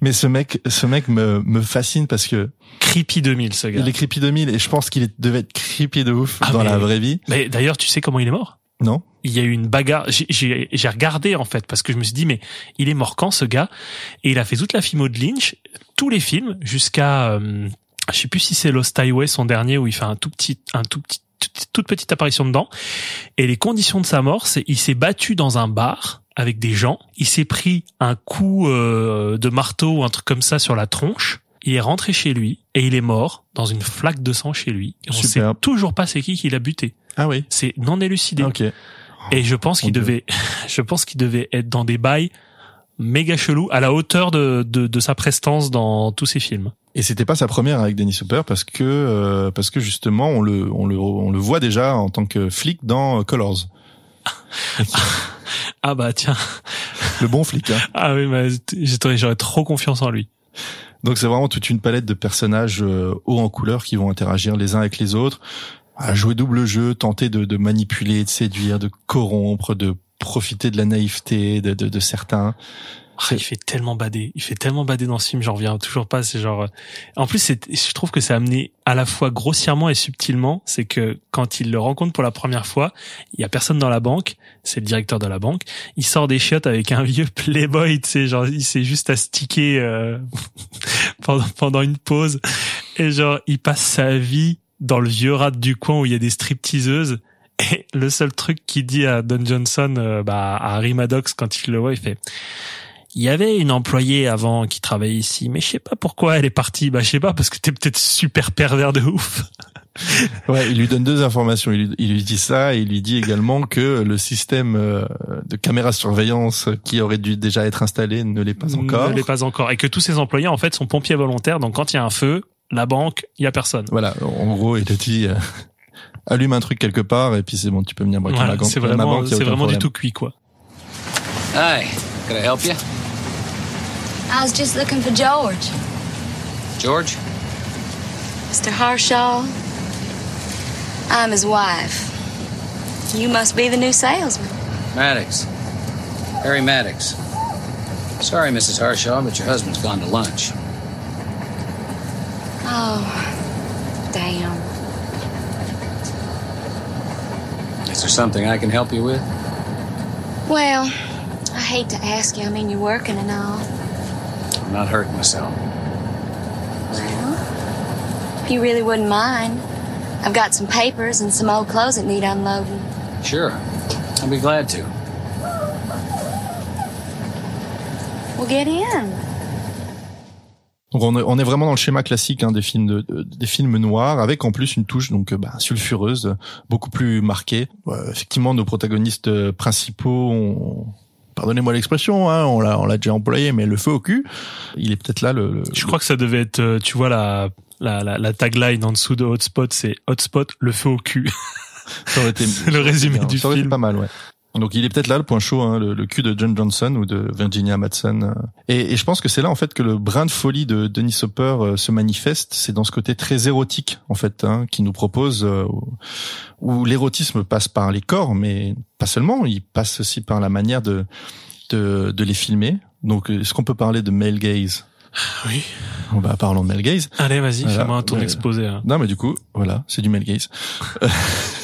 Mais ce mec, ce mec me, me fascine parce que Creepy 2000, ce gars. il est creepy 2000 et je pense qu'il devait être creepy de ouf Ah, dans mais- la vraie vie. Mais d'ailleurs, tu sais comment il est mort? Non il y a eu une bagarre. J'ai- regardé en fait parce que je me suis dit mais il est mort quand ce gars? Et il a fait toute la filmo de Lynch, tous les films jusqu'à euh, je sais plus si c'est Lost Highway son dernier où il fait un tout petit un tout petit toute- petite apparition dedans. Et les conditions de sa mort, c'est il s'est battu dans un bar avec des gens. Il s'est pris un coup euh, de marteau ou un truc comme ça sur la tronche. Il est rentré chez lui et il est mort dans une flaque de sang chez lui. Et on sait toujours pas c'est qui qui l'a buté. Ah oui. C'est non élucidé. Ok. Et je pense Mon qu'il devait, je pense qu'il devait être dans des bails méga chelous, à la hauteur de, de, de sa prestance dans tous ses films. Et c'était pas sa première avec Dennis Hopper parce que euh, parce que justement on le on le on le voit déjà en tant que flic dans euh, Colors. Ah bah tiens, le bon flic. Hein. Ah oui, mais j'aurais j'aurais trop confiance en lui. Donc c'est vraiment toute une palette de personnages euh, hauts en couleur qui vont interagir les uns avec les autres, à jouer double jeu, tenter de, de manipuler, de séduire, de corrompre, de profiter de la naïveté de, de, de certains. Ah, il fait tellement bader, il fait tellement bader dans ce film, j'en reviens toujours pas. C'est genre, euh, en plus, je trouve que c'est amené à la fois grossièrement et subtilement. C'est que quand il le rencontre pour la première fois, il y a personne dans la banque, c'est le directeur de la banque. Il sort des chiottes avec un vieux playboy, tu sais, genre il s'est juste astiqué euh, pendant pendant une pause et genre il passe sa vie dans le vieux rat du coin où il y a des stripteaseuses. Et le seul truc qu'il dit à Don Johnson, euh, bah, à Harry Maddox quand il le voit, il fait il y avait une employée avant qui travaillait ici, mais je sais pas pourquoi elle est partie. Bah, je sais pas, parce que t'es peut-être super pervers de ouf. ouais, il lui donne deux informations. Il lui, il lui, dit ça et il lui dit également que le système euh, de caméra surveillance qui aurait dû déjà être installé ne l'est pas encore. Ne l'est pas encore. Et que tous ses employés, en fait, sont pompiers volontaires. Donc, quand il y a un feu, la banque, il y a personne. Voilà. En gros, il a dit, euh, allume un truc quelque part et puis c'est bon, tu peux venir braquer Voilà, la banque. c'est ma vraiment, c'est vraiment du tout cuit, quoi. Hi, can I help you? I was just looking for George. George? Mr. Harshaw. I'm his wife. You must be the new salesman. Maddox. Harry Maddox. Sorry, Mrs. Harshaw, but your husband's gone to lunch. Oh, damn. Is there something I can help you with? Well, I hate to ask you. I mean, you're working and all. I'm not hurting myself. Well, if you really wouldn't mind, I've got some papers and some old clothes that need unloading. Sure. I'll be glad to. Well, get in. Donc on est, on est vraiment dans le schéma classique hein, des films de, de- des films noirs avec en plus une touche donc euh, bah, sulfureuse beaucoup plus marquée. Effectivement nos protagonistes euh, principaux ont pardonnez-moi l'expression hein, on l'a on l'a déjà employé mais le feu au cul, il est peut-être là le, le- Je crois que ça devait être, euh, tu vois, la, la, la, la tagline en dessous de Hotspot, c'est Hotspot, le feu au cul. ça aurait été le résumé bien, du ça aurait été pas mal ouais. Donc il est peut-être là le point chaud, hein, le, le cul de John Johnson ou de Virginia Madsen. euh. Et, et je pense que c'est là en fait que le brin de folie de Denis Hopper euh, se manifeste. C'est dans ce côté très érotique en fait hein, qui nous propose, euh, où, l'érotisme passe par les corps, mais pas seulement. Il passe aussi par la manière de de, de les filmer. Donc est-ce qu'on peut parler de male gaze? Oui. Bon, bah parlons de male gaze. Allez, vas-y, Voilà. fais-moi ton Ouais. exposé. hein. Non mais du coup voilà, c'est du male gaze.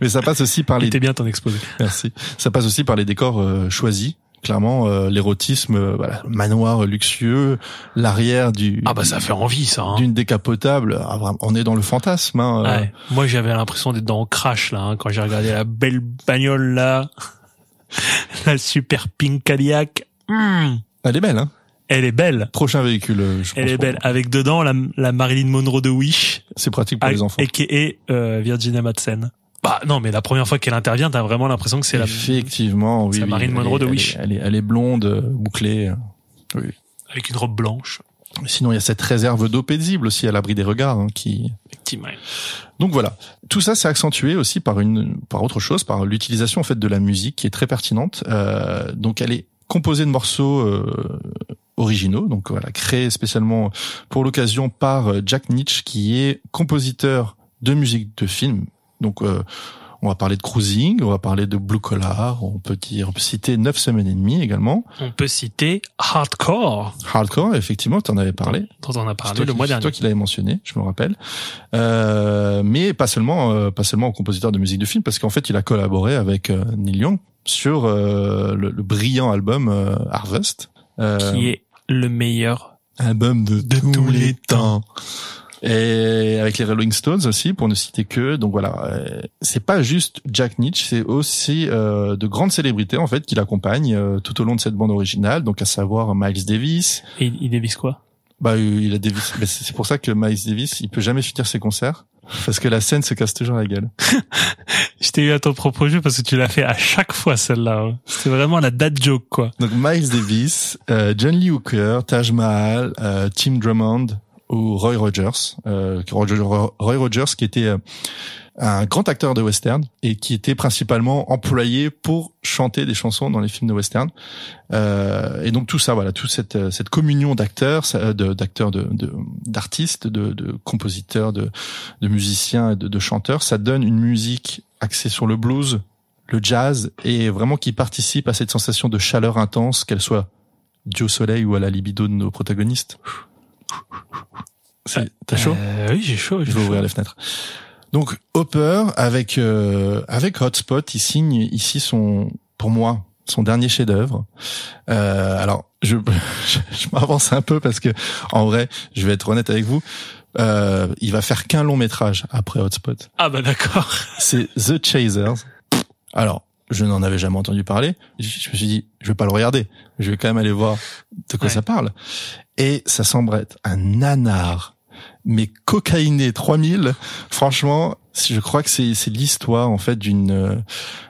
mais ça passe aussi par les C'était bien ton exposé. Merci. Ça passe aussi par les décors euh, choisis. Clairement, euh, l'érotisme, euh, voilà, manoir luxueux, l'arrière du Ah bah ça fait envie, ça. Hein. d'une décapotable. Ah, vraiment, on est dans le fantasme. Hein, euh. Ouais. Moi, j'avais l'impression d'être dans Crash là hein, quand j'ai regardé la belle bagnole là, la super pink Cadillac. Hmm. Elle est belle. Hein Elle est belle. Prochain véhicule. euh, je Elle pense est belle. Avec dedans la, la Marilyn Monroe de Wish, C'est pratique pour les enfants. et euh, Virginia Madsen. Bah non, mais la première fois qu'elle intervient, t'as vraiment l'impression que c'est la. Effectivement, oui. c'est elle Monroe de elle Wish. est- Elle est, elle est blonde, euh, bouclée. euh, Oui. avec une robe blanche. Sinon, il y a cette réserve d'eau paisible aussi à l'abri des regards, hein, qui. Effectivement. Donc voilà, tout ça c'est accentué aussi par une par autre chose, par l'utilisation en fait de la musique qui est très pertinente. Euh, donc elle est composée de morceaux euh, originaux, donc voilà, créés spécialement pour l'occasion par euh, Jack Nitch qui est compositeur de musique de film. Donc euh, on va parler de Cruising, on va parler de Blue Collar, on peut dire, on peut citer Neuf semaines et demie également. On peut citer Hardcore, Hardcore, effectivement, tu en avais parlé. dont on a C'est parlé le qui- mois c'est dernier. toi qui l'avais mentionné, je me rappelle. Euh, mais pas seulement, euh, pas seulement en compositeur de musique de film, parce qu'en fait, il a collaboré avec euh, Neil Young sur euh, le, le brillant album euh, Harvest, euh, qui est le meilleur album de, tous, les temps. Et avec les Rolling Stones aussi, pour ne citer que. Donc voilà, euh, c'est pas juste Jack Nitch, c'est aussi euh, de grandes célébrités en fait qui l'accompagnent euh, tout au long de cette bande originale. Donc à savoir Miles Davis, Et il dévisse quoi? Bah, euh, il a Davis. Mais c'est c'est pour ça que Miles Davis, il peut jamais finir ses concerts. Parce que la scène se casse toujours la gueule. Je t'ai eu à ton propre jeu parce que tu l'as fait à chaque fois celle-là. hein. C'était vraiment la date joke quoi. Donc Miles Davis, euh, John Lee Hooker, Taj Mahal, euh, Tim Drummond Roy Rogers. Euh, Roy Rogers qui était euh, un grand acteur de western et qui était principalement employé pour chanter des chansons dans les films de western. Euh, et donc tout ça, voilà, toute cette cette communion d'acteurs, de- d'acteurs, d'artistes, de, compositeurs, de, musiciens, de, de chanteurs, ça donne une musique axée sur le blues, le jazz et vraiment qui participe à cette sensation de chaleur intense, qu'elle soit due au soleil ou à la libido de nos protagonistes. T'as chaud Euh, Oui, j'ai chaud. Je vais ouvrir les fenêtres. Donc Hopper avec euh, avec Hotspot, il signe ici son pour moi son dernier chef-d'œuvre. Euh, alors je je, je m'avance un peu parce que en vrai, je vais être honnête avec vous. Euh, il va faire qu'un long métrage après Hotspot. Ah bah d'accord. C'est The Chasers. Alors, je n'en avais jamais entendu parler. Je, je me suis dit, je vais pas le regarder. Je vais quand même aller voir de quoi Ouais. ça parle. Et ça semble être un nanar, mais cocaïné 3000. Franchement, je crois que c'est c'est l'histoire en fait d'une euh,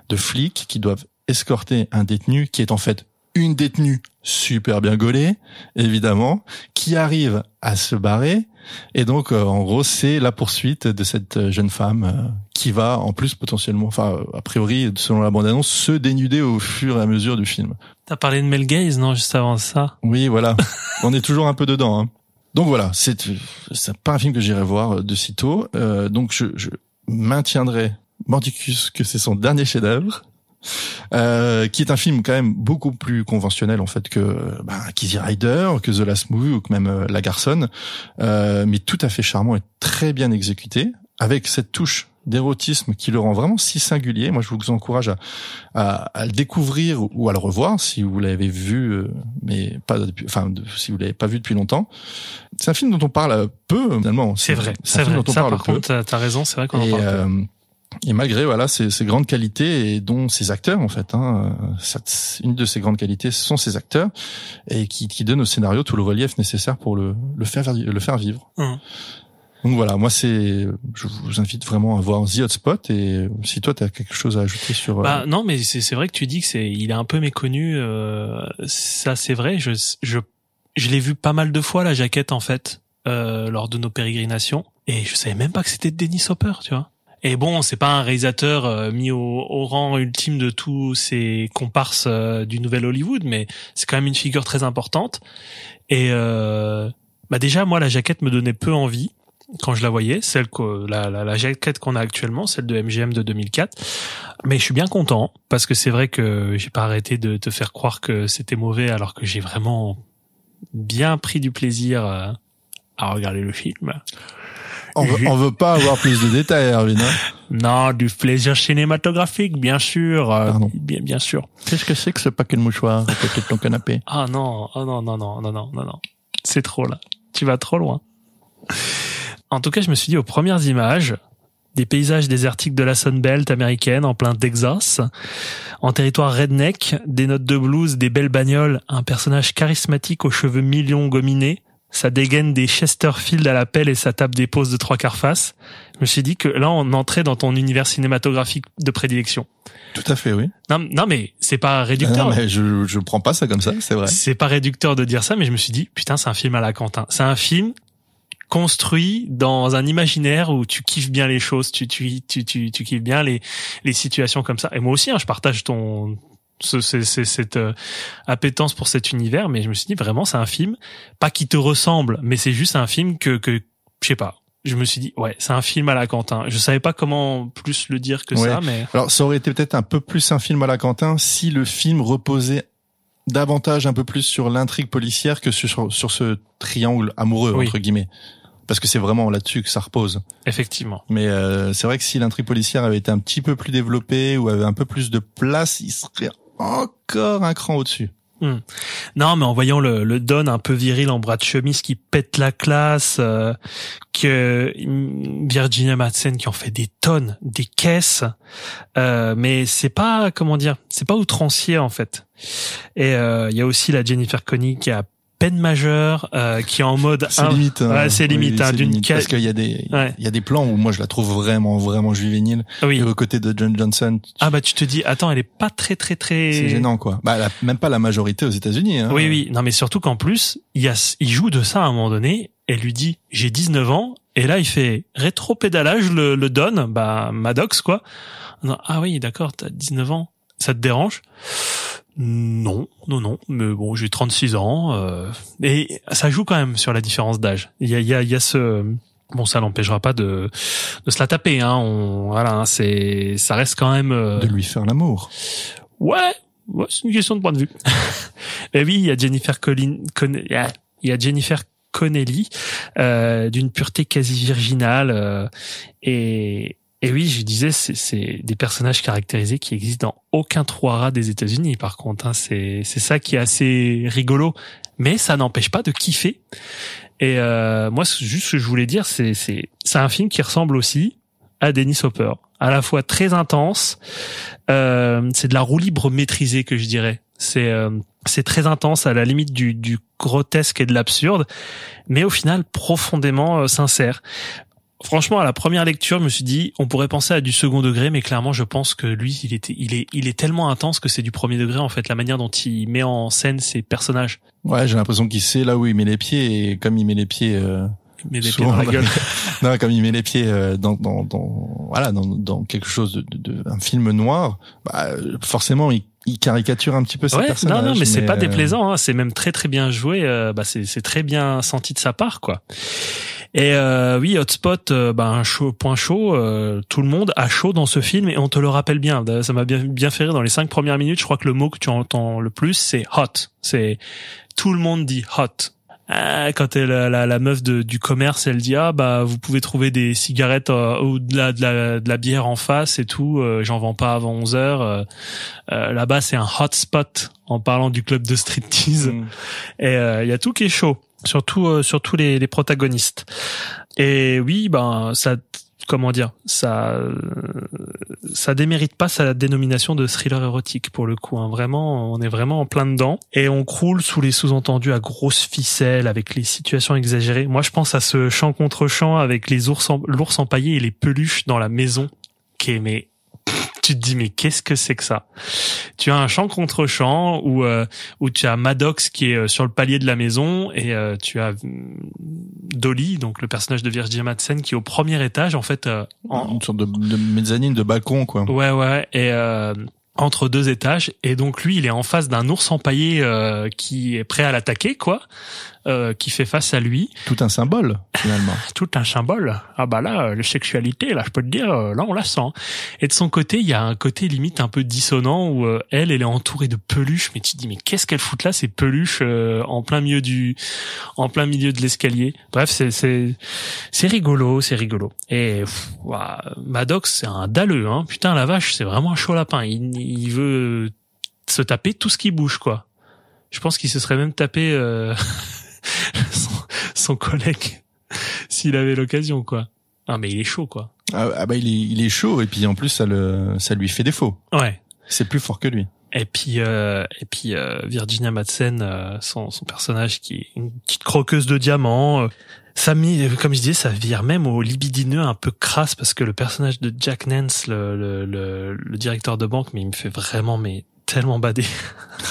de flics qui doivent escorter un détenu qui est en fait une détenue super bien gaulée, évidemment, qui arrive à se barrer. Et donc, euh, en gros, c'est la poursuite de cette euh, jeune femme euh, qui va, en plus, potentiellement, enfin, a priori, selon la bande-annonce, se dénuder au fur et à mesure du film. T'as parlé de Mel Gaze, non, juste avant ça? Oui, voilà. On est toujours un peu dedans. Hein. Donc voilà, c'est c'est pas un film que j'irai voir de sitôt. Euh, donc je, je maintiendrai Mordicus que c'est son dernier chef-d'œuvre. Euh, qui est un film quand même beaucoup plus conventionnel en fait que bah, Kizzy Rider, que The Last Movie ou que même euh, La Garçonne, euh, mais tout à fait charmant et très bien exécuté, avec cette touche d'érotisme qui le rend vraiment si singulier. Moi, je vous encourage à, à, à le découvrir ou à le revoir si vous l'avez vu, euh, mais pas depuis, enfin, si vous l'avez pas vu depuis longtemps. C'est un film dont on parle peu finalement. C'est vrai, c'est vrai. dont on Ça, parle par peu. contre, t'as- raison, c'est vrai qu'on en parle peu. Et malgré voilà ces, ces grandes qualités et dont ces acteurs en fait, hein, une de ces grandes qualités ce sont ces acteurs et qui, qui donnent au scénario tout le relief nécessaire pour le, le faire le faire vivre. Hum. Donc voilà, moi c'est, je vous invite vraiment à voir The Hotspot et si toi tu as quelque chose à ajouter sur. euh, Bah non, mais c'est c'est vrai que tu dis que c'est il est un peu méconnu. euh, ça c'est vrai. Je je je l'ai vu pas mal de fois la jaquette en fait euh, lors de nos pérégrinations et je savais même pas que c'était Dennis Hopper, tu vois. Et bon, c'est pas un réalisateur euh, mis au, au rang ultime de tous ces comparses euh, du nouvel Hollywood, mais c'est quand même une figure très importante. Et euh, bah déjà, moi, la jaquette me donnait peu envie quand je la voyais, celle que la, la, la jaquette qu'on a actuellement, celle de MGM de 2004. Mais je suis bien content parce que c'est vrai que j'ai pas arrêté de te faire croire que c'était mauvais alors que j'ai vraiment bien pris du plaisir euh, à regarder le film. On, veut, on veut pas avoir plus de détails, Erwin. hein. Non, du plaisir cinématographique, bien sûr, euh, bien bien sûr. Qu'est-ce que c'est que ce paquet de mouchoirs à côté de ton canapé? Ah non, oh non, non, non, non, non, non, non. C'est trop là. Tu vas trop loin. En tout cas, je me suis dit aux premières images, des paysages désertiques de la Sunbelt américaine en plein Texas, en territoire redneck, des notes de blues, des belles bagnoles, un personnage charismatique aux cheveux millions gominés, ça dégaine des Chesterfield à la pelle et ça tape des poses de trois quarts face. Je me suis dit que là, on entrait dans ton univers cinématographique de prédilection. Tout à fait, oui. Non, non mais c'est pas réducteur. Non, mais je je prends pas ça comme ça, c'est vrai. C'est pas réducteur de dire ça, mais je me suis dit, putain, c'est un film à la Quentin. C'est un film construit dans un imaginaire où tu kiffes bien les choses, tu tu tu tu, tu kiffes bien les les situations comme ça. Et moi aussi, hein, je partage ton ce, c'est, c'est- cette euh, appétence pour cet univers, mais je me suis dit vraiment, c'est un film pas qui te ressemble, mais c'est juste un film que que je sais pas. Je me suis dit ouais, c'est un film à la Quentin. Je savais pas comment plus le dire que Ouais. ça, mais Alors ça aurait été peut-être un peu plus un film à la Quentin si le film reposait davantage un peu plus sur l'intrigue policière que sur, sur ce triangle amoureux Oui. entre guillemets. Parce que c'est vraiment là-dessus que ça repose. effectivement. Mais euh, c'est vrai que si l'intrigue policière avait été un petit peu plus développée ou avait un peu plus de place, il serait encore un cran au-dessus. Hmm. Non, mais en voyant le, le Don un peu viril en bras de chemise qui pète la classe, euh, que mm, Virginia Madsen qui en fait des tonnes, des caisses, euh, mais c'est pas comment dire, c'est pas outrancier en fait. Et euh, il y a aussi la Jennifer Conny qui a peine majeure, euh, qui est en mode C'est ah, limite. hein. ouais, c'est limite oui, hein, limite, parce qu'il y a des Ouais. il y a des plans où moi je la trouve vraiment vraiment juvénile. Oui. Et aux côtés de John Johnson, Ah bah tu te dis attends, elle est pas très très très c'est gênant quoi. Bah la- même pas la majorité aux États-Unis. Hein. Oui, oui. Non, mais surtout qu'en plus, il y a, il joue de ça à un moment donné. elle lui dit j'ai 19 ans et là il fait rétro-pédalage le, le donne bah Maddox quoi Non, ah oui d'accord t'as 19 ans ça te dérange? Non non non mais bon j'ai 36 ans euh, et ça joue quand même sur la différence d'âge il y a il y a il y a ce Bon, ça l'empêchera pas de, de se la taper, hein. On, voilà, hein, c'est, ça reste quand même. euh, De lui faire l'amour. Ouais, ouais, c'est une question de point de vue. Mais oui, il y a Jennifer Collin, Con- il y a- il y a Jennifer Connelly euh, d'une pureté quasi virginale euh, et et oui, je disais, c'est- des personnages caractérisés qui existent dans aucun trois rats des États-Unis. Par contre, hein, c'est ça qui est assez rigolo, mais ça n'empêche pas de kiffer. Et euh, moi, juste ce que je voulais dire, c'est c'est c'est un film qui ressemble aussi à Dennis Hopper, à la fois très intense. Euh, c'est de la roue libre maîtrisée que je dirais. C'est euh, c'est très intense à la limite du, du grotesque et de l'absurde, mais au final profondément euh, sincère. Franchement, à la première lecture, je me suis dit, on pourrait penser à du second degré, mais clairement, je pense que lui, il était, il est, il est tellement intense que c'est du premier degré en fait, la manière dont il met en scène ses personnages. Ouais, j'ai l'impression qu'il sait là où il met les pieds et comme il met les pieds. Euh, met les pieds dans la gueule. non, comme il met les pieds euh, dans, dans, dans voilà dans, dans quelque chose de, de, de- un film noir, bah, forcément il, il caricature un petit peu ses Ouais, personnages. non, non, mais c'est pas euh, déplaisant. Hein. C'est même très très bien joué. euh, bah, c'est c'est très bien senti de sa part, quoi. Et euh, oui, Hotspot, euh, bah, un chaud, point chaud. euh, tout le monde a chaud dans ce film et on te le rappelle bien. Ça m'a bien bien fait rire dans les cinq premières minutes. Je crois que le mot que tu entends le plus, c'est hot. C'est tout le monde dit hot. Ah, quand elle, la, la meuf de, du commerce, elle dit ah bah vous pouvez trouver des cigarettes euh, ou de la, de la de la bière en face et tout. euh, J'en vends pas avant 11 heures. euh, euh, Là-bas c'est un hot spot en parlant du club de striptease. Mm. Et euh, il y a tout qui est chaud, surtout euh, surtout les, les protagonistes. Et oui, ben ça, comment dire, ça, ça démérite pas sa dénomination de thriller érotique pour le coup. hein. Vraiment, on est vraiment en plein dedans et on croule sous les sous-entendus à grosses ficelles avec les situations exagérées. Moi, je pense à ce chant contre chant avec les ours, l'ours empaillé et les peluches dans la maison, qui tu te dis mais qu'est-ce que c'est que ça? Tu as un chant contre chant où euh, où tu as Maddox qui est euh, sur le palier de la maison et euh, tu as hum, Dolly donc le personnage de Virginia Madsen qui est au premier étage en fait euh, en- une sorte de, de mezzanine de balcon quoi. Ouais, ouais, et euh, entre deux étages. Et donc lui, il est en face d'un ours empaillé euh, qui est prêt à l'attaquer, quoi, euh, qui fait face à lui. Tout un symbole finalement. Tout un symbole. Ah bah là, la sexualité, là, je peux te dire, euh, là, on la sent. Et de son côté, il y a un côté limite un peu dissonant où euh, elle, elle est entourée de peluches, mais tu te dis, mais qu'est-ce qu'elle fout là, ces peluches euh, en plein milieu du, en plein milieu de l'escalier? Bref, c'est c'est c'est rigolo, c'est rigolo. Et pff, ouah, Maddox, c'est un dalleux, hein. Putain, la vache, c'est vraiment un chaud lapin. Il, il veut se taper tout ce qui bouge, quoi. Je pense qu'il se serait même tapé euh, son, son collègue s'il avait l'occasion, quoi. Ah, mais il est chaud, quoi. Ah, ah bah il est, il est chaud et puis en plus ça le ça lui fait défaut. Ouais. C'est plus fort que lui. Et puis, euh, et puis euh, Virginia Madsen, euh, son, son personnage qui est une petite croqueuse de diamants. Ça met, comme je disais, ça vire même au libidineux un peu crasse parce que le personnage de Jack Nance, le, le, le, le directeur de banque, mais il me fait vraiment mais tellement bader.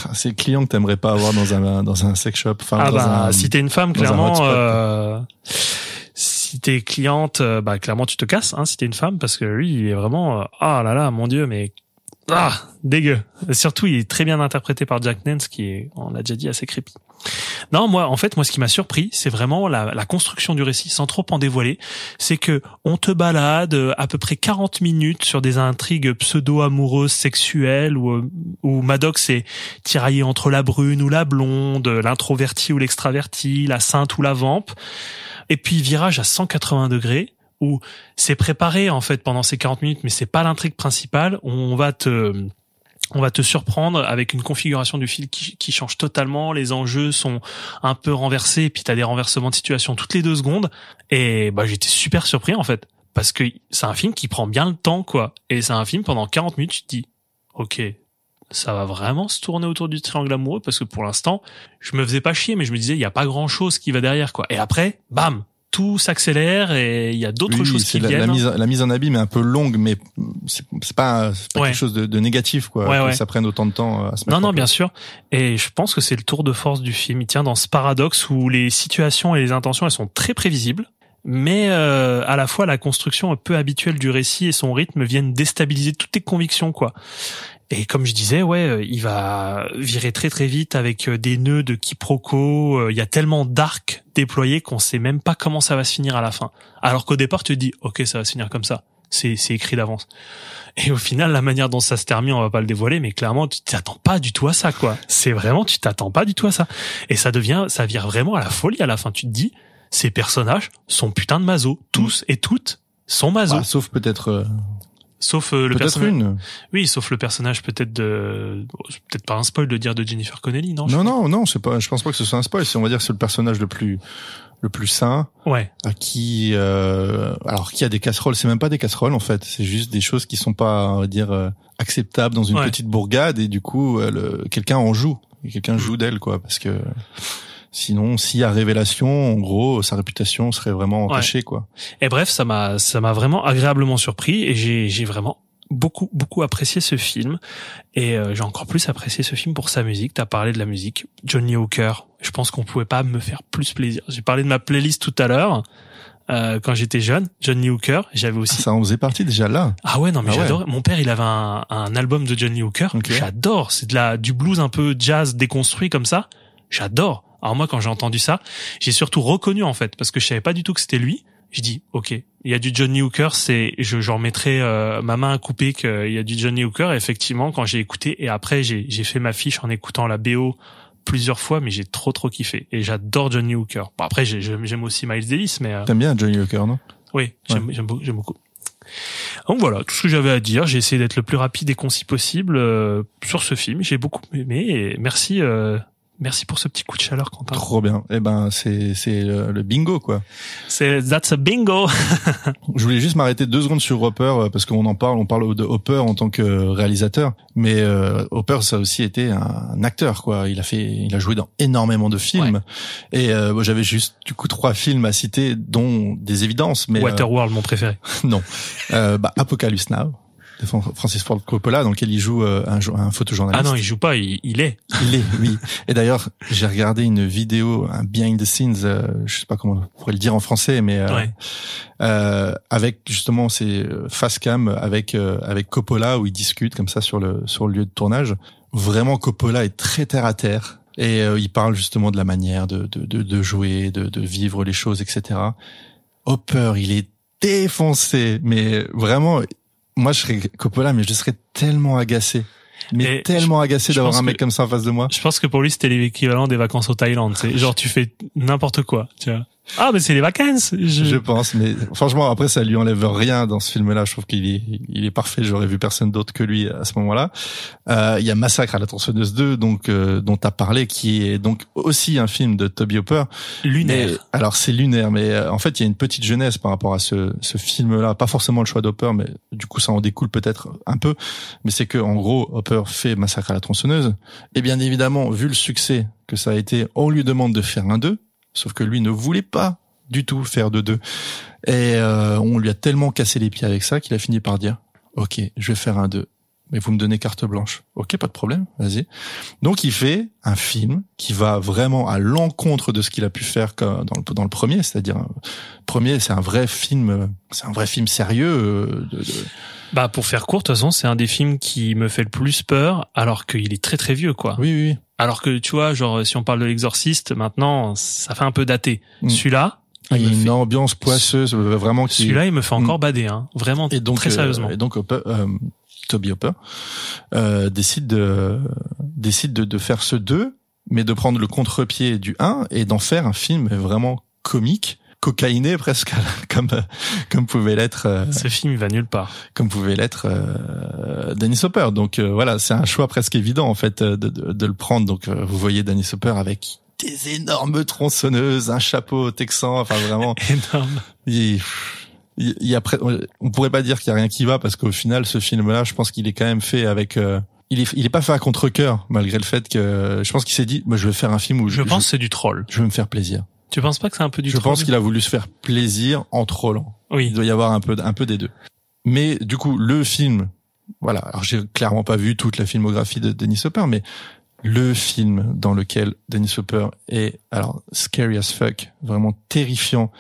Ah, C'est le client que t'aimerais pas avoir dans un dans un sex shop. Enfin, ah dans bah, un- si t'es une femme, un clairement, euh, si t'es cliente, euh, bah clairement tu te casses, hein, si t'es une femme, parce que lui, il est vraiment, euh, ah là là, mon dieu, mais ah dégueu. Et surtout, il est très bien interprété par Jack Nance, qui est, on l'a déjà dit, assez creepy. Non, moi, en fait, moi, ce qui m'a surpris, c'est vraiment la, la construction du récit, sans trop en dévoiler. C'est que on te balade euh, à peu près 40 minutes sur des intrigues pseudo-amoureuses sexuelles où, euh, où Maddox est tiraillé entre la brune ou la blonde, l'introverti ou l'extraverti, la sainte ou la vampe. Et puis virage à 180 degrés où c'est préparé en fait pendant ces 40 minutes, mais c'est pas l'intrigue principale. On va te on va te surprendre avec une configuration du film qui, qui change totalement. Les enjeux sont un peu renversés, et puis t'as des renversements de situation toutes les deux secondes. Et bah j'étais super surpris en fait, parce que c'est un film qui prend bien le temps quoi. Et c'est un film pendant 40 minutes, tu te dis, ok, ça va vraiment se tourner autour du triangle amoureux parce que pour l'instant, je me faisais pas chier, mais je me disais, il y a pas grand chose qui va derrière, quoi. Et après, bam, tout s'accélère et il y a d'autres Oui, choses qui la, viennent. la mise, la mise en abîme est un peu longue, mais c'est pas, pas Ouais. quelque chose de, de négatif, quoi. Ouais, que ouais. ça prenne autant de temps à se mettre Non, non, place. bien sûr. Et je pense que c'est le tour de force du film. Il tient dans ce paradoxe où les situations et les intentions, elles sont très prévisibles. Mais euh, à la fois, la construction un peu habituelle du récit et son rythme viennent déstabiliser toutes tes convictions, quoi. Et comme je disais, ouais, euh, il va virer très très vite avec euh, des nœuds de quiproquo. Euh, Il y a tellement d'arcs déployés qu'on sait même pas comment ça va se finir à la fin. Alors qu'au départ, tu te dis, ok, ça va se finir comme ça. C'est c'est écrit d'avance. Et au final, la manière dont ça se termine, on va pas le dévoiler, mais clairement, tu t'attends pas du tout à ça, quoi. C'est vraiment, tu t'attends pas du tout à ça. Et ça devient, ça vire vraiment à la folie à la fin. Tu te dis, ces personnages sont putain de maso. Tous et toutes sont maso. Bah, sauf peut-être, sauf euh, le personnage. une. Oui, sauf le personnage peut-être de, peut-être pas un spoil de dire de Jennifer Connelly, non? Non, non, non, c'est pas, je pense pas que ce soit un spoil. C'est, on va dire, c'est le personnage le plus, le plus sain, Ouais. à qui, euh, alors qui a des casseroles. C'est même pas des casseroles en fait. C'est juste des choses qui sont pas, on va dire, euh, acceptables dans une Ouais. petite bourgade et du coup, euh, quelqu'un en joue. Et Mm. Quelqu'un joue d'elle, quoi, parce que sinon, s'il y a révélation, en gros, sa réputation serait vraiment Ouais. entachée, quoi. Et bref, ça m'a, ça m'a vraiment agréablement surpris et j'ai, j'ai vraiment beaucoup, beaucoup apprécié ce film. Et euh, j'ai encore plus apprécié ce film pour sa musique. T'as parlé de la musique. Johnny Hooker. Je pense qu'on pouvait pas me faire plus plaisir. J'ai parlé de ma playlist tout à l'heure. Euh, quand j'étais jeune, Johnny Hooker, j'avais aussi. Ça en faisait partie déjà là. Ah ouais, non mais Ah ouais. j'adorais. Mon père, il avait un, un album de Johnny Hooker. Ok. J'adore. C'est de la du blues un peu jazz déconstruit comme ça. J'adore. Alors moi, quand j'ai entendu ça, j'ai surtout reconnu en fait parce que je savais pas du tout que c'était lui. Je dis ok, il y a du Johnny Hooker, c'est je j'en mettrai euh, ma main à couper qu'il y a du Johnny Hooker. Et effectivement, quand j'ai écouté et après j'ai j'ai fait ma fiche en écoutant la BO plusieurs fois, mais j'ai trop trop kiffé et j'adore Johnny Hooker. Bon après j'ai- j'aime aussi Miles Davis, mais euh, T'aimes bien Johnny Hooker, non? oui, j'aime j'aime beaucoup, j'aime beaucoup. Donc voilà, tout ce que j'avais à dire. J'ai essayé d'être le plus rapide et concis possible euh, sur ce film. J'ai beaucoup aimé et merci, euh, merci pour ce petit coup de chaleur, Quentin. Trop bien. Eh ben, c'est c'est le, le bingo, quoi. C'est that's a bingo. Je voulais juste m'arrêter deux secondes sur Hopper euh, parce qu'on en parle, on parle de Hopper en tant que réalisateur, mais euh, Hopper ça a aussi été un acteur quoi. Il a fait, il a joué dans énormément de films et euh, j'avais juste du coup trois films à citer, dont des évidences, mais euh, Waterworld, mon préféré. non, euh, bah, Apocalypse Now de Francis Ford Coppola dans lequel il joue euh, un, un photojournaliste. Ah non, il joue pas, il, il est. Il est, oui. Et d'ailleurs, j'ai regardé une vidéo, un behind the scenes, euh, je sais pas comment on pourrait le dire en français, mais euh, Ouais. euh, avec justement ces euh, face cam avec euh, avec Coppola où ils discutent comme ça sur le sur le lieu de tournage. Vraiment, Coppola est très terre à terre et il parle justement de la manière de de de, de jouer, de de vivre les choses, etc. Hopper, il est défoncé, mais vraiment, moi je serais Coppola, mais je serais tellement agacé. Mais Et tellement agacé d'avoir un mec que- comme ça en face de moi. Je pense que pour lui, c'était l'équivalent des vacances au Thaïlande. C'est genre tu fais n'importe quoi. Tu vois. Ah mais c'est les vacances. Je... Je pense, mais franchement, après, ça lui enlève rien dans ce film-là. Je trouve qu'il est, il est parfait. J'aurais vu personne d'autre que lui à ce moment-là. Euh, il y a Massacre à la tronçonneuse 2, donc euh, dont tu as parlé, qui est donc aussi un film de Toby Hopper. Lunaire. Mais- alors c'est lunaire, mais euh, en fait, il y a une petite jeunesse par rapport à ce, ce film-là. Pas forcément le choix d'Hopper, mais du coup, ça en découle peut-être un peu. Mais c'est que, en gros, Hopper fait Massacre à la tronçonneuse. Et bien évidemment, vu le succès que ça a été, on lui demande de faire un 2. Sauf que lui ne voulait pas du tout faire de 2. Et euh, on lui a tellement cassé les pieds avec ça qu'il a fini par dire, OK, je vais faire un 2. Mais vous me donnez carte blanche. Ok, pas de problème, vas-y. Donc il fait un film qui va vraiment à l'encontre de ce qu'il a pu faire dans le, dans le premier, c'est-à-dire un- premier, c'est un vrai film, euh, c'est un vrai film sérieux. euh, de- de- Bah pour faire court, de toute façon, c'est un des films qui me fait le plus peur, alors qu'il est très très vieux, quoi. Oui, oui. Alors que tu vois, genre si on parle de l'exorciste, maintenant, ça fait un peu daté. Mm. Celui-là, Ah, il y a une fait- ambiance poisseuse, euh, vraiment qui. celui-là, il me fait encore Mm. bader, hein. Vraiment, Et donc, très euh, sérieusement. et donc, Hopper, euh, Toby Hopper euh, décide de décide de, de faire ce 2, mais de prendre le contre-pied du 1 et d'en faire un film vraiment comique, cocaïné presque, comme comme pouvait l'être euh, Ce film, il va nulle part. comme pouvait l'être euh, Dennis Hopper. Donc euh, voilà, c'est un choix presque évident en fait euh, de, de, de le prendre. Donc euh, vous voyez Dennis Hopper avec des énormes tronçonneuses, un chapeau texan, enfin vraiment. Énorme. Il, il, il y a on pourrait pas dire qu'il y a rien qui va parce qu'au final, ce film-là, je pense qu'il est quand même fait avec. euh, il est, il est pas fait à contre-cœur malgré le fait que je pense qu'il s'est dit, moi je vais faire un film où Je pense que c'est du troll. je veux me faire plaisir. Tu penses pas que c'est un peu du Je pense qu'il a voulu se faire plaisir en trollant. Oui. Il doit y avoir un peu, un peu des deux. Mais du coup, le film, voilà. Alors j'ai clairement pas vu toute la filmographie de Dennis Hopper, mais le film dans lequel Dennis Hopper est alors scary as fuck, vraiment terrifiant,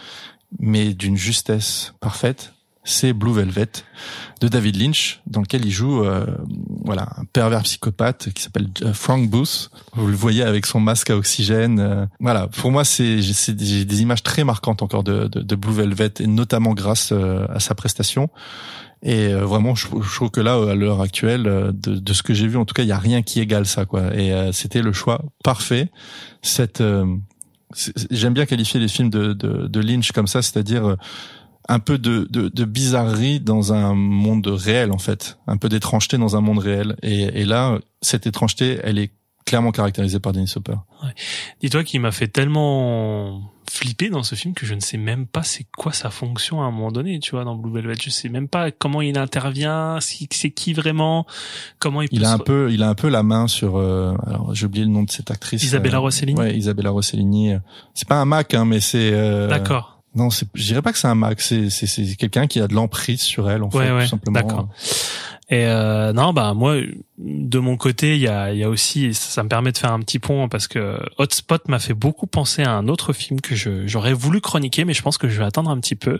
mais d'une justesse parfaite, c'est Blue Velvet de David Lynch, dans lequel il joue euh, voilà un pervers psychopathe qui s'appelle euh, Frank Booth. Vous le voyez avec son masque à oxygène. euh, voilà, pour moi c'est j'ai des, images très marquantes encore de, Blue Velvet et notamment grâce euh, à sa prestation. Et vraiment, je, trouve que là, à l'heure actuelle, de, ce que j'ai vu, en tout cas, il y a rien qui égale ça, quoi. Et c'était le choix parfait. Cette, j'aime bien qualifier les films de, Lynch comme ça, c'est-à-dire un peu de, de, de bizarrerie dans un monde réel, en fait, un peu d'étrangeté dans un monde réel. Et, et là, cette étrangeté, elle est clairement caractérisée par Dennis Hopper. Dis-toi qu'il m'a fait tellement flipper dans ce film que je ne sais même pas c'est quoi sa fonction à un moment donné, tu vois, dans Blue Velvet. Je sais même pas comment il intervient, c'est qui vraiment, comment il peut Il a se- un peu, il a un peu la main sur. euh, alors, j'ai oublié le nom de cette actrice. Isabella euh, Rossellini Ouais, Isabella Rossellini. C'est pas un Mac, hein, mais c'est. euh, D'accord. Non, c'est, je dirais pas que c'est un Mac. C'est, c'est, c'est quelqu'un qui a de l'emprise sur elle, en Ouais, fait, ouais, tout simplement. d'accord. Et euh, non, bah moi, de mon côté, il y a, y a aussi, ça, ça me permet de faire un petit pont parce que Hotspot m'a fait beaucoup penser à un autre film que je, j'aurais voulu chroniquer, mais je pense que je vais attendre un petit peu.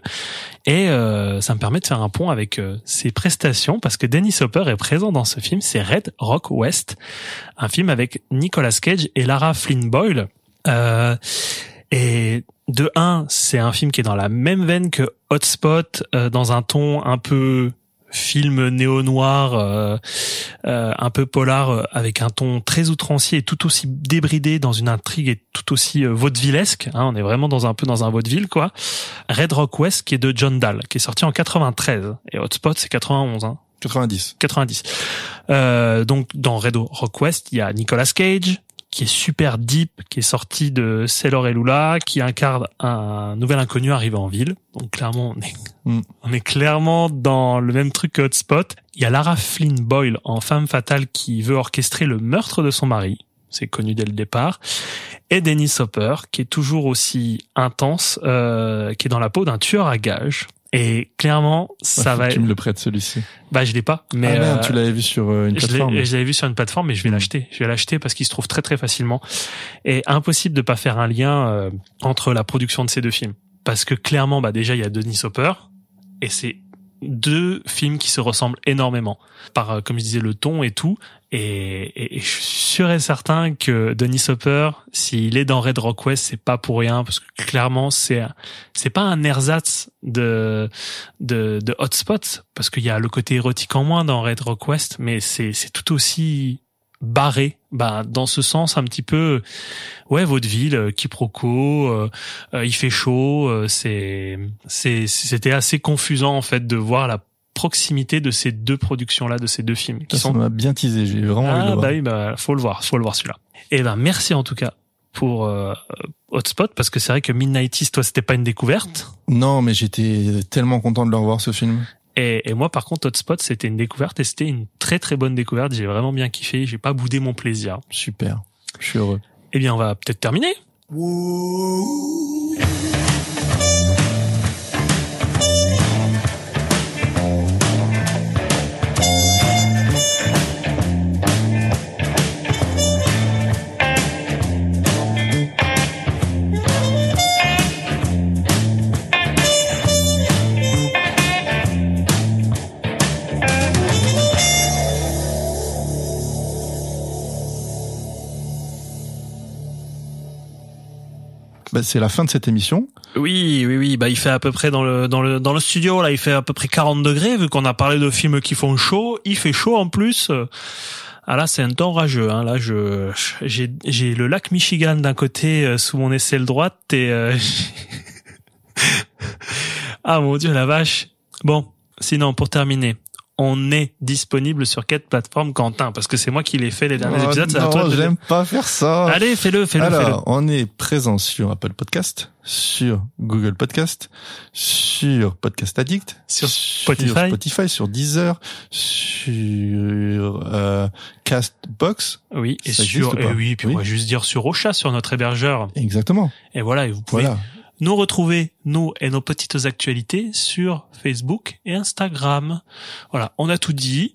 Et euh, ça me permet de faire un pont avec euh, ses prestations parce que Dennis Hopper est présent dans ce film. C'est Red Rock West, un film avec Nicolas Cage et Lara Flynn Boyle. Euh, et de un, c'est un film qui est dans la même veine que Hotspot, euh, dans un ton un peu film néo-noir, euh, euh, un peu polar, euh, avec un ton très outrancier et tout aussi débridé dans une intrigue et tout aussi euh, vaudevillesque. Hein, on est vraiment dans un peu dans un vaudeville, quoi. Red Rock West, qui est de John Dahl, qui est sorti en 93. Et Hotspot, c'est 91. Hein. 90. 90. Euh, donc dans Red Rock West, il y a Nicolas Cage qui est super deep, qui est sorti de Sailor et Lula, qui incarne un nouvel inconnu arrivé en ville. Donc clairement, on est, Mm. on est clairement dans le même truc que Hotspot. Il y a Lara Flynn Boyle en femme fatale qui veut orchestrer le meurtre de son mari. C'est connu dès le départ. Et Dennis Hopper, qui est toujours aussi intense, euh, qui est dans la peau d'un tueur à gages. Et clairement, ça va. Tu me le prêtes celui-ci. Bah, je l'ai pas. Mais ah merde, euh, tu l'avais vu sur euh, une plateforme. je l'avais vu sur une plateforme, mais je vais l'acheter. Je vais l'acheter parce qu'il se trouve très très facilement. Et impossible de pas faire un lien euh, entre la production de ces deux films. Parce que clairement, bah déjà il y a Denis Hopper et c'est deux films qui se ressemblent énormément par, euh, comme je disais, le ton et tout. Et, et- je suis sûr et certain que Denis Hopper, s'il est dans Red Rock West, c'est pas pour rien parce que clairement c'est c'est pas un ersatz de de, de Hotspot parce qu'il y a le côté érotique en moins dans Red Rock West, mais c'est c'est tout aussi barré bah dans ce sens un petit peu ouais vaudeville euh, quiproquo euh, euh, il fait chaud euh, c'est c'est c'était assez confusant en fait de voir la proximité de ces deux productions là de ces deux films qui Ça, sont m'a bien teasé. J'ai vraiment envie de ah le voir. bah oui bah faut le voir faut le voir celui-là et ben merci en tout cas pour euh, Hotspot parce que c'est vrai que Midnight East toi c'était pas une découverte Non, mais j'étais tellement content de le revoir ce film. et, et moi, par contre, Hotspot, c'était une découverte et c'était une très très bonne découverte. J'ai vraiment bien kiffé. J'ai pas boudé mon plaisir. Super. Je suis heureux. Eh bien, on va peut-être terminer. Bah, c'est la fin de cette émission. Oui, oui, oui. Bah, il fait à peu près dans le dans le dans le studio là, il fait à peu près 40 degrés vu qu'on a parlé de films qui font chaud. Il fait chaud en plus. Ah là, c'est un temps rageux. Hein. Là, je j'ai j'ai le lac Michigan d'un côté euh, sous mon aisselle droite et euh, ah mon dieu la vache. Bon, sinon pour terminer, on est disponible sur quelle plateforme, Quentin Parce que c'est moi qui l'ai fait les derniers Oh épisodes. c'est à non, toi de j'aime pas faire ça. Allez, fais-le, fais-le, fais-le. Alors, on est présent sur Apple Podcast, sur Google Podcast, sur Podcast Addict, Sur sur Spotify. Spotify, sur Deezer, sur euh, Castbox. Oui, et Ça sur, et oui, puis Oui. on va juste dire sur Ocha, sur notre hébergeur. Exactement. Et voilà, et vous pouvez Voilà. Nous retrouver, nous et nos petites actualités sur Facebook et Instagram. Voilà, on a tout dit.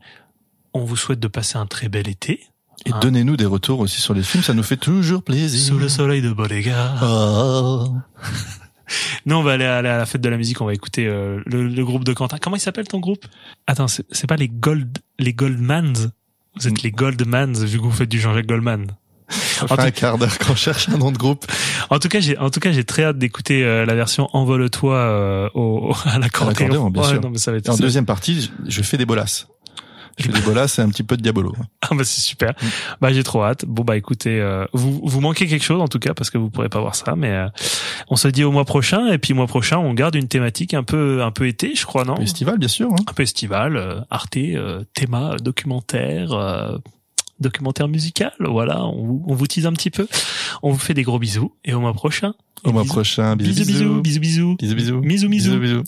On vous souhaite de passer un très bel été. Et Hein. donnez-nous des retours aussi sur les films, ça nous fait toujours plaisir. Sous le soleil de Bodega. Oh. Nous, on va aller, à la fête de la musique. On va écouter euh, le, le groupe de Quentin. Comment il s'appelle ton groupe? Attends, c'est c'est pas les Gold, les Goldmans? Vous êtes les Goldmans vu que vous faites du Jean-Jacques Goldman. Ça fait un quart d'heure qu'on cherche un nom de groupe. En tout cas, j'ai en tout cas j'ai très hâte d'écouter euh, la version Envole-toi euh, au, à l'accordéon. bien Ouais, sûr. non, mais ça va être Et en ça- deuxième partie, je- je fais des bolasses. Je fais des bolasses et un petit peu de diabolo. Ah bah c'est super. Bah j'ai trop hâte. Bon bah écoutez, euh, vous vous manquez quelque chose en tout cas parce que vous pourrez pas voir ça, mais euh, on se dit au mois prochain et puis mois prochain on garde une thématique un peu un peu été, je crois non? Festival, bien sûr. hein. Un peu estival, euh, Arte, euh, théma, euh, documentaire. Documentaire musical, voilà, on vous, on vous tease un petit peu. On vous fait des gros bisous et au mois prochain. Au mois Bisous. prochain. Bisous, bisous, bisous, bisous. Bisous, bisous. Bisous, bisous. Bisous, bisous.